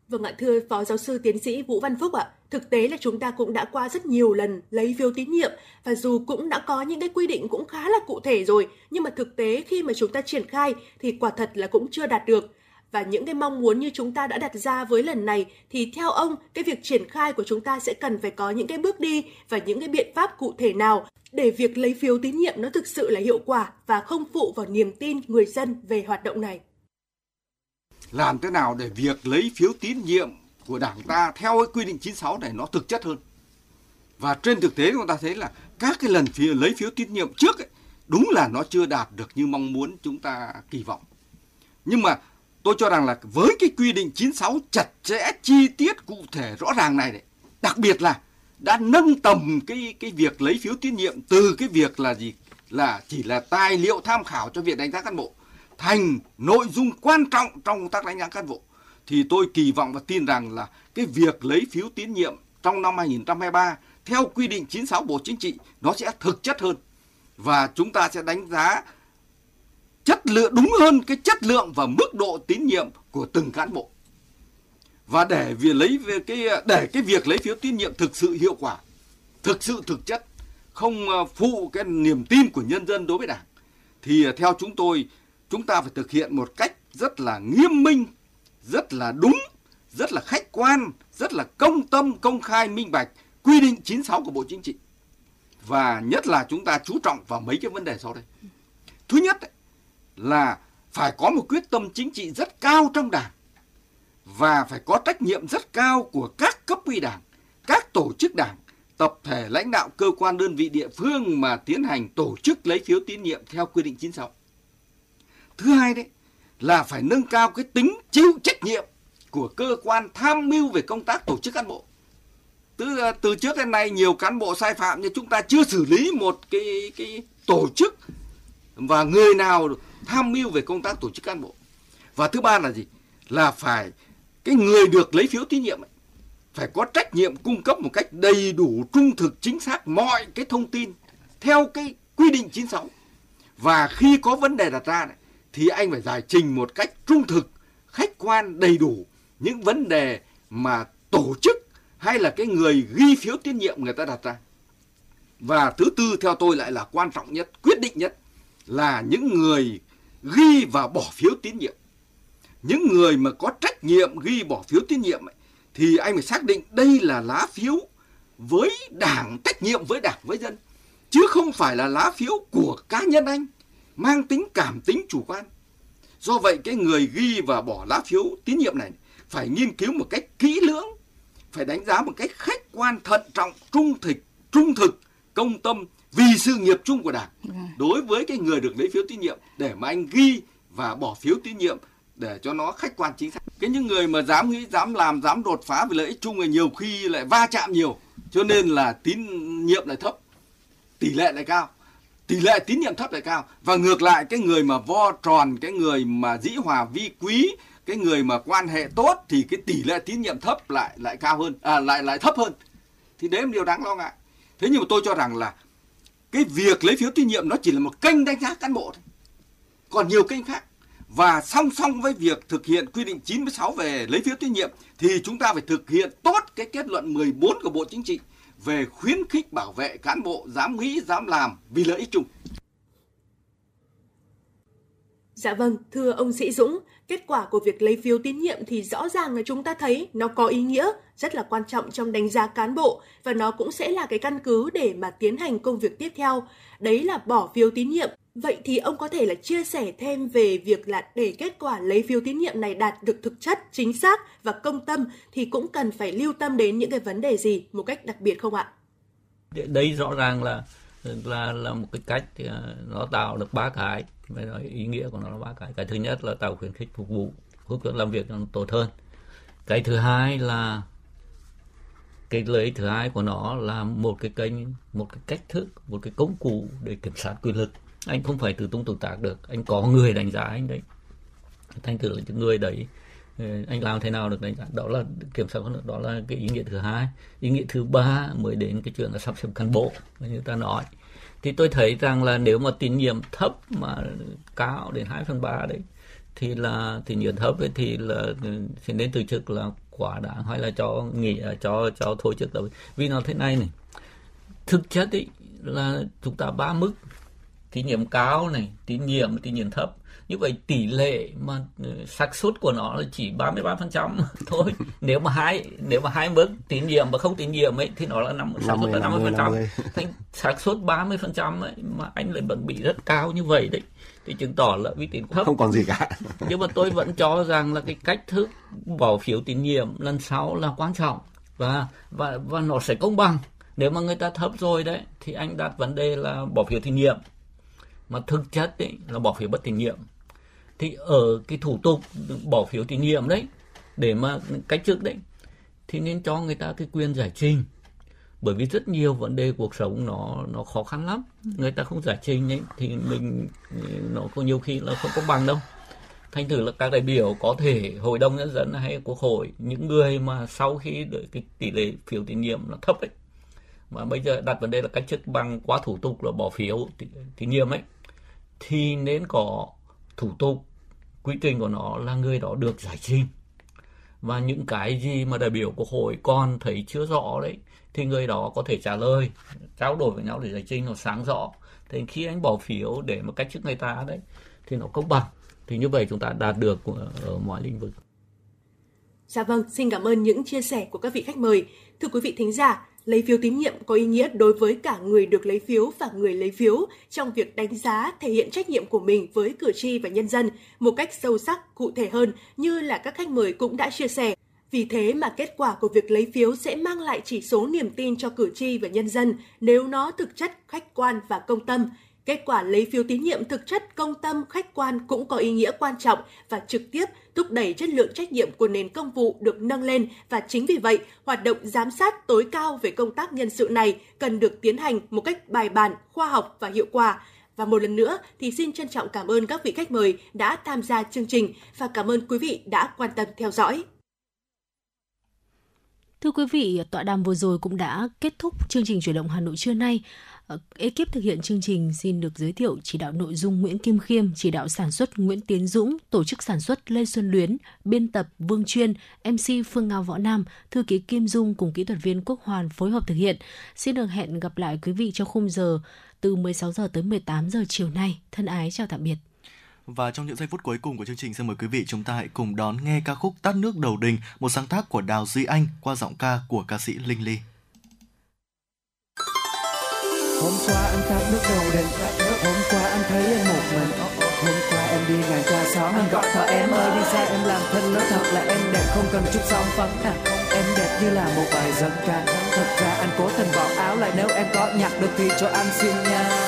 S9: Vâng ạ, thưa Phó Giáo sư Tiến sĩ Vũ Văn Phúc ạ, thực tế là chúng ta cũng đã qua rất nhiều lần lấy phiếu tín nhiệm và dù cũng đã có những cái quy định cũng khá là cụ thể rồi, nhưng mà thực tế khi mà chúng ta triển khai thì quả thật là cũng chưa đạt được. Và những cái mong muốn như chúng ta đã đặt ra với lần này thì theo ông, cái việc triển khai của chúng ta sẽ cần phải có những cái bước đi và những cái biện pháp cụ thể nào để việc lấy phiếu tín nhiệm nó thực sự là hiệu quả và không phụ vào niềm tin người dân về hoạt động này
S10: làm thế nào để việc lấy phiếu tín nhiệm của đảng ta theo cái quy định 96 này nó thực chất hơn. Và trên thực tế chúng ta thấy là các cái lần phiếu, lấy phiếu tín nhiệm trước ấy, đúng là nó chưa đạt được như mong muốn chúng ta kỳ vọng. Nhưng mà tôi cho rằng là với cái quy định 96 chặt chẽ chi tiết cụ thể rõ ràng này đấy, đặc biệt là đã nâng tầm cái cái việc lấy phiếu tín nhiệm từ cái việc là gì? Là chỉ là tài liệu tham khảo cho việc đánh giá cán bộ thành nội dung quan trọng trong công tác đánh giá cán bộ. Thì tôi kỳ vọng và tin rằng là cái việc lấy phiếu tín nhiệm trong năm 2023 theo quy định 96 Bộ Chính trị nó sẽ thực chất hơn và chúng ta sẽ đánh giá chất lượng đúng hơn cái chất lượng và mức độ tín nhiệm của từng cán bộ và để việc lấy về cái để cái việc lấy phiếu tín nhiệm thực sự hiệu quả thực sự thực chất không à, phụ cái niềm tin của nhân dân đối với đảng thì à, theo chúng tôi chúng ta phải thực hiện một cách rất là nghiêm minh, rất là đúng, rất là khách quan, rất là công tâm, công khai, minh bạch, quy định 96 của Bộ Chính trị. Và nhất là chúng ta chú trọng vào mấy cái vấn đề sau đây. Thứ nhất là phải có một quyết tâm chính trị rất cao trong đảng và phải có trách nhiệm rất cao của các cấp ủy đảng, các tổ chức đảng, tập thể lãnh đạo cơ quan đơn vị địa phương mà tiến hành tổ chức lấy phiếu tín nhiệm theo quy định 96 thứ hai đấy là phải nâng cao cái tính chịu trách nhiệm của cơ quan tham mưu về công tác tổ chức cán bộ. Từ từ trước đến nay nhiều cán bộ sai phạm nhưng chúng ta chưa xử lý một cái cái tổ chức và người nào tham mưu về công tác tổ chức cán bộ. Và thứ ba là gì? Là phải cái người được lấy phiếu tín nhiệm ấy, phải có trách nhiệm cung cấp một cách đầy đủ trung thực chính xác mọi cái thông tin theo cái quy định 96 và khi có vấn đề đặt ra này, thì anh phải giải trình một cách trung thực khách quan đầy đủ những vấn đề mà tổ chức hay là cái người ghi phiếu tín nhiệm người ta đặt ra. Và thứ tư theo tôi lại là quan trọng nhất quyết định nhất là những người ghi và bỏ phiếu tín nhiệm. Những người mà có trách nhiệm ghi bỏ phiếu tín nhiệm ấy, thì anh phải xác định đây là lá phiếu với đảng trách nhiệm với đảng với dân chứ không phải là lá phiếu của cá nhân anh mang tính cảm tính chủ quan. Do vậy cái người ghi và bỏ lá phiếu tín nhiệm này phải nghiên cứu một cách kỹ lưỡng phải đánh giá một cách khách quan thận trọng trung thực trung thực công tâm vì sự nghiệp chung của đảng đối với cái người được lấy phiếu tín nhiệm để mà anh ghi và bỏ phiếu tín nhiệm để cho nó khách quan chính xác. Cái những người mà dám nghĩ dám làm dám đột phá vì lợi ích chung là nhiều khi lại va chạm nhiều cho nên là tín nhiệm lại thấp tỷ lệ lại cao tỷ lệ tín nhiệm thấp lại cao. Và ngược lại cái người mà vo tròn cái người mà dĩ hòa vi quý cái người mà quan hệ tốt thì cái tỷ lệ tín nhiệm thấp lại lại cao hơn à, lại lại thấp hơn. Thì đấy là điều đáng lo ngại. Thế nhưng mà tôi cho rằng là cái việc lấy phiếu tín nhiệm nó chỉ là một kênh đánh giá cán bộ thôi còn nhiều kênh khác và song song với việc thực hiện quy định 96 về lấy phiếu tín nhiệm thì chúng ta phải thực hiện tốt cái kết luận 14 của Bộ Chính trị về khuyến khích bảo vệ cán bộ dám nghĩ, dám làm vì lợi ích chung.
S9: Dạ vâng, thưa ông Sĩ Dũng, kết quả của việc lấy phiếu tín nhiệm thì rõ ràng là chúng ta thấy nó có ý nghĩa rất là quan trọng trong đánh giá cán bộ và nó cũng sẽ là cái căn cứ để mà tiến hành công việc tiếp theo. Đấy là bỏ phiếu tín nhiệm. Vậy thì ông có thể là chia sẻ thêm về việc là để kết quả lấy phiếu tín nhiệm này đạt được thực chất, chính xác và công tâm thì cũng cần phải lưu tâm đến những cái vấn đề gì một cách đặc biệt không ạ?
S11: Đây rõ ràng là là là một cái cách à, nó tạo được ba cái. Phải nói ý nghĩa của nó là ba cái. Cái thứ nhất là tạo khuyến khích phục vụ hướng dẫn làm việc cho nó tốt hơn. Cái thứ hai là, cái lợi ích thứ hai của nó là một cái kênh, một cái cách thức, một cái công cụ để kiểm soát quyền lực. Anh không phải tự tung tự tác được. Anh có người đánh giá anh đấy. Thành thử là những người đấy anh làm thế nào được đánh giá đó là kiểm soát đó là cái ý nghĩa thứ hai. Ý nghĩa thứ ba mới đến cái chuyện là sắp xếp cán bộ như ta nói. Thì tôi thấy rằng là nếu mà tín nhiệm thấp mà cao đến 2 phần 3 đấy, thì là tín nhiệm thấp ấy thì là ừ, thì đến từ chức là quả đáng hay là cho nghỉ à, cho cho thôi chức rồi. vì nó thế này này, thực chất ấy là chúng ta ba mức, tín nhiệm cao này, tín nhiệm tín nhiệm thấp như vậy tỷ lệ mà ừ, xác suất của nó là chỉ 33% thôi. Nếu mà hai nếu mà hai mức tín nhiệm và không tín nhiệm ấy thì nó là năm xác suất là 50%, 50%. thành xác suất 30% ấy mà anh lại vẫn bị rất cao như vậy đấy. Thì chứng tỏ là uy tín thấp
S12: không còn gì cả.
S11: Nhưng mà tôi vẫn cho rằng là cái cách thức bỏ phiếu tín nhiệm lần sau là quan trọng và và và nó sẽ công bằng. Nếu mà người ta thấp rồi đấy thì anh đặt vấn đề là bỏ phiếu tín nhiệm. Mà thực chất ấy là bỏ phiếu bất tín nhiệm thì ở cái thủ tục bỏ phiếu tín nhiệm đấy, để mà cách chức đấy, thì nên cho người ta cái quyền giải trình. Bởi vì rất nhiều vấn đề cuộc sống nó nó khó khăn lắm. Người ta không giải trình ấy, thì mình, nó có nhiều khi là không công bằng đâu. Thành thử là các đại biểu có thể hội đồng nhân dân hay quốc hội, những người mà sau khi đợi cái tỷ lệ phiếu tín nhiệm nó thấp ấy, mà bây giờ đặt vấn đề là cách chức bằng quá thủ tục là bỏ phiếu tín nhiệm ấy, thì nên có thủ tục quy trình của nó là người đó được giải trình. Và những cái gì mà đại biểu quốc hội còn thấy chưa rõ đấy thì người đó có thể trả lời trao đổi với nhau để giải trình nó sáng rõ. Thì khi anh bỏ phiếu để mà cách chức người ta đấy thì nó công bằng. Thì như vậy chúng ta đạt được ở mọi lĩnh vực.
S9: Dạ vâng, xin cảm ơn những chia sẻ của các vị khách mời. Thưa quý vị thính giả, Lấy phiếu tín nhiệm có ý nghĩa đối với cả người được lấy phiếu và người lấy phiếu trong việc đánh giá, thể hiện trách nhiệm của mình với cử tri và nhân dân một cách sâu sắc, cụ thể hơn như là các khách mời cũng đã chia sẻ. Vì thế mà kết quả của việc lấy phiếu sẽ mang lại chỉ số niềm tin cho cử tri và nhân dân nếu nó thực chất, khách quan và công tâm, Kết quả lấy phiếu tín nhiệm thực chất công tâm khách quan cũng có ý nghĩa quan trọng và trực tiếp thúc đẩy chất lượng trách nhiệm của nền công vụ được nâng lên và chính vì vậy, hoạt động giám sát tối cao về công tác nhân sự này cần được tiến hành một cách bài bản, khoa học và hiệu quả. Và một lần nữa thì xin trân trọng cảm ơn các vị khách mời đã tham gia chương trình và cảm ơn quý vị đã quan tâm theo dõi.
S2: Thưa quý vị, tọa đàm vừa rồi cũng đã kết thúc chương trình chuyển động Hà Nội trưa nay. Ờ, ekip thực hiện chương trình xin được giới thiệu chỉ đạo nội dung Nguyễn Kim Khiêm, chỉ đạo sản xuất Nguyễn Tiến Dũng, tổ chức sản xuất Lê Xuân Luyến, biên tập Vương Chuyên, MC Phương Ngao Võ Nam, thư ký Kim Dung cùng kỹ thuật viên Quốc Hoàn phối hợp thực hiện. Xin được hẹn gặp lại quý vị trong khung giờ từ 16 giờ tới 18 giờ chiều nay. Thân ái chào tạm biệt.
S1: Và trong những giây phút cuối cùng của chương trình, xin mời quý vị chúng ta hãy cùng đón nghe ca khúc Tát nước đầu đình, một sáng tác của Đào Duy Anh qua giọng ca của ca sĩ Linh Ly.
S13: Hôm qua anh tát nước đầu đình Hôm qua anh thấy em một mình Hôm qua em đi ngang qua xóm, Anh gọi thợ em ơi, đi xe. em làm thân Nói thật là em đẹp, không cần chút son phấn à Em đẹp như là một bài dân ca, Thật ra anh cố tình bỏ áo lại, Nếu em có nhặt được thì cho anh xin nha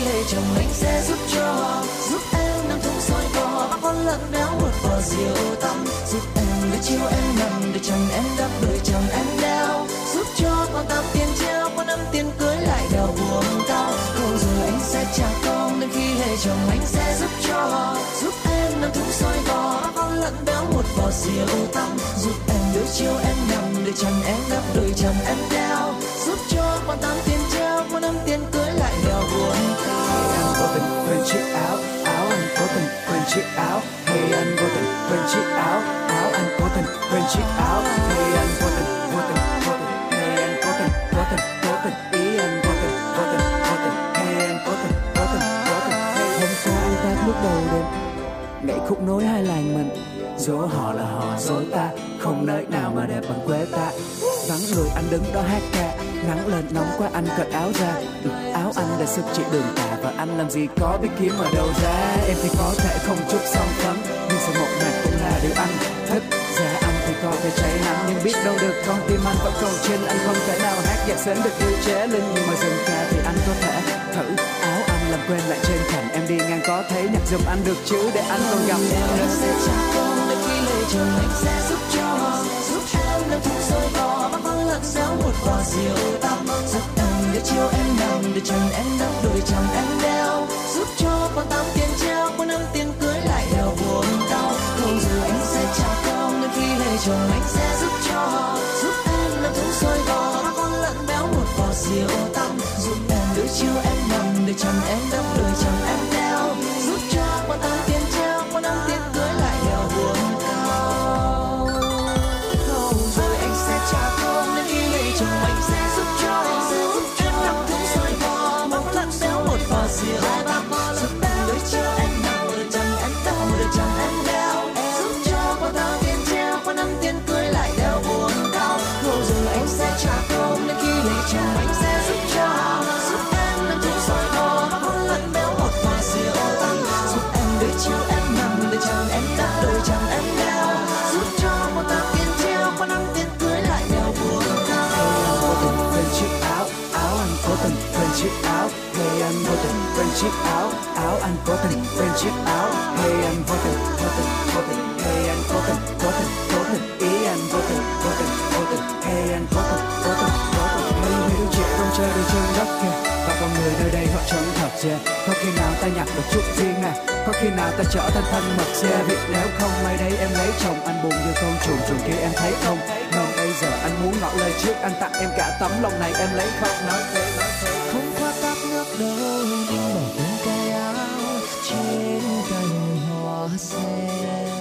S14: lệ khi chồng anh sẽ giúp cho. Giúp em nâng thùng soi bò bác con lợn béo một vò rượu tăm. Giúp em để chiều em nằm để chồng em đắp đôi chồng em đeo. Giúp cho con tao tiền treo con năm tiền cưới lại đèo buồn tao không rồi anh sẽ trả công đến khi lệ chồng anh sẽ giúp cho. Giúp em nâng thùng soi bò bác con lợn béo một vò rượu tăm. Giúp em đôi chiều em nằm để chồng em đắp đôi chồng em đeo. Giúp cho con tám tiền treo con năm tiền theo lại buồn
S13: Anh vô tình quên chiếc áo Áo anh cố tình quên chiếc áo Hey anh vô tình quên chiếc áo Áo anh cố tình quên chiếc áo Hey anh vô tình vô tình vô tình Hey anh cố tình cố tình cố tình Ý anh vô tình vô tình vô tình Hey anh cố tình cố tình cố tình hôm qua anh ta lúc đầu đêm Nhảy khúc nối hai làng mình Dỗ họ là họ dỗ ta Không nơi nào mà đẹp bằng quê ta Vắng người anh đứng đó hát ca Nắng lên nóng quá anh cởi áo ra anh là sức chịu đường tà Và anh làm gì có biết kiếm ở đâu ra. Em thì có thể không chút song phấn Nhưng sự một mặt cũng là điều anh thích Ra anh thì có thể cháy nắng, Nhưng biết đâu được con tim anh vẫn còn trên. Anh không thể nào hát nhạc sến được như chế linh, Nhưng mà dừng ca thì anh có thể thử Áo anh làm quên lại trên thành. Em đi ngang có thấy nhạc giùm anh được chứ, Để anh còn gặp em.
S14: Sẽ trả công khi lời chờ anh sẽ giúp cho bò lợn xéo một vò rượu tăm giúp em để chiều em nằm, để chồng em đắp đôi chồng em đeo. Giúp cho con tám tiền treo con năm tiền cưới lại đeo buồn đau không giờ anh sẽ trả công nhưng khi lấy chồng anh sẽ giúp cho. Giúp em nằm thùng sôi bò bắt con lợn béo một vò rượu tăm giúp em để chiều em nằm, để chồng em đắp đôi chồng em đeo. Giúp cho con tám tiền treo con năm tiền
S13: có tình quên chiếc áo. Hay anh vô tình vô tình vô tình. Hay anh vô tình vô tình vô tình. Ý anh vô tình vô tình vô tình. Hay anh vô tình vô tình vô tình. Hey mấy đứa trẻ không chơi được trên đất kia và con người nơi đây họ chẳng thật yeah. có khi nào ta nhặt được chút riêng à có khi nào ta trở thành thân mật xe vì nếu không may đây em lấy chồng. Anh buồn như con chuồn chuồn kia em thấy không? Nên bây giờ anh muốn ngỏ lời trước anh tặng em cả tấm lòng này. Em lấy không nói thế myself.